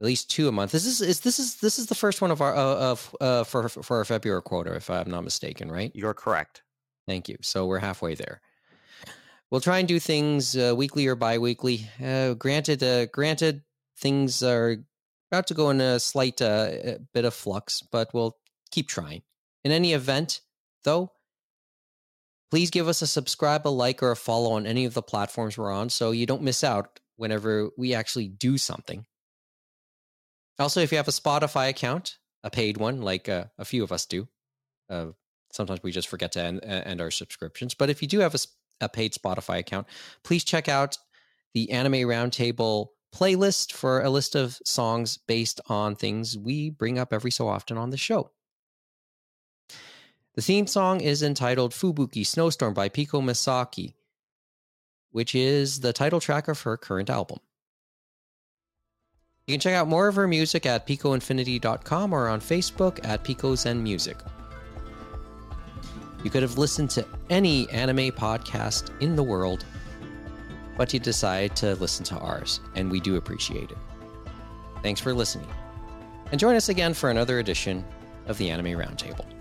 at least two a month. This is, is this is this is the first one of our uh, of uh, for for our February quota, if I'm not mistaken, right?
You're correct.
Thank you. So we're halfway there. We'll try and do things uh, weekly or biweekly. Uh, granted, uh, granted, things are about to go in a slight uh, bit of flux, but we'll keep trying. In any event, though, please give us a subscribe, a like, or a follow on any of the platforms we're on so you don't miss out whenever we actually do something. Also, if you have a Spotify account, a paid one, like uh, a few of us do, uh, sometimes we just forget to end, end, our subscriptions. But if you do have a, a paid Spotify account, please check out the Anime Roundtable playlist for a list of songs based on things we bring up every so often on the show. The theme song is entitled Fubuki Snowstorm by Piko Misaki, which is the title track of her current album. You can check out more of her music at picoinfinity.com or on Facebook at Pico Zen Music. You could have listened to any anime podcast in the world, but you decide to listen to ours, and we do appreciate it. Thanks for listening. And join us again for another edition of the Anime Roundtable.